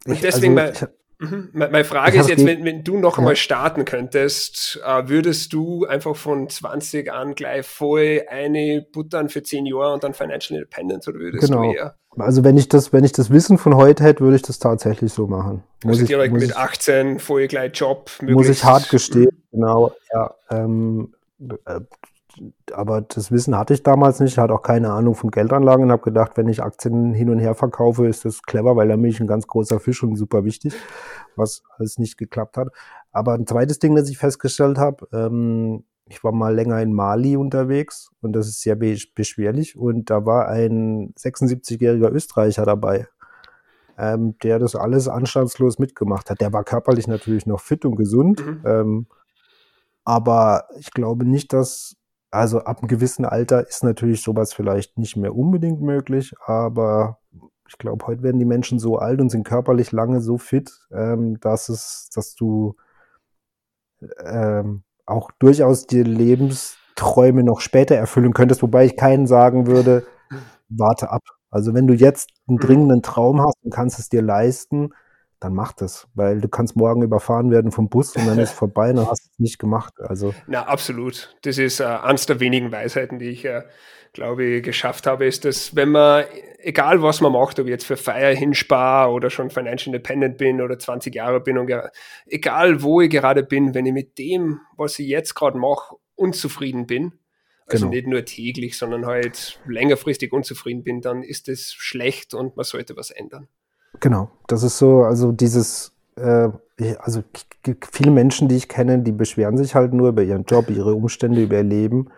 Und ich, deswegen also, mhm, meine, meine Frage ist jetzt, wenn, wenn du noch ja. einmal starten könntest, äh, würdest du einfach von 20 an gleich voll eine buttern für 10 Jahre und dann Financial Independence oder würdest genau. du eher? Also wenn ich das, wenn ich das Wissen von heute hätte, würde ich das tatsächlich so machen. Muss also ich, direkt mit ich, 18 vorher gleich Job. Muss ich hart gestehen, genau. Ja, ähm, äh, aber das Wissen hatte ich damals nicht. Ich hatte auch keine Ahnung von Geldanlagen und habe gedacht, wenn ich Aktien hin und her verkaufe, ist das clever, weil da bin ich ein ganz großer Fisch und super wichtig, was alles nicht geklappt hat. Aber ein zweites Ding, das ich festgestellt habe, ähm, ich war mal länger in Mali unterwegs und das ist sehr beschwerlich und da war ein 76-jähriger Österreicher dabei, ähm, der das alles anstandslos mitgemacht hat. Der war körperlich natürlich noch fit und gesund, mhm. ähm, aber ich glaube nicht, dass, also ab einem gewissen Alter ist natürlich sowas vielleicht nicht mehr unbedingt möglich, aber ich glaube, heute werden die Menschen so alt und sind körperlich lange so fit, ähm, dass es, dass du ähm, auch durchaus die Lebensträume noch später erfüllen könntest, wobei ich keinen sagen würde, <laughs> warte ab. Also wenn du jetzt einen mhm. dringenden Traum hast und kannst es dir leisten, dann mach das, weil du kannst morgen überfahren werden vom Bus und dann ist es <laughs> vorbei, dann hast du es nicht gemacht. Also. Na, absolut. Das ist äh, eines der wenigen Weisheiten, die ich, äh, glaube ich, geschafft habe, ist, dass wenn man, egal was man macht, ob ich jetzt für Feier hinspare oder schon Financial Independent bin oder 20 Jahre bin und egal wo ich gerade bin, wenn ich mit dem, was ich jetzt gerade mache, unzufrieden bin, also genau. nicht nur täglich, sondern halt längerfristig unzufrieden bin, dann ist es schlecht und man sollte was ändern. Genau, das ist so, also dieses, äh, also viele Menschen, die ich kenne, die beschweren sich halt nur über ihren Job, ihre Umstände, über ihr Leben.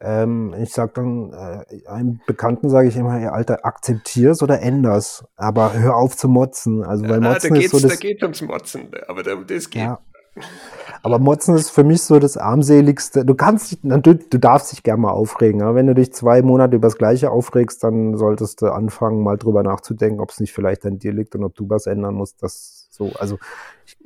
Ähm, ich sage dann, äh, einem Bekannten sage ich immer, ja, Alter, akzeptier's oder änder's, aber hör auf zu motzen. Also, weil ja, Motzen da ist so das, da geht ums Motzen, aber das geht. Ja, aber Motzen ist für mich so das armseligste. Du kannst dich, du, du darfst dich gerne mal aufregen. Aber wenn du dich zwei Monate über das Gleiche aufregst, dann solltest du anfangen, mal drüber nachzudenken, ob es nicht vielleicht an dir liegt und ob du was ändern musst. Das so, also.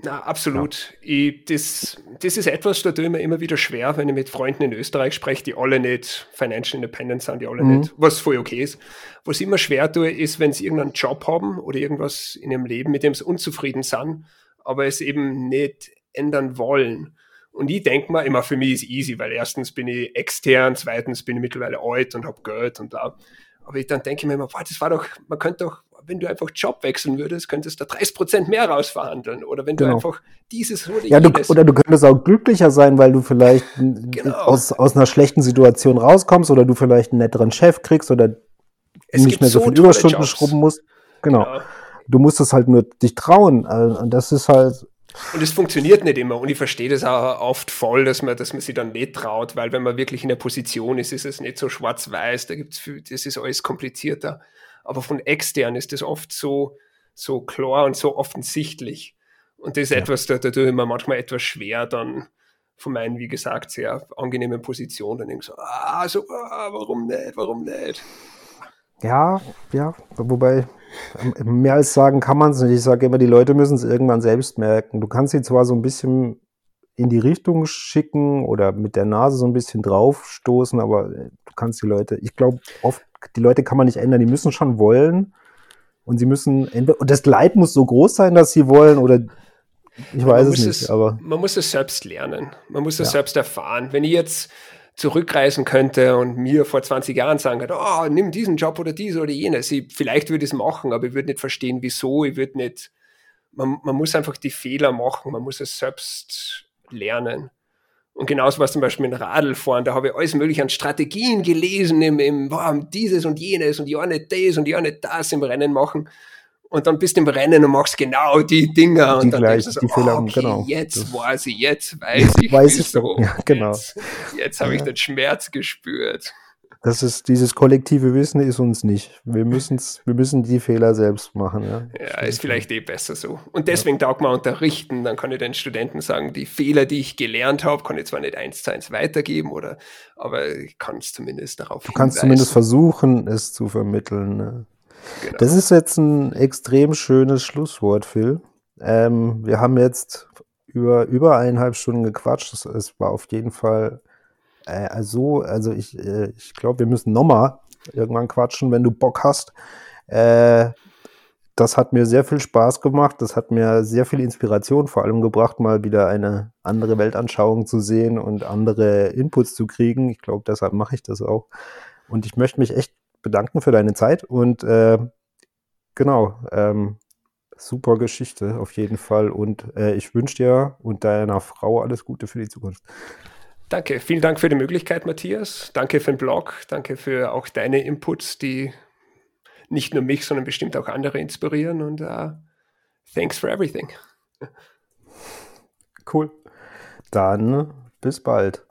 Na, absolut. Ja. Ich, das, das ist etwas, da tue ich mir immer wieder schwer, wenn ich mit Freunden in Österreich spreche, die alle nicht financial independent sind, die alle mhm. nicht, was voll okay ist. Was ich immer schwer tue, ist, wenn sie irgendeinen Job haben oder irgendwas in ihrem Leben, mit dem sie unzufrieden sind, aber es eben nicht ändern wollen. Und ich denke mal, immer für mich ist easy, weil erstens bin ich extern, zweitens bin ich mittlerweile alt und habe Geld und bla. Aber ich dann denke mir immer, boah, das war doch, man könnte doch, wenn du einfach Job wechseln würdest, könntest du da 30 Prozent mehr rausverhandeln. Oder wenn du genau. einfach dieses oder ja, du, Oder du könntest auch glücklicher sein, weil du vielleicht genau. aus, aus einer schlechten Situation rauskommst oder du vielleicht einen netteren Chef kriegst oder es nicht mehr so, so viel Überstunden Jobs. schrubben musst. Genau. genau. Du musst es halt nur dich trauen. Also, und das ist halt, und es funktioniert nicht immer. Und ich verstehe das auch oft voll, dass man, dass man sich dann nicht traut, weil wenn man wirklich in der Position ist, ist es nicht so schwarz-weiß, da gibt's viel, das ist alles komplizierter. Aber von extern ist das oft so, so klar und so offensichtlich. Und das ist ja. etwas, da, da tue ich mir manchmal etwas schwer, dann von meinen, wie gesagt, sehr angenehmen Positionen, dann irgendwie so, ah, so, ah, warum nicht, warum nicht? Ja, ja, wobei mehr als sagen kann man es nicht. Ich sage immer, die Leute müssen es irgendwann selbst merken. Du kannst sie zwar so ein bisschen in die Richtung schicken oder mit der Nase so ein bisschen draufstoßen, aber äh, du kannst die Leute, ich glaube, oft, die Leute kann man nicht ändern, die müssen schon wollen und sie müssen, und das Leid muss so groß sein, dass sie wollen oder ich weiß es nicht, es, aber. Man muss es selbst lernen. Man muss es ja. selbst erfahren. Wenn ich jetzt zurückreisen könnte und mir vor 20 Jahren sagen könnte, oh, nimm diesen Job oder dies oder jenes. Ich, vielleicht würde ich es machen, aber ich würde nicht verstehen, wieso. Ich würde nicht, man, man muss einfach die Fehler machen, man muss es selbst lernen. Und genauso was zum Beispiel mit Radlfahren, da habe ich alles mögliche an Strategien gelesen, im, im boah, dieses und jenes und ja nicht das und ja nicht das im Rennen machen und dann bist du im Rennen und machst genau die Dinger die und dann gleich, denkst du so, die okay, genau. jetzt weiß ich, jetzt <laughs> weiß ich, weiß ich so. Ja, genau. Jetzt, jetzt habe ich den Schmerz gespürt. Das ist, dieses kollektive Wissen ist uns nicht. Wir, müssen's, wir müssen die Fehler selbst machen. Ja, ja ist vielleicht eh besser so. Und deswegen ja. taugt man unterrichten. Dann kann ich den Studenten sagen, die Fehler, die ich gelernt habe, kann ich zwar nicht eins zu eins weitergeben, oder, aber ich kann es zumindest darauf Du kannst zumindest versuchen, es zu vermitteln. Ne? Genau. Das ist jetzt ein extrem schönes Schlusswort, Phil. Ähm, wir haben jetzt über, über eineinhalb Stunden gequatscht. Es, war auf jeden Fall äh, also, also ich, äh, ich glaube, wir müssen nochmal irgendwann quatschen, wenn du Bock hast. Äh, das hat mir sehr viel Spaß gemacht. Das hat mir sehr viel Inspiration vor allem gebracht, mal wieder eine andere Weltanschauung zu sehen und andere Inputs zu kriegen. Ich glaube, deshalb mache ich das auch. Und ich möchte mich echt bedanken für deine Zeit und äh, genau, ähm, super Geschichte auf jeden Fall. Und äh, ich wünsche dir und deiner Frau alles Gute für die Zukunft. Danke, vielen Dank für die Möglichkeit, Matthias. Danke für den Blog, danke für auch deine Inputs, die nicht nur mich, sondern bestimmt auch andere inspirieren. Und uh, thanks for everything. Cool. Dann bis bald.